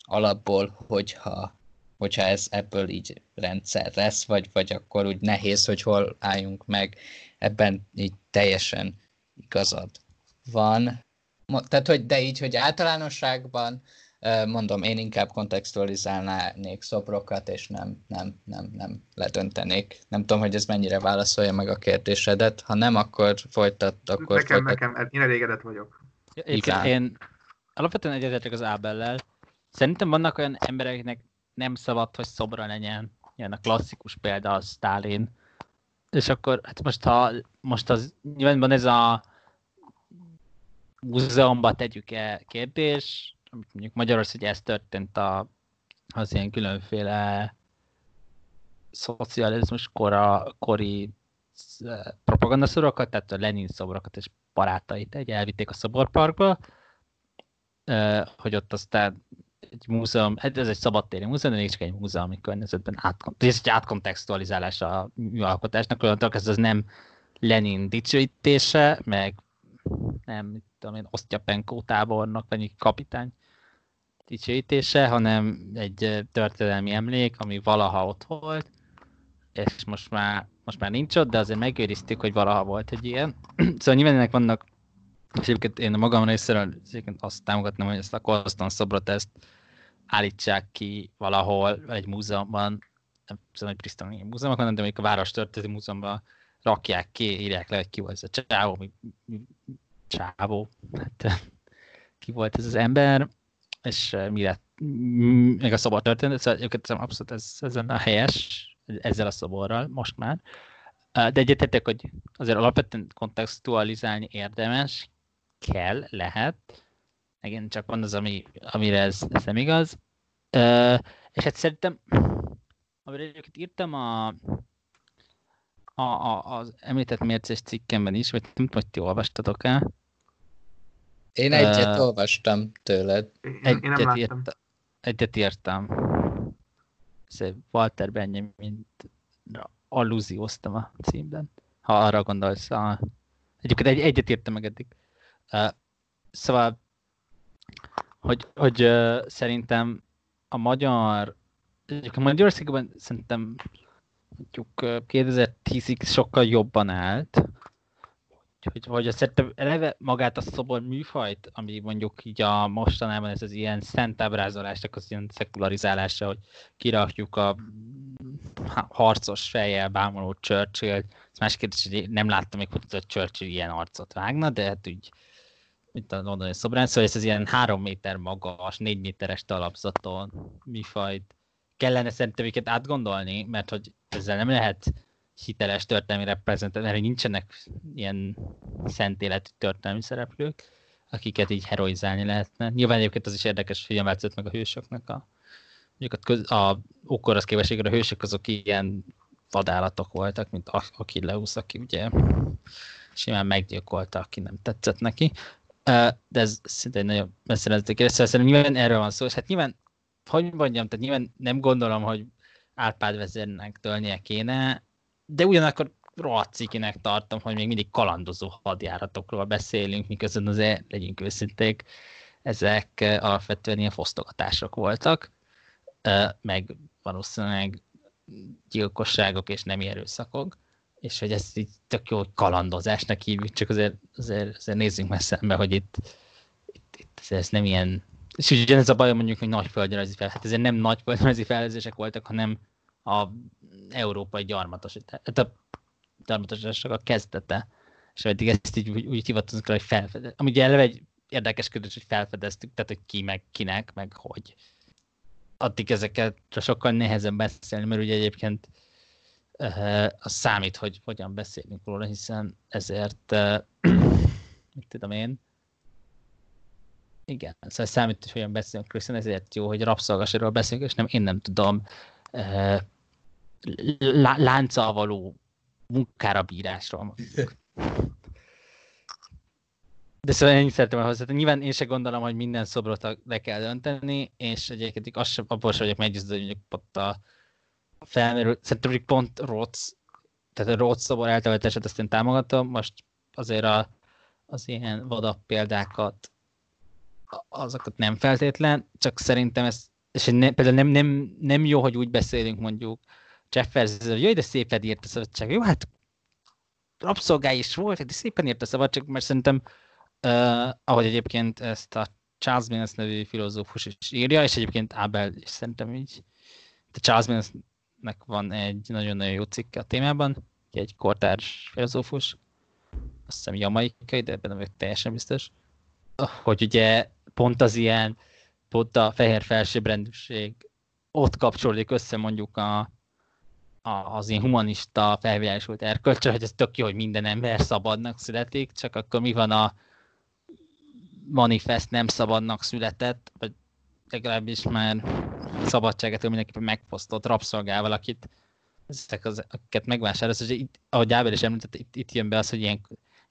alapból, hogyha hogyha ez ebből így rendszer lesz, vagy, vagy akkor úgy nehéz, hogy hol álljunk meg, ebben így teljesen igazad van. Tehát, hogy de így, hogy általánosságban mondom, én inkább kontextualizálnánék szobrokat, és nem, nem, nem, nem ledöntenék. Nem tudom, hogy ez mennyire válaszolja meg a kérdésedet. Ha nem, akkor folytat. Akkor nekem, folytat. nekem, én elégedett vagyok. Egyébként én alapvetően egyetetek az Ábellel. Szerintem vannak olyan embereknek nem szabad, hogy szobra legyen. Ilyen a klasszikus példa a Stalin. És akkor, hát most ha, most az, nyilván van ez a múzeumba tegyük-e kérdés, mondjuk Magyarország, hogy ez történt a, az ilyen különféle szocializmus kora, kori propagandaszorokat, tehát a Lenin szobrokat és barátait egy elvitték a szoborparkba, hogy ott aztán egy múzeum, hát ez egy szabadtéri múzeum, de csak egy múzeumi környezetben átkont, ez egy átkontextualizálás a műalkotásnak, onnantól ez az nem Lenin dicsőítése, meg nem, tudom én, Osztyapenko tábornok, vagy kapitány dicsőítése, hanem egy történelmi emlék, ami valaha ott volt, és most már, most már nincs ott, de azért megőriztük, hogy valaha volt egy ilyen. [CLEARS THROAT] szóval nyilván ennek vannak, és egyébként én a magam részéről azt támogatnám, hogy ezt a Colston szobrot ezt állítsák ki valahol, egy múzeumban, nem tudom, hogy Bristol múzeumban, de mondjuk a Város Történeti Múzeumban rakják ki, írják le, hogy ki volt ez a csávó, mi, csávó, hát ki volt ez az ember, és mi lett, meg a szobor történet, szóval őket abszolút ez, ez a helyes, ezzel a szoborral most már. De egyetetek, hogy azért alapvetően kontextualizálni érdemes, kell, lehet. Igen, csak van az, ami, amire ez, ez nem igaz. És hát szerintem, amire egyébként írtam a, a, a, az említett mércés cikkemben is, vagy nem tudom, hogy ti olvastatok el, én egyet uh, olvastam tőled. Én, egyet, én nem írta, egyet írtam. Ez Walter Benjamin allúzióztam a címben, ha arra gondolsz. A... Egyébként egy, egyet írtam meg eddig. Uh, szóval, hogy, hogy uh, szerintem a magyar, a Magyarországban szerintem mondjuk 2010-ig sokkal jobban állt, hogy, hogy szerintem eleve magát a szobor műfajt, ami mondjuk így a mostanában ez az ilyen szent ábrázolásnak az ilyen szekularizálása, hogy kirakjuk a harcos fejjel bámuló churchill Ez más kérdés, hogy nem láttam még, hogy a Churchill ilyen arcot vágna, de hát úgy, mint a londoni szobrán, szóval ez az ilyen három méter magas, négy méteres talapzaton műfajt kellene szerintem őket átgondolni, mert hogy ezzel nem lehet hiteles történelmi reprezentáció, mert nincsenek ilyen szent életű történelmi szereplők, akiket így heroizálni lehetne. Nyilván egyébként az is érdekes, hogy változott meg a hősöknek a mondjuk a, köz, a ókor képességre a hősök azok ilyen vadállatok voltak, mint Achilleus, aki ugye simán meggyilkolta, aki nem tetszett neki. De ez szinte egy nagyon messze kérdés, szóval szerintem nyilván erről van szó, és hát nyilván, hogy mondjam, tehát nyilván nem gondolom, hogy Árpád vezérnek tölnie kéne, de ugyanakkor rohadt tartom, hogy még mindig kalandozó hadjáratokról beszélünk, miközben azért, legyünk őszinték, ezek alapvetően ilyen fosztogatások voltak, meg valószínűleg gyilkosságok és nem erőszakok, és hogy ezt így tök jó, kalandozásnak hívjuk, csak azért, azért, azért nézzünk szembe, hogy itt, itt, itt ez nem ilyen, és ugyanez a baj mondjuk, hogy nagy földrajzi fel, hát ezért nem nagy földrajzi felezések voltak, hanem a európai gyarmatosítás, hát a gyarmatosításnak a kezdete, és eddig ezt így úgy, úgy hivatkozunk rá, hogy felfedez. Ami ugye eleve egy érdekes kérdés, hogy felfedeztük, tehát hogy ki, meg kinek, meg hogy. Addig ezeket sokkal nehezebb beszélni, mert ugye egyébként uh, az számít, hogy hogyan beszélünk róla, hiszen ezért, uh, [CLEARS THROAT] mit tudom én, igen, szóval számít, hogy hogyan beszélünk, hiszen ezért jó, hogy rabszolgasáról beszélünk, és nem, én nem tudom uh, lánccal való munkára bírásról De szóval én szeretem hozzá. Nyilván én se gondolom, hogy minden szobrot le kell dönteni, és egyébként azt sem, abból sem vagyok meggyőződve, hogy mondjuk ott a felmerül, szerintem hogy pont Rhodes, tehát a Rhodes szobor eltemetését ezt én támogatom, most azért a, az ilyen vadabb példákat, azokat nem feltétlen, csak szerintem ez és ne, például nem, nem, nem jó, hogy úgy beszélünk mondjuk Jeffers, hogy jaj, de szépen írt a szabadság. Jó, hát rabszolgály is volt, de szépen írt a szabadság, mert szerintem, uh, ahogy egyébként ezt a Charles Mills nevű filozófus is írja, és egyébként Abel is szerintem így. De Charles Millsnek van egy nagyon-nagyon jó cikke a témában, egy kortárs filozófus, azt hiszem jamaikai, de ebben nem vagyok teljesen biztos, hogy ugye pont az ilyen, pont a fehér felsőbbrendűség ott kapcsolódik össze mondjuk a, a, az én humanista felvilágosult erkölcsön, hogy ez tök jó, hogy minden ember szabadnak születik, csak akkor mi van a manifest nem szabadnak született, vagy legalábbis már szabadságától mindenképpen megfosztott rabszolgával, akit ezek az, akiket megvásárolsz, és itt, ahogy Ábel is említett, itt, itt jön be az, hogy ilyen,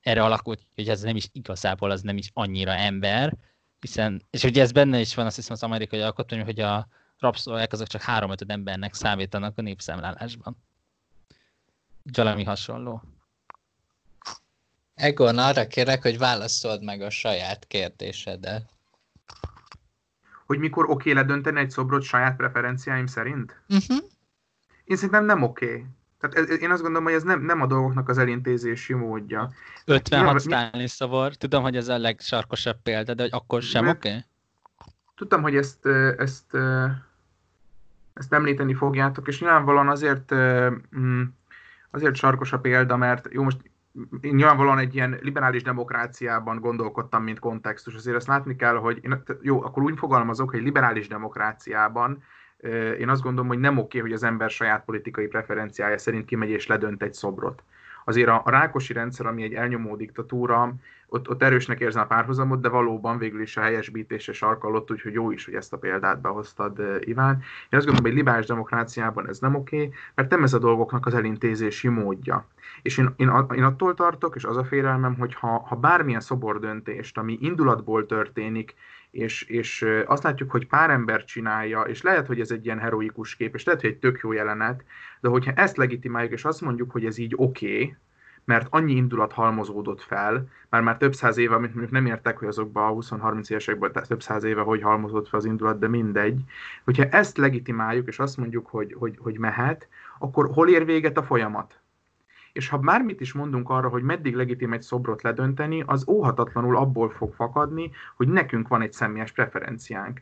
erre alakult, hogy ez nem is igazából, az nem is annyira ember, hiszen, és ugye ez benne is van, azt hiszem az amerikai alkotmány, hogy a rabszolgák azok csak három ötöd embernek számítanak a népszámlálásban. Valami hasonló. Egon, arra kérek, hogy válaszold meg a saját kérdésedet. Hogy mikor oké ledönteni egy szobrot saját preferenciáim szerint? Uh-huh. Én szerintem nem oké. Tehát ez, én azt gondolom, hogy ez nem, nem a dolgoknak az elintézési módja. 56 Stalin szavor, tudom, hogy ez a legsarkosabb példa, de hogy akkor sem oké? Okay? Tudtam, hogy ezt, ezt, ezt említeni fogjátok, és nyilvánvalóan azért, mm, azért sarkos a példa, mert jó, most én nyilvánvalóan egy ilyen liberális demokráciában gondolkodtam, mint kontextus. Azért azt látni kell, hogy én, jó, akkor úgy fogalmazok, hogy liberális demokráciában én azt gondolom, hogy nem oké, hogy az ember saját politikai preferenciája szerint kimegy és ledönt egy szobrot. Azért a, a rákosi rendszer, ami egy elnyomó diktatúra, ott, ott erősnek érzem a párhuzamot, de valóban végül is a helyesbítése sarkalott, úgyhogy jó is, hogy ezt a példát behoztad, Iván. Én azt gondolom, hogy liberális demokráciában ez nem oké, mert nem ez a dolgoknak az elintézési módja. És én, én, én attól tartok, és az a félelmem, hogy ha, ha bármilyen szobordöntést, ami indulatból történik, és, és azt látjuk, hogy pár ember csinálja, és lehet, hogy ez egy ilyen heroikus kép, és lehet, hogy egy tök jó jelenet, de hogyha ezt legitimáljuk, és azt mondjuk, hogy ez így oké, okay, mert annyi indulat halmozódott fel, már már több száz éve, amit mondjuk nem értek, hogy azokban a 20-30 évesekben több száz éve hogy halmozódott fel az indulat, de mindegy. Hogyha ezt legitimáljuk, és azt mondjuk, hogy, hogy, hogy mehet, akkor hol ér véget a folyamat? És ha bármit is mondunk arra, hogy meddig legitim egy szobrot ledönteni, az óhatatlanul abból fog fakadni, hogy nekünk van egy személyes preferenciánk.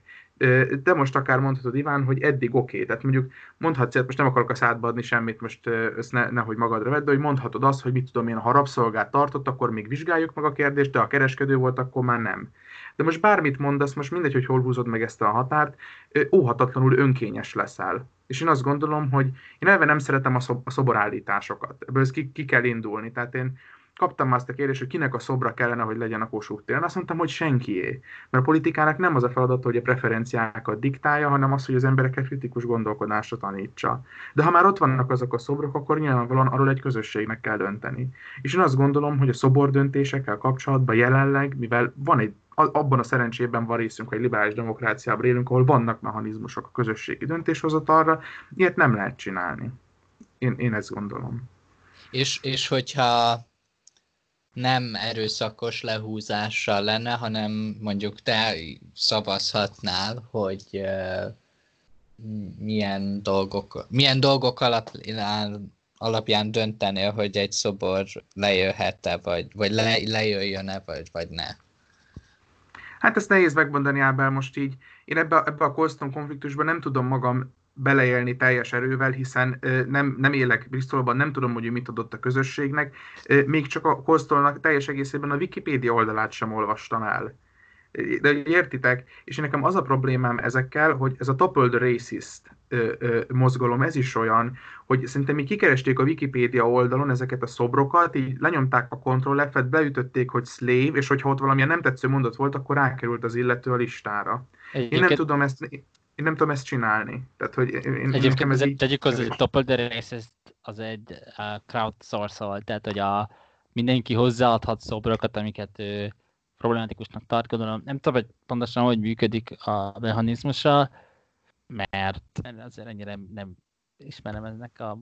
De most akár mondhatod, Iván, hogy eddig oké. Okay. Tehát mondjuk mondhatsz, most nem akarok a szádba adni semmit, most ezt ne, nehogy magadra vedd, de hogy mondhatod azt, hogy mit tudom én, ha rabszolgát tartott, akkor még vizsgáljuk meg a kérdést, de ha kereskedő volt, akkor már nem. De most bármit mondasz, most mindegy, hogy hol húzod meg ezt a határt, óhatatlanul önkényes leszel. És én azt gondolom, hogy én elve nem szeretem a, szob- a szoborállításokat. Ebből ki, ki kell indulni. Tehát én kaptam azt a kérdést, hogy kinek a szobra kellene, hogy legyen a Kossuth téren. Azt mondtam, hogy senkié. Mert a politikának nem az a feladat, hogy a preferenciákat diktálja, hanem az, hogy az embereket kritikus gondolkodásra tanítsa. De ha már ott vannak azok a szobrok, akkor nyilvánvalóan arról egy közösségnek kell dönteni. És én azt gondolom, hogy a szobor döntésekkel kapcsolatban jelenleg, mivel van egy abban a szerencsében van részünk, hogy liberális demokráciában élünk, ahol vannak mechanizmusok a közösségi döntéshozatalra, ilyet nem lehet csinálni. Én, én ezt gondolom. És, és hogyha nem erőszakos lehúzással lenne, hanem mondjuk te szavazhatnál, hogy milyen dolgok, milyen dolgok alapján, alapján döntenél, hogy egy szobor lejöhet-e, vagy, vagy le, lejöjjön-e, vagy, vagy ne. Hát ezt nehéz megmondani, Ábel, most így. Én ebbe, ebbe a Colston konfliktusban nem tudom magam beleélni teljes erővel, hiszen nem, nem élek Bristolban, nem tudom, hogy mit adott a közösségnek, még csak a Colstonnak teljes egészében a Wikipédia oldalát sem olvastam el. De értitek, és nekem az a problémám ezekkel, hogy ez a Topple the Racist ö, ö, mozgalom, ez is olyan, hogy szerintem mi kikeresték a Wikipédia oldalon ezeket a szobrokat, így lenyomták a Ctrl F-et, beütötték, hogy slave, és hogyha ott valamilyen nem tetsző mondat volt, akkor rákerült az illető a listára. Egyébként... Én nem tudom ezt, én nem tudom ezt csinálni. Tehát, hogy én, Egyébként ez így... tegyük hozzá, hogy Topple the Racist az egy uh, crowdsource tehát hogy a, mindenki hozzáadhat szobrokat, amiket ő problematikusnak tart, gondolom. Nem tudom, hogy pontosan hogy működik a mechanizmusa, mert azért ennyire nem ismerem ennek a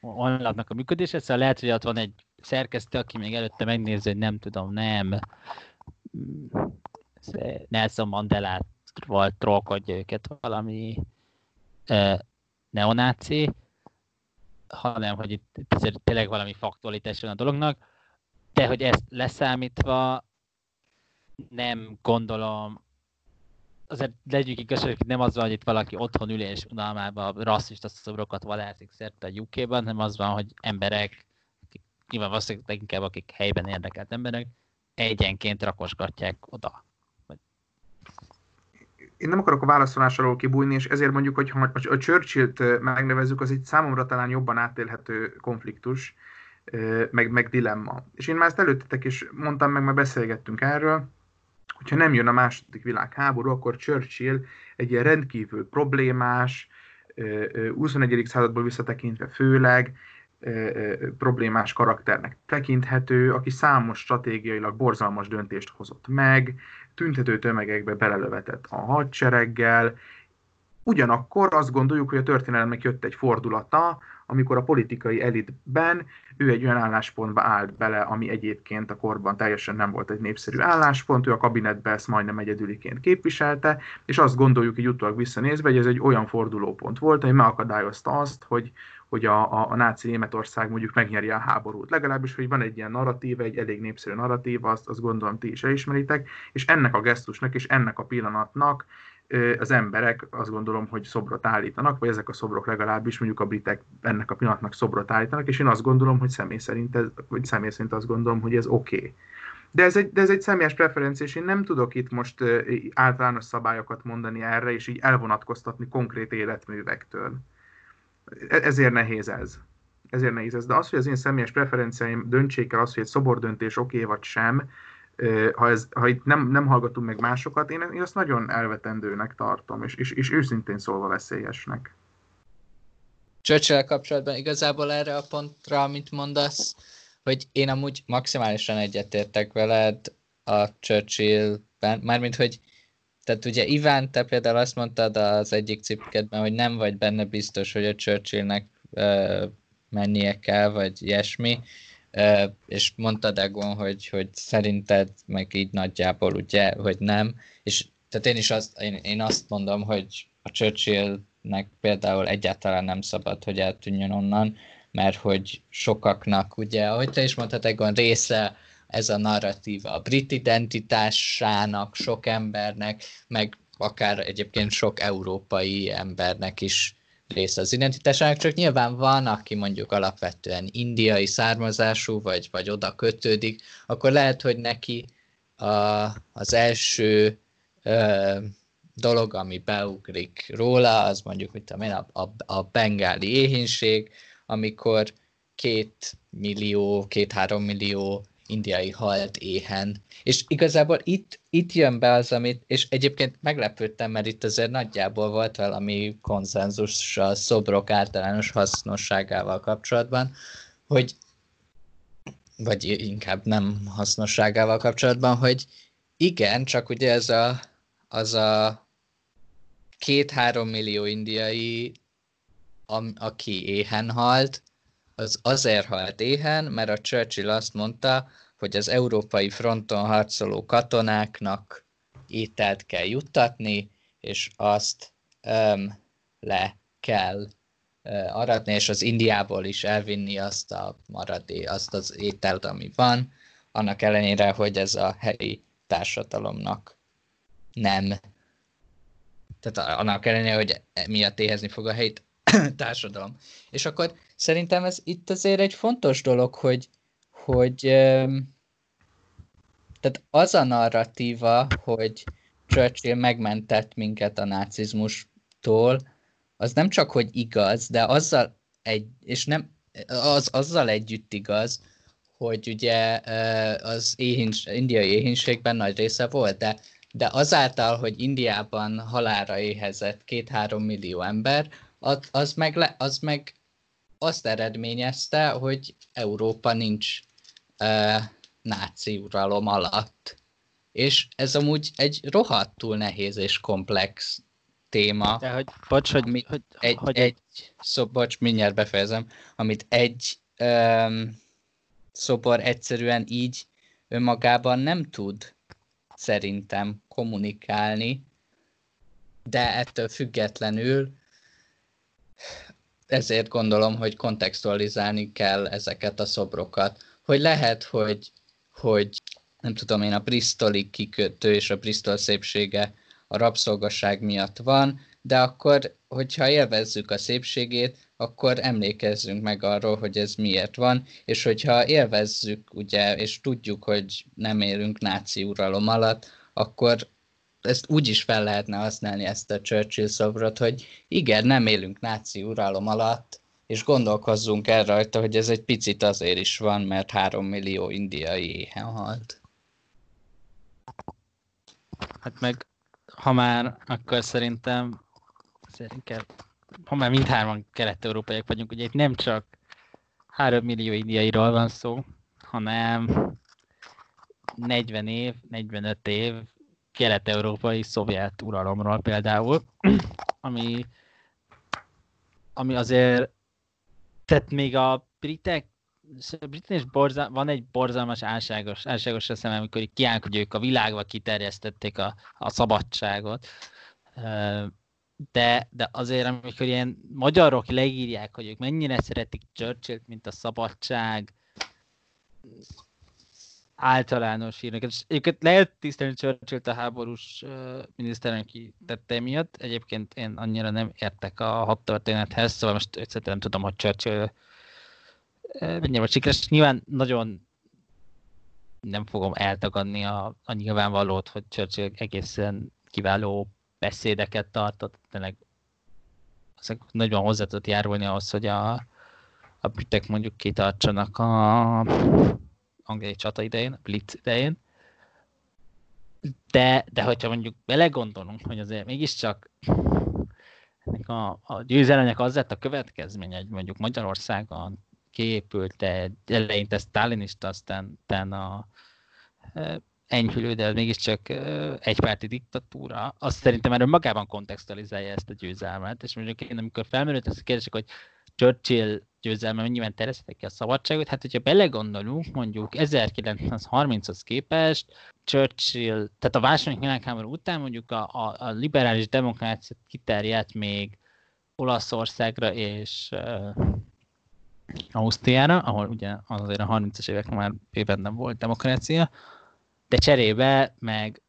honlapnak a működését, szóval lehet, hogy ott van egy szerkesztő, aki még előtte megnézi, hogy nem tudom, nem Nelson Mandelát volt trollkodja őket valami uh, neonáci, hanem hogy itt, itt tényleg valami faktualitás van a dolognak, de hogy ezt leszámítva nem gondolom, azért legyünk hogy nem az van, hogy itt valaki otthon ül és unalmában rasszista szobrokat vadászik szerte a UK-ban, hanem az van, hogy emberek, nyilván valószínűleg leginkább akik helyben érdekelt emberek, egyenként rakosgatják oda. Én nem akarok a válaszolásról kibújni, és ezért mondjuk, hogy ha a Churchill-t megnevezzük, az egy számomra talán jobban átélhető konfliktus, meg, meg dilemma. És én már ezt előttetek is mondtam, meg már beszélgettünk erről, hogyha nem jön a második világháború, akkor Churchill egy ilyen rendkívül problémás, 21. századból visszatekintve főleg, problémás karakternek tekinthető, aki számos stratégiailag borzalmas döntést hozott meg, tüntető tömegekbe belelövetett a hadsereggel, Ugyanakkor azt gondoljuk, hogy a történelemnek jött egy fordulata, amikor a politikai elitben ő egy olyan álláspontba állt bele, ami egyébként a korban teljesen nem volt egy népszerű álláspont, ő a kabinetben ezt majdnem egyedüliként képviselte, és azt gondoljuk így utólag visszanézve, hogy ez egy olyan fordulópont volt, ami megakadályozta azt, hogy, hogy a, a, a náci Németország mondjuk megnyeri a háborút. Legalábbis, hogy van egy ilyen narratíva, egy elég népszerű narratíva, azt, azt gondolom ti is elismeritek, és ennek a gesztusnak és ennek a pillanatnak az emberek azt gondolom, hogy szobrot állítanak, vagy ezek a szobrok legalábbis mondjuk a britek ennek a pillanatnak szobrot állítanak, és én azt gondolom, hogy személy szerint, ez, vagy személy szerint azt gondolom, hogy ez oké. Okay. De ez, egy, de ez egy személyes preferencia, és én nem tudok itt most általános szabályokat mondani erre, és így elvonatkoztatni konkrét életművektől. E, ezért nehéz ez. Ezért nehéz ez. De az, hogy az én személyes preferenciáim döntsék el azt, hogy egy szobordöntés oké okay, vagy sem, ha, ez, ha itt nem, nem hallgatunk meg másokat, én, én azt nagyon elvetendőnek tartom, és, és, és őszintén szólva veszélyesnek. churchill kapcsolatban igazából erre a pontra, amit mondasz, hogy én amúgy maximálisan egyetértek veled a Churchill-ben, mármint, hogy tehát ugye Iván, te például azt mondtad az egyik cikkedben, hogy nem vagy benne biztos, hogy a Churchillnek uh, mennie kell, vagy ilyesmi és mondta Dagon, hogy, hogy szerinted meg így nagyjából ugye, hogy nem, és tehát én is azt, én, én azt mondom, hogy a Churchillnek például egyáltalán nem szabad, hogy eltűnjön onnan, mert hogy sokaknak, ugye, ahogy te is mondtad, Egon, része ez a narratíva a brit identitásának, sok embernek, meg akár egyébként sok európai embernek is része az identitásának, csak nyilván van, aki mondjuk alapvetően indiai származású, vagy, vagy oda kötődik, akkor lehet, hogy neki a, az első ö, dolog, ami beugrik róla, az mondjuk, hogy tudom én, a, a, a bengáli éhínség, amikor két millió, két-három millió indiai halt éhen. És igazából itt, itt jön be az, amit, és egyébként meglepődtem, mert itt azért nagyjából volt valami konszenzus a szobrok általános hasznosságával kapcsolatban, hogy vagy inkább nem hasznosságával kapcsolatban, hogy igen, csak ugye ez a, az a két-három millió indiai, a, aki éhen halt, az azért halt éhen, mert a Churchill azt mondta, hogy az európai fronton harcoló katonáknak ételt kell juttatni, és azt öm, le kell aratni, és az Indiából is elvinni azt a maradé, azt az ételt, ami van, annak ellenére, hogy ez a helyi társadalomnak nem. Tehát annak ellenére, hogy miatt éhezni fog a helyi társadalom. És akkor szerintem ez itt azért egy fontos dolog, hogy, hogy tehát az a narratíva, hogy Churchill megmentett minket a nácizmustól, az nem csak, hogy igaz, de azzal egy, és nem, az, azzal együtt igaz, hogy ugye az éhins, indiai éhínségben nagy része volt, de, de azáltal, hogy Indiában halára éhezett két-három millió ember, az, az, meg le, az meg azt eredményezte, hogy Európa nincs uh, náci uralom alatt. És ez amúgy egy rohadtul nehéz és komplex téma. De hogy, bocs, hogy, mi, hogy, egy, hogy egy, szó, bocs, mindjárt befejezem, amit egy um, szobor egyszerűen így önmagában nem tud szerintem kommunikálni, de ettől függetlenül ezért gondolom, hogy kontextualizálni kell ezeket a szobrokat. Hogy lehet, hogy, hogy nem tudom én, a Bristoli kikötő és a Bristol szépsége a rabszolgasság miatt van, de akkor, hogyha élvezzük a szépségét, akkor emlékezzünk meg arról, hogy ez miért van, és hogyha élvezzük, ugye, és tudjuk, hogy nem élünk náci uralom alatt, akkor ezt úgy is fel lehetne használni ezt a Churchill szobrot, hogy igen, nem élünk náci uralom alatt, és gondolkozzunk el rajta, hogy ez egy picit azért is van, mert három millió indiai éhen halt. Hát meg, ha már, akkor szerintem, szerintem ha már mindhárman kelet-európaiak vagyunk, ugye itt nem csak 3 millió indiairól van szó, hanem 40 év, 45 év kelet-európai szovjet uralomról például, [CLEARS THROAT] ami, ami azért, tehát még a britek, a britek is borzal, van egy borzalmas álságos, álságos eszem, amikor kiállnak, hogy ők a világba kiterjesztették a, a szabadságot, de, de azért, amikor ilyen magyarok leírják, hogy ők mennyire szeretik Churchill-t, mint a szabadság, általános hírnek. És egyébként lehet tisztelni churchill a háborús miniszterelnöki tette miatt. Egyébként én annyira nem értek a hat történethez, szóval most egyszerűen nem tudom, hogy Churchill mennyire sikeres. Nyilván nagyon nem fogom eltagadni a, a nyilvánvalót, hogy Churchill egészen kiváló beszédeket tartott, tényleg ezek nagyon hozzá tudott járulni ahhoz, hogy a, a britek mondjuk kitartsanak a angliai csata idején, Blitz idején. De, de hogyha mondjuk belegondolunk, hogy azért mégiscsak ennek a, a győzelemnek az lett a következménye, hogy mondjuk Magyarországon kiépült egy eleinte sztálinista, aztán, aztán a enyhülő, de mégiscsak egypárti diktatúra, azt szerintem erről magában kontextualizálja ezt a győzelmet, és mondjuk én amikor felmerült ezt a kérdés, hogy Churchill győzelme mennyiben terjesztette ki a szabadságot, hát hogyha belegondolunk, mondjuk 1930-hoz képest Churchill, tehát a második világháború után mondjuk a, a, a liberális demokrácia kiterjedt még Olaszországra és uh, Ausztriára, ahol ugye azért a 30-as években már bőven nem volt demokrácia, de cserébe meg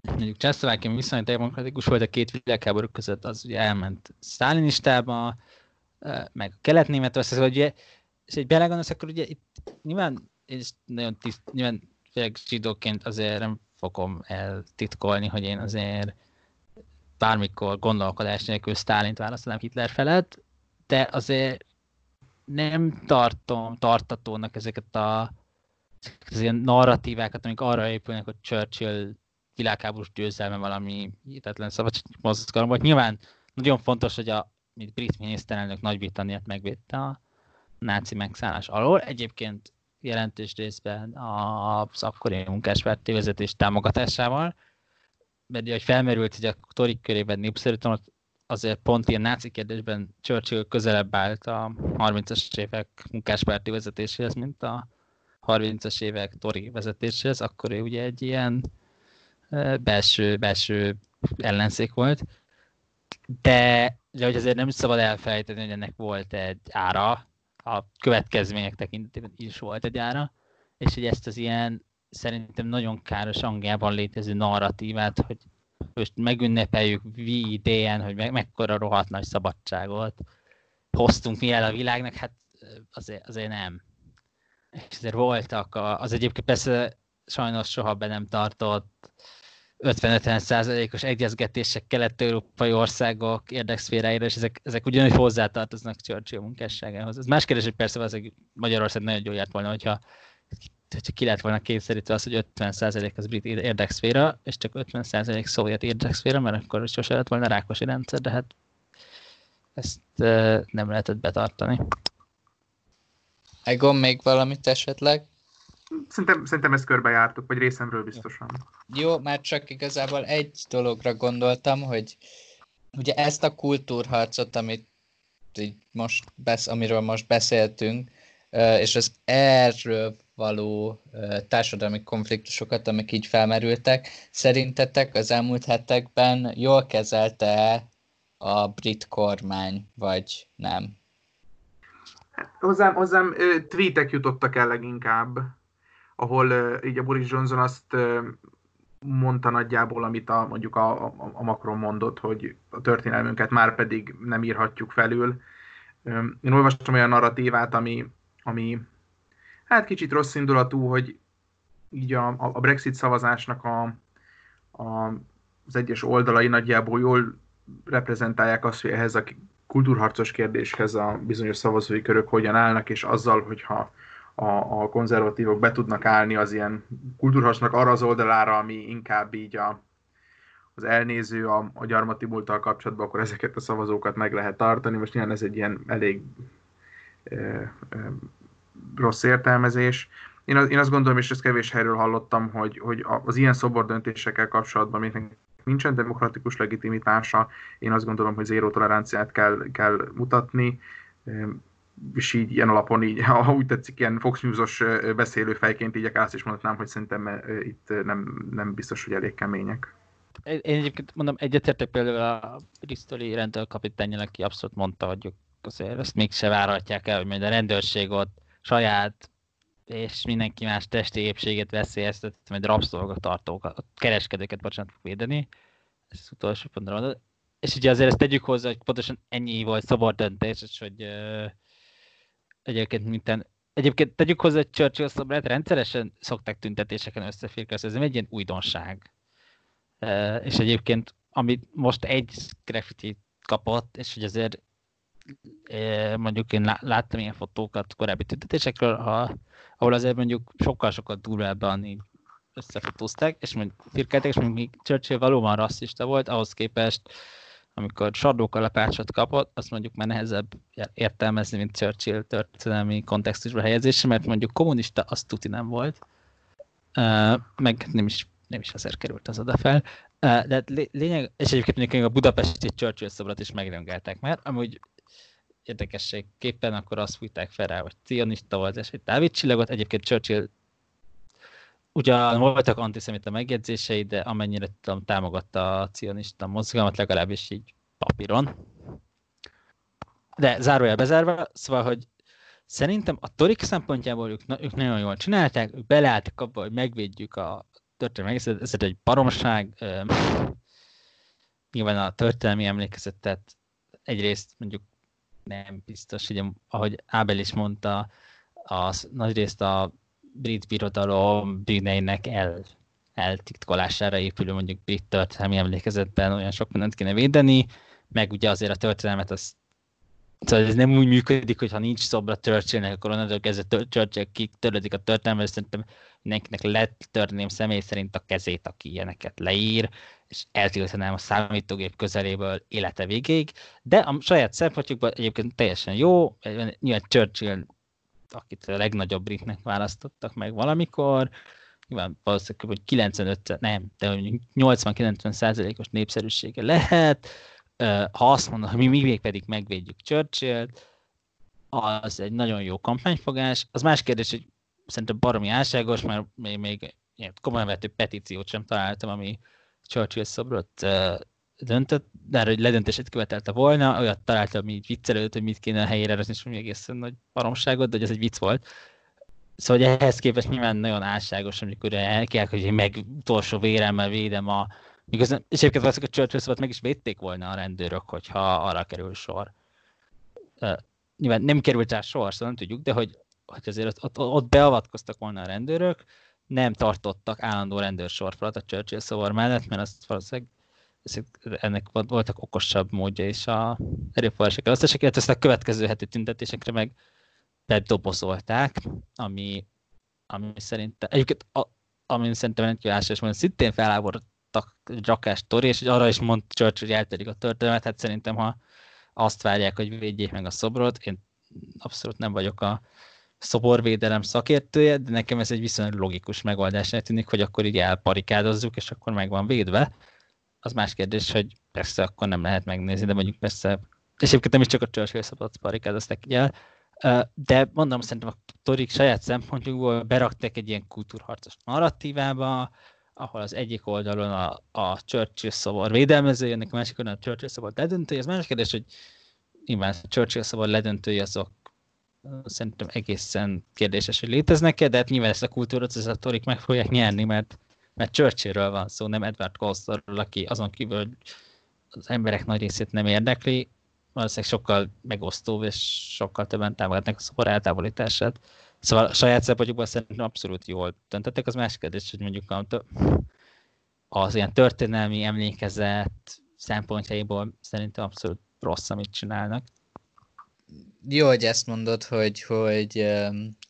mondjuk Csehszlovákia viszonylag demokratikus volt a két világháború között, az ugye elment Sztálinistába, meg a kelet-németország, szóval ugye, és egy belegondolsz, akkor ugye itt nyilván, és nagyon tiszt, nyilván főleg zsidóként azért nem fogom eltitkolni, hogy én azért bármikor gondolkodás nélkül Stálint választanám Hitler felett, de azért nem tartom tartatónak ezeket a az ilyen narratívákat, amik arra épülnek, hogy Churchill világháborús győzelme valami hihetetlen szabadságmozgalom volt. Nyilván nagyon fontos, hogy a mint brit miniszterelnök Nagy-Britanniát megvédte a náci megszállás alól. Egyébként jelentős részben az akkori munkáspárti vezetés támogatásával, mert hogy felmerült, hogy a torik körében népszerűtlen, azért pont ilyen náci kérdésben Churchill közelebb állt a 30-as évek munkáspárti vezetéséhez, mint a 30-as évek tori vezetéséhez, akkor ő ugye egy ilyen belső, belső ellenzék volt. De, de hogy azért nem szabad elfelejteni, hogy ennek volt egy ára, a következmények tekintetében is volt egy ára, és hogy ezt az ilyen szerintem nagyon káros Angliában létező narratívát, hogy most megünnepeljük VD-en, hogy me- mekkora rohadt nagy szabadságot hoztunk mi el a világnak, hát azért, azért nem. És azért voltak, a, az egyébként persze sajnos soha be nem tartott 50-50 százalékos egyezgetések kelet-európai országok érdekszféráira, és ezek, ezek ugyanúgy hozzátartoznak Churchill munkásságához. Ez más kérdés, hogy persze az Magyarország nagyon jól járt volna, hogyha, hogyha ki lett volna kényszerítve az, hogy 50 százalék az brit érdekszféra, és csak 50 százalék szovjet érdekszféra, mert akkor sose lett volna rákosi rendszer, de hát ezt nem lehetett betartani. Egon, még valamit esetleg? Szerintem, szerintem ezt körbejártuk, vagy részemről biztosan. Jó, már csak igazából egy dologra gondoltam, hogy ugye ezt a kultúrharcot, amit így most besz, amiről most beszéltünk, és az erről való társadalmi konfliktusokat, amik így felmerültek. Szerintetek az elmúlt hetekben jól kezelte a brit kormány, vagy nem? Hozzám, hozzám tweetek jutottak el leginkább, ahol így a Boris Johnson azt mondta nagyjából, amit a, mondjuk a, a, a Macron mondott, hogy a történelmünket már pedig nem írhatjuk felül. Én olvastam olyan narratívát, ami, ami hát kicsit rossz indulatú, hogy így a, a Brexit szavazásnak a, a, az egyes oldalai nagyjából jól reprezentálják azt, hogy ehhez a kultúrharcos kérdéshez a bizonyos szavazói körök hogyan állnak, és azzal, hogyha a, a konzervatívok be tudnak állni az ilyen kultúrharcnak arra az oldalára, ami inkább így a, az elnéző a, a gyarmati múltal kapcsolatban, akkor ezeket a szavazókat meg lehet tartani. Most nyilván ez egy ilyen elég e, e, rossz értelmezés. Én, az, én azt gondolom, és ezt kevés helyről hallottam, hogy, hogy az ilyen szobor döntésekkel kapcsolatban, amiknek nincsen demokratikus legitimitása, én azt gondolom, hogy zéró toleranciát kell, kell mutatni, és így ilyen alapon, így, ha úgy tetszik, ilyen Fox News-os beszélőfejként így azt is mondhatnám, hogy szerintem itt nem, nem biztos, hogy elég kemények. Én egyébként mondom, egyetértek például a Bristoli rendőrkapitányjal, aki abszolút mondta, hogy azért ezt mégse várhatják el, hogy majd a rendőrség ott saját és mindenki más testi épségét veszélyeztet, majd rabszolgatartókat, kereskedőket, bocsánat, védeni. Ez az utolsó pontra mondod. És ugye azért ezt tegyük hozzá, hogy pontosan ennyi volt szabad döntés, és hogy uh, egyébként minden Egyébként tegyük hozzá, hogy Churchill szobrát rendszeresen szokták tüntetéseken összeférkezni, ez nem egy ilyen újdonság. És egyébként, amit most egy graffiti kapott, és hogy azért mondjuk én láttam ilyen fotókat korábbi tüntetésekről, ha, ahol azért mondjuk sokkal-sokkal durvábban így összefotózták, és mondjuk firkálták, és mondjuk Churchill valóban rasszista volt, ahhoz képest, amikor sardókalapácsot kapott, azt mondjuk már nehezebb értelmezni, mint Churchill történelmi kontextusba helyezése, mert mondjuk kommunista azt tuti nem volt, meg nem is, nem is azért került az oda fel. De hát lényeg, és egyébként mondjuk a budapesti Churchill szobrot is megrengeltek, mert amúgy érdekességképpen akkor azt fújták fel rá, hogy cionista volt, és egy Dávid csillagot. Egyébként Churchill ugyan voltak antiszemita megjegyzései, de amennyire tudom, támogatta a cionista mozgalmat, legalábbis így papíron. De zárójel bezárva, szóval, hogy szerintem a torik szempontjából ők, ők nagyon jól csinálták, ők beleálltak abba, hogy megvédjük a történelmi egészet, ez egy baromság, nyilván a történelmi emlékezetet egyrészt mondjuk nem biztos, hogy ahogy Ábel is mondta, az nagyrészt a brit birodalom bűneinek el, eltitkolására épülő mondjuk brit történelmi emlékezetben olyan sok mindent kéne védeni, meg ugye azért a történelmet az Szóval ez nem úgy működik, hogy ha nincs szobra Churchillnek, akkor onnantól kezdve Churchill kitörlődik a történelmet, szerintem mindenkinek letörném személy szerint a kezét, aki ilyeneket leír, és eltiltanám a számítógép közeléből élete végéig, de a saját szempontjukban egyébként teljesen jó, nyilván Churchill, akit a legnagyobb britnek választottak meg valamikor, nyilván valószínűleg, hogy 95, nem, de 80-90 százalékos népszerűsége lehet, ha azt mondom, hogy mi még pedig megvédjük Churchill-t, az egy nagyon jó kampányfogás. Az más kérdés, hogy szerintem baromi álságos, mert még, még komolyan vető petíciót sem találtam, ami Churchill szobrot döntött, de hogy ledöntését követelte volna, olyat találtam, ami így viccelődött, hogy mit kéne a helyére rakni, és mi egészen nagy baromságot, de hogy ez egy vicc volt. Szóval hogy ehhez képest nyilván nagyon álságos, amikor el kell, hogy én meg utolsó véremmel védem a, Miközben, és egyébként valószínűleg a Churchill meg is védték volna a rendőrök, hogyha arra kerül sor. Uh, nyilván nem került rá sor, szóval nem tudjuk, de hogy, hogy azért ott, ott beavatkoztak volna a rendőrök, nem tartottak állandó rendőrsorfalat a Churchill szóval mellett, mert azt valószínűleg ennek voltak okosabb módja is a erőforrások elosztások, illetve ezt a következő heti tüntetésekre meg bedobozolták, ami, ami szerintem, egyébként a, ami szerintem rendkívül álságos, hogy szintén feláborítottak rakás tori, és arra is mond Churchill, hogy elterik a történet, hát szerintem, ha azt várják, hogy védjék meg a szobrot, én abszolút nem vagyok a szoborvédelem szakértője, de nekem ez egy viszonylag logikus megoldásnak tűnik, hogy akkor így elparikádozzuk, és akkor meg van védve. Az más kérdés, hogy persze akkor nem lehet megnézni, de mondjuk persze, és egyébként nem is csak a Churchill szabad parikádozták így el, De mondom, szerintem a Torik saját szempontjukból beraktak egy ilyen kultúrharcos narratívába, ahol az egyik oldalon a, a Churchill szobor védelmezőjének, a másik oldalon a Churchill szobor ledöntője. Ez más kérdés, hogy nyilván a Churchill szobor ledöntője azok szerintem egészen kérdéses, hogy léteznek-e, de hát nyilván ezt a kultúrot ez a torik meg fogják nyerni, mert, mert Churchillről van szó, nem Edward Colstorról, aki azon kívül, az emberek nagy részét nem érdekli, valószínűleg sokkal megosztóbb, és sokkal többen támogatnak a szobor eltávolítását. Szóval a saját szempontjukban szerintem abszolút jól döntöttek. Az más kérdés, hogy mondjuk a, az ilyen történelmi emlékezet szempontjaiból szerintem abszolút rossz, amit csinálnak jó, hogy ezt mondod, hogy, hogy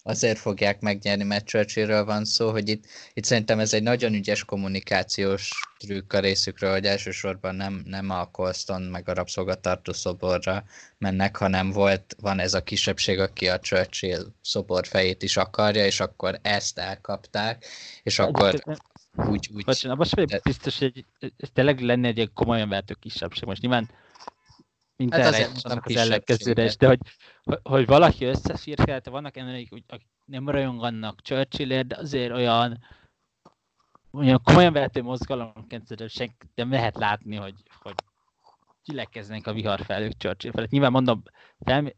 azért fogják megnyerni, mert Churchillről van szó, hogy itt, itt szerintem ez egy nagyon ügyes kommunikációs trükk a részükről, hogy elsősorban nem, nem a Colston meg a rabszolgatartó szoborra mennek, hanem volt, van ez a kisebbség, aki a Churchill szobor fejét is akarja, és akkor ezt elkapták, és akkor úgy... úgy Bocsánat, most de... biztos, hogy ez tényleg lenne egy komolyan vehető kisebbség. Most nyilván mint hát erre az ellenkezőre is, de hogy, hogy valaki összefirkelte, vannak emberek, akik nem rajonganak Churchillért, de azért olyan, olyan komolyan vehető mozgalomként senki nem lehet látni, hogy, hogy gyülekeznek a viharfelők Churchill felett. Nyilván mondom,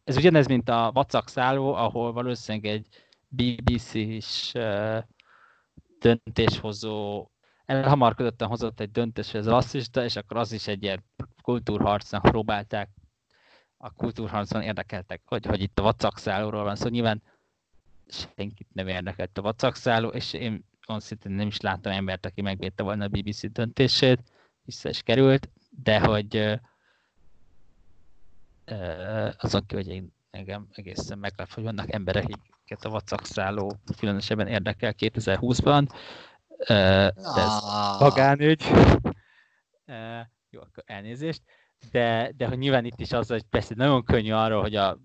ez ugyanez, mint a vacak szálló, ahol valószínűleg egy BBC-s uh, döntéshozó elhamarkodottan hozott egy döntés, hogy ez rasszista, és akkor az is egy ilyen kultúrharcnak próbálták, a kultúrharcban érdekeltek, hogy, hogy itt a vacakszállóról van szó. Szóval nyilván senkit nem érdekelt a vacakszálló, és én szintén nem is láttam embert, aki megvédte volna a BBC döntését, vissza is került, de hogy azon ki, hogy én engem egészen meglep, hogy vannak emberek, akiket a vacakszálló különösebben érdekel 2020-ban, de ez ah. magánügy. Jó, akkor elnézést. De, de hogy nyilván itt is az, hogy persze nagyon könnyű arról, hogy a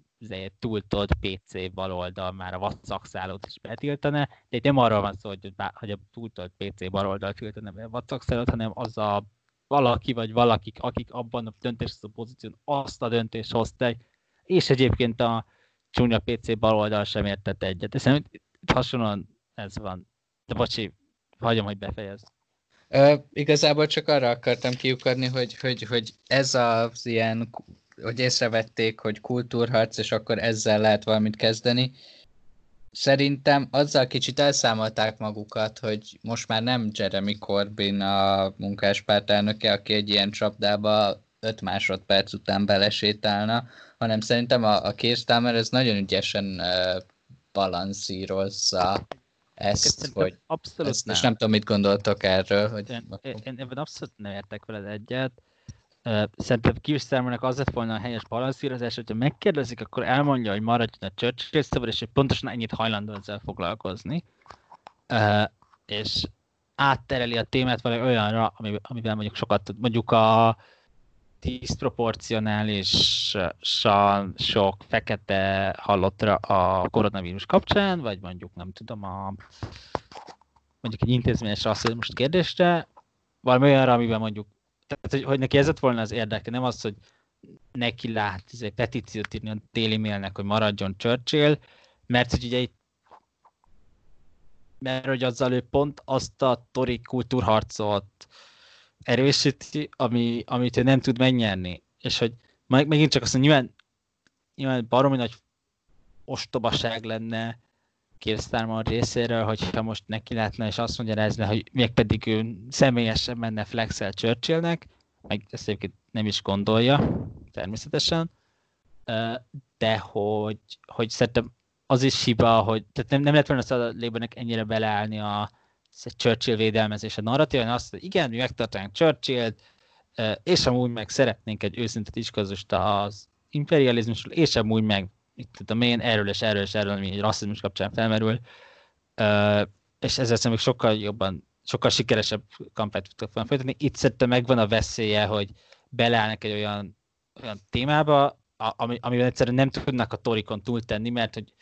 túltolt PC baloldal már a vatszakszálót is betiltana, de nem arról van szó, hogy, hogy a túltolt PC baloldal tiltana be a vatszakszálót, hanem az a valaki vagy valakik, akik abban a döntéshozó pozíción azt a döntést hozták, és egyébként a csúnya PC baloldal sem értett egyet. Szerintem itt hasonlóan ez van. De bocsi, hagyom, hogy befejezd. Igazából csak arra akartam kiukadni, hogy, hogy, hogy ez az ilyen, hogy észrevették, hogy kultúrharc, és akkor ezzel lehet valamit kezdeni. Szerintem azzal kicsit elszámolták magukat, hogy most már nem Jeremy Corbyn a munkáspárt elnöke, aki egy ilyen csapdába 5 másodperc után belesétálna, hanem szerintem a, a Kirstamer ez nagyon ügyesen uh, balanszírozza ezt, hogy abszolút ezt, nem. és nem tudom, mit gondoltok erről. Hogy én, én, én ebben abszolút nem értek veled egyet. Szerintem Kirstermernek az lett volna a helyes balanszírozás, hogyha megkérdezik, akkor elmondja, hogy maradjon a Churchill szabad, és hogy pontosan ennyit hajlandó ezzel foglalkozni. És áttereli a témát valami olyanra, amivel mondjuk sokat tud. Mondjuk a diszproporcionálisan sok fekete hallottra a koronavírus kapcsán, vagy mondjuk nem tudom, a, mondjuk egy intézményes rasszizmus kérdésre, valami olyanra, amiben mondjuk, tehát, hogy, hogy neki ez lett volna az érdeke, nem az, hogy neki lát ez egy petíciót írni a Daily Mailnek, hogy maradjon Churchill, mert hogy ugye itt mert hogy azzal ő pont azt a tori kultúrharcot erősíti, ami, amit ő nem tud megnyerni. És hogy megint csak azt mondja, nyilván, nyilván baromi nagy ostobaság lenne Kirstármar részéről, hogyha most neki lehetne, és azt mondja ezzel, hogy még pedig ő személyesen menne flexel Churchillnek, meg ezt egyébként nem is gondolja, természetesen, de hogy, hogy szerintem az is hiba, hogy tehát nem, nem lehet volna a Labournek ennyire beleállni a, Churchill védelmezése narratíva, azt, hogy igen, mi megtartanánk Churchill-t, és amúgy meg szeretnénk egy őszinte diskurzus az imperializmusról, és amúgy meg itt tudom én, erről és erről és erről, ami egy rasszizmus kapcsán felmerül, és ezzel szemben sokkal jobban, sokkal sikeresebb kampányt tudtak folytatni. Itt szerintem megvan a veszélye, hogy beleállnak egy olyan, olyan témába, ami, amivel egyszerűen nem tudnak a torikon túltenni, mert hogy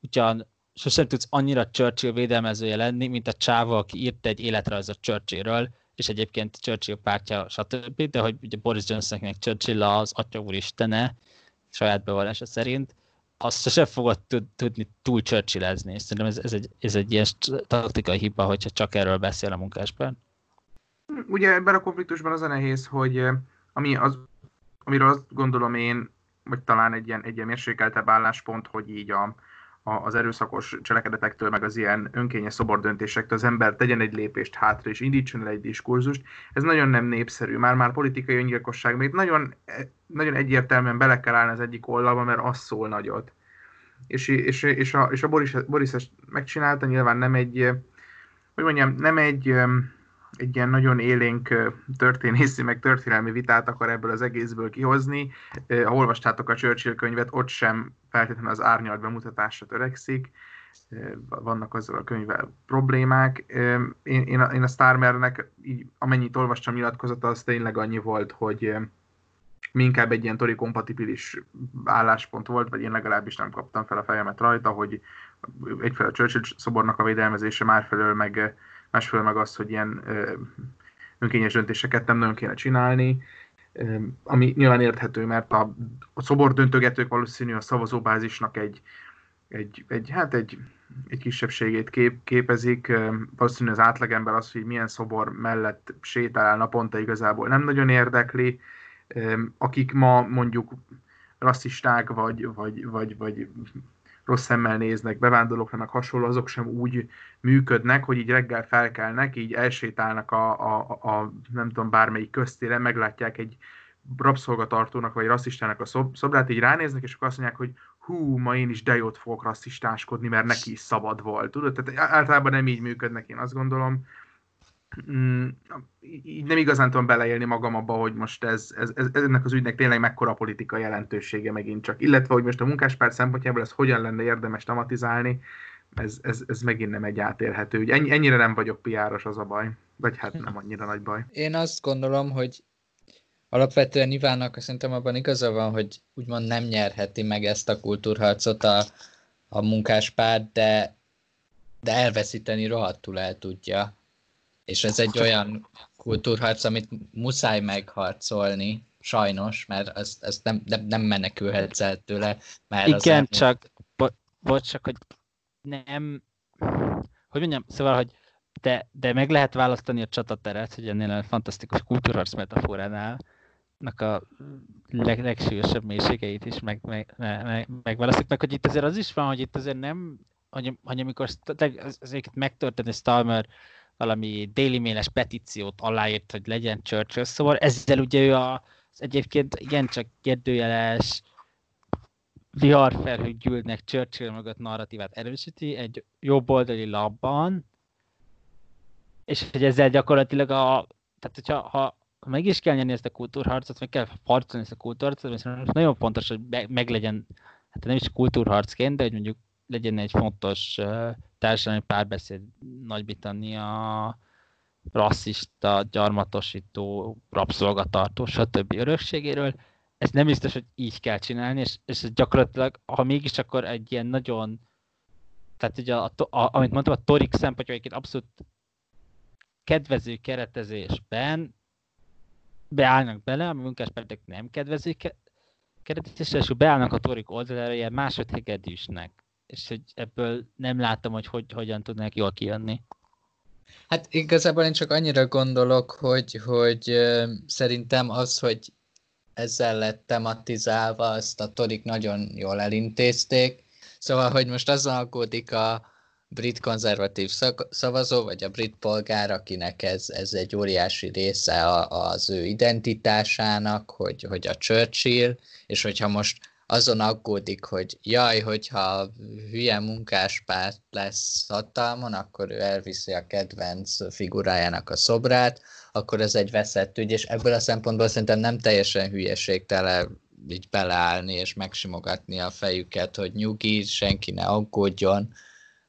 ugyan sosem tudsz annyira Churchill védelmezője lenni, mint a csáva, aki írt egy életrajzot Churchillről, és egyébként Churchill pártja, stb., de hogy ugye Boris Johnsonnek Churchill az atya úristene, saját bevallása szerint, azt sosem fogod tudni túl csörcsilezni. Szerintem ez, ez, egy, ez egy ilyen taktikai hiba, hogyha csak erről beszél a munkáspár. Ugye ebben a konfliktusban az a nehéz, hogy ami az, amiről azt gondolom én, vagy talán egy ilyen, egy ilyen mérsékeltebb álláspont, hogy így a, az erőszakos cselekedetektől, meg az ilyen önkényes szobordöntésektől az ember tegyen egy lépést hátra, és indítson el egy diskurzust. Ez nagyon nem népszerű, már-már politikai öngyilkosság, még nagyon, nagyon egyértelműen bele kell állni az egyik oldalba, mert az szól nagyot. És, és, és a, és a Boris, Boris ezt megcsinálta, nyilván nem egy, hogy mondjam, nem egy, egy ilyen nagyon élénk történészi, meg történelmi vitát akar ebből az egészből kihozni. Ha olvastátok a Churchill könyvet, ott sem feltétlenül az árnyalt bemutatásra törekszik. Vannak azzal a könyvvel problémák. Én, én, a, én a Starmernek, így, amennyit olvastam nyilatkozata, az tényleg annyi volt, hogy mi inkább egy ilyen tori kompatibilis álláspont volt, vagy én legalábbis nem kaptam fel a fejemet rajta, hogy egyfelől a Churchill szobornak a védelmezése, másfelől meg másfelől meg az, hogy ilyen önkényes döntéseket nem nagyon kéne csinálni, ami nyilván érthető, mert a, a szobor döntögetők valószínű a szavazóbázisnak egy, egy, egy, hát egy, egy kisebbségét kép, képezik. Valószínű az átlagember az, hogy milyen szobor mellett sétál naponta igazából nem nagyon érdekli. Akik ma mondjuk rasszisták, vagy, vagy, vagy, vagy rossz szemmel néznek bevándorlókra, meg hasonló, azok sem úgy működnek, hogy így reggel felkelnek, így elsétálnak a, a, a nem tudom, bármelyik köztére, meglátják egy rabszolgatartónak vagy rasszistának a szob, szobrát, így ránéznek, és akkor azt mondják, hogy hú, ma én is de jót fogok rasszistáskodni, mert neki is szabad volt. Tudod? Tehát általában nem így működnek, én azt gondolom mm, így nem igazán tudom beleélni magam abba, hogy most ez, ez, ez, ennek az ügynek tényleg mekkora politika jelentősége megint csak. Illetve, hogy most a munkáspárt szempontjából ez hogyan lenne érdemes tematizálni, ez, ez, ez megint nem egy átérhető ügy. Ennyi, ennyire nem vagyok piáros, az a baj. Vagy hát nem annyira nagy baj. Én azt gondolom, hogy alapvetően Ivának szerintem abban igaza van, hogy úgymond nem nyerheti meg ezt a kultúrharcot a, a munkáspárt, de, de elveszíteni rohadtul el tudja. És ez egy olyan kultúrharc, amit muszáj megharcolni, sajnos, mert ez, ez nem, nem, nem menekülhetsz el tőle. Mert Igen, az csak, bo- bocs, csak, hogy nem, hogy mondjam, szóval, hogy de, de meg lehet választani a csatateret, hogy ennél a fantasztikus kultúrharc metaforánál, a leg, legsúlyosabb mélységeit is meg, meg, meg, megválasztjuk, meg hogy itt azért az is van, hogy itt azért nem, hogy, hogy amikor az, az megtörtént, Stalmer valami Daily Mail-es petíciót aláírt, hogy legyen Churchill. Szóval ezzel ugye ő a, az egyébként igencsak kérdőjeles viharfelhők gyűlnek Churchill mögött narratívát erősíti egy jobboldali labban, és hogy ezzel gyakorlatilag a, tehát hogyha ha, meg is kell nyerni ezt a kultúrharcot, meg kell harcolni ezt a kultúrharcot, és nagyon fontos, hogy meg legyen, hát nem is kultúrharcként, de hogy mondjuk legyen egy fontos társadalmi párbeszéd Nagy-Britannia rasszista, gyarmatosító, rabszolgatartó, stb. örökségéről. Ez nem biztos, hogy így kell csinálni, és, és ez gyakorlatilag, ha mégis, akkor egy ilyen nagyon, tehát ugye, a, a, amit mondtam, a Torik szempontjából abszolút kedvező keretezésben beállnak bele, ami munkáspártok nem kedvező keretezésre, és beállnak a Torik oldalára ilyen másodhegedűsnek és hogy ebből nem látom, hogy, hogy hogyan tudnak jól kijönni. Hát igazából én csak annyira gondolok, hogy, hogy szerintem az, hogy ezzel lett tematizálva, azt a torik nagyon jól elintézték. Szóval, hogy most azon aggódik a brit konzervatív szavazó, vagy a brit polgár, akinek ez, ez egy óriási része az ő identitásának, hogy, hogy a Churchill, és hogyha most azon aggódik, hogy jaj, hogyha hülye munkáspárt lesz hatalmon, akkor ő elviszi a kedvenc figurájának a szobrát, akkor ez egy veszett ügy, és ebből a szempontból szerintem nem teljesen hülyeség tele így beleállni és megsimogatni a fejüket, hogy nyugi, senki ne aggódjon,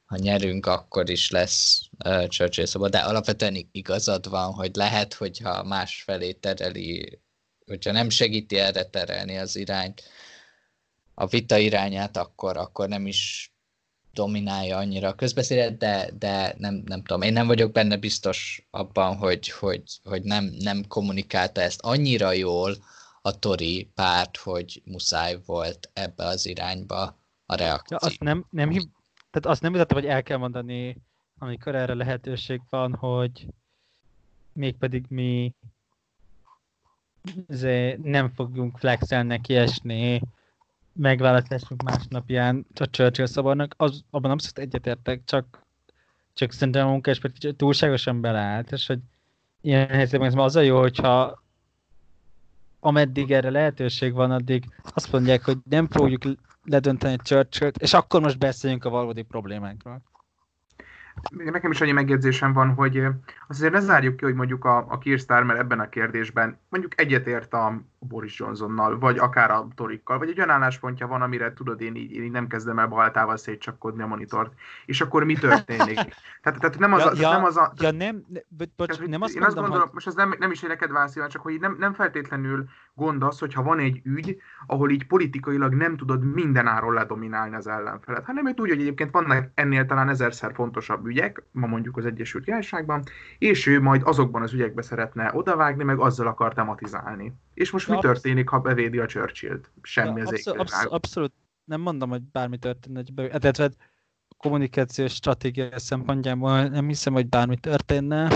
ha nyerünk, akkor is lesz uh, de alapvetően igazad van, hogy lehet, hogyha más felé tereli, hogyha nem segíti erre terelni az irányt, a vita irányát, akkor, akkor nem is dominálja annyira a közbeszédet, de, de nem, nem tudom, én nem vagyok benne biztos abban, hogy, hogy, hogy nem, nem kommunikálta ezt annyira jól a Tori párt, hogy muszáj volt ebbe az irányba a reakció. Ja, azt nem, nem, hib... tehát azt nem mutattam, hogy el kell mondani, amikor erre lehetőség van, hogy mégpedig mi nem fogjunk flexelnek kiesni megválasztásunk másnapján a Churchill szavarnak, az, abban abszolút egyetértek, csak, csak szerintem a munkáspert túlságosan beleállt, és hogy ilyen helyzetben ez az a jó, hogyha ameddig erre lehetőség van, addig azt mondják, hogy nem fogjuk ledönteni Churchill-t, és akkor most beszéljünk a valódi problémánkról nekem is annyi megjegyzésem van, hogy azt azért ne zárjuk ki, hogy mondjuk a, a Keir Starmer ebben a kérdésben mondjuk egyetért a Boris Johnsonnal, vagy akár a Torikkal, vagy egy olyan álláspontja van, amire tudod, én így, én így nem kezdem el baltával szétcsapkodni a monitort. És akkor mi történik? tehát, tehát nem az a... Ja, nem az a ja nem, bocs, tehát, nem azt én azt gondolom, hogy... most az nem, nem is neked válaszolom, csak hogy nem, nem feltétlenül gond az, hogyha van egy ügy, ahol így politikailag nem tudod mindenáról ledominálni az ellenfelet, hanem őt úgy, hogy egyébként vannak ennél talán ezerszer fontosabb ügyek, ma mondjuk az Egyesült Királyságban, és ő majd azokban az ügyekbe szeretne odavágni, meg azzal akar tematizálni. És most ja, mi történik, ha bevédi a Churchill-t? Semmi az abszol, abszol, abszolút nem mondom, hogy bármi történne, hogy be, tehát kommunikációs stratégia szempontjából nem hiszem, hogy bármi történne.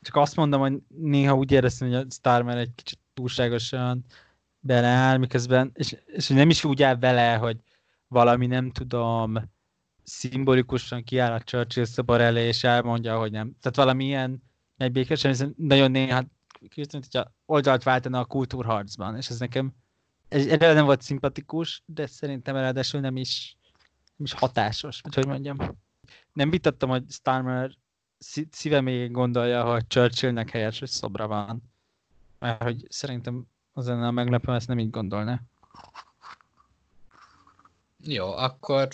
Csak azt mondom, hogy néha úgy éreztem, hogy a Starmer egy kicsit túlságosan beleáll, miközben, és, és nem is úgy áll vele, hogy valami nem tudom, szimbolikusan kiáll a Churchill szobor elé, és elmondja, hogy nem. Tehát valami ilyen megbékésen, nagyon néha kicsit, hogyha oldalt váltana a kultúrharcban, és ez nekem erre nem volt szimpatikus, de szerintem ráadásul nem is, nem is hatásos, hogy hogy mondjam. Nem vitattam, hogy Starmer szíve gondolja, hogy Churchillnek helyes szobra van. Mert hogy szerintem az lenne a meglepő, ezt nem így gondolná. Jó, akkor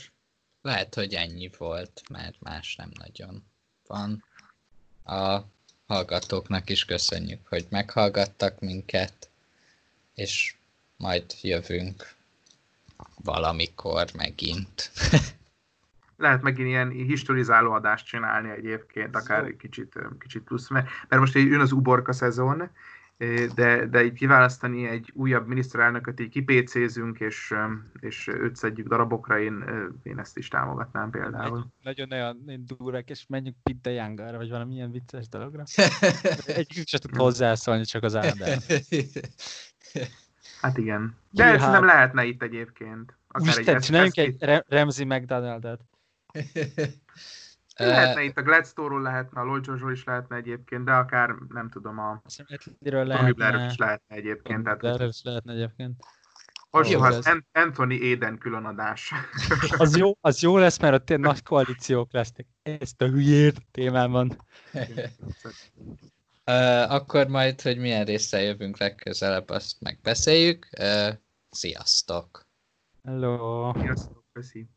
lehet, hogy ennyi volt, mert más nem nagyon van. A hallgatóknak is köszönjük, hogy meghallgattak minket, és majd jövünk valamikor megint. [LAUGHS] Lehet megint ilyen historizáló adást csinálni egyébként, akár egy kicsit, kicsit plusz, mert, mert most jön az uborka szezon, de, de így kiválasztani egy újabb miniszterelnököt, így kipécézünk, és, és őt szedjük darabokra, én, én ezt is támogatnám például. Nagyon olyan durák, és menjünk Pitte Youngerra, vagy valamilyen vicces dologra. [LAUGHS] Egyikük sem tud hozzászólni, csak az Ádám. [LAUGHS] Hát igen. De Jihá. szerintem lehetne itt egyébként. Akár Isten, egy csináljunk egy Remzi McDonald-et. [LAUGHS] lehetne itt a Gladstone-ról lehetne, a Lloyd George is lehetne egyébként, de akár nem tudom, a Tommy Blair is lehetne egyébként. Tommy is lehetne egyébként. Alsó, az Anthony Eden különadás. [LAUGHS] az, jó, az jó lesz, mert ott nagy koalíciók lesznek. Ezt a hülyét témában. [LAUGHS] Uh, akkor majd, hogy milyen része jövünk legközelebb, azt megbeszéljük. Uh, sziasztok! Hello! Sziasztok, köszi!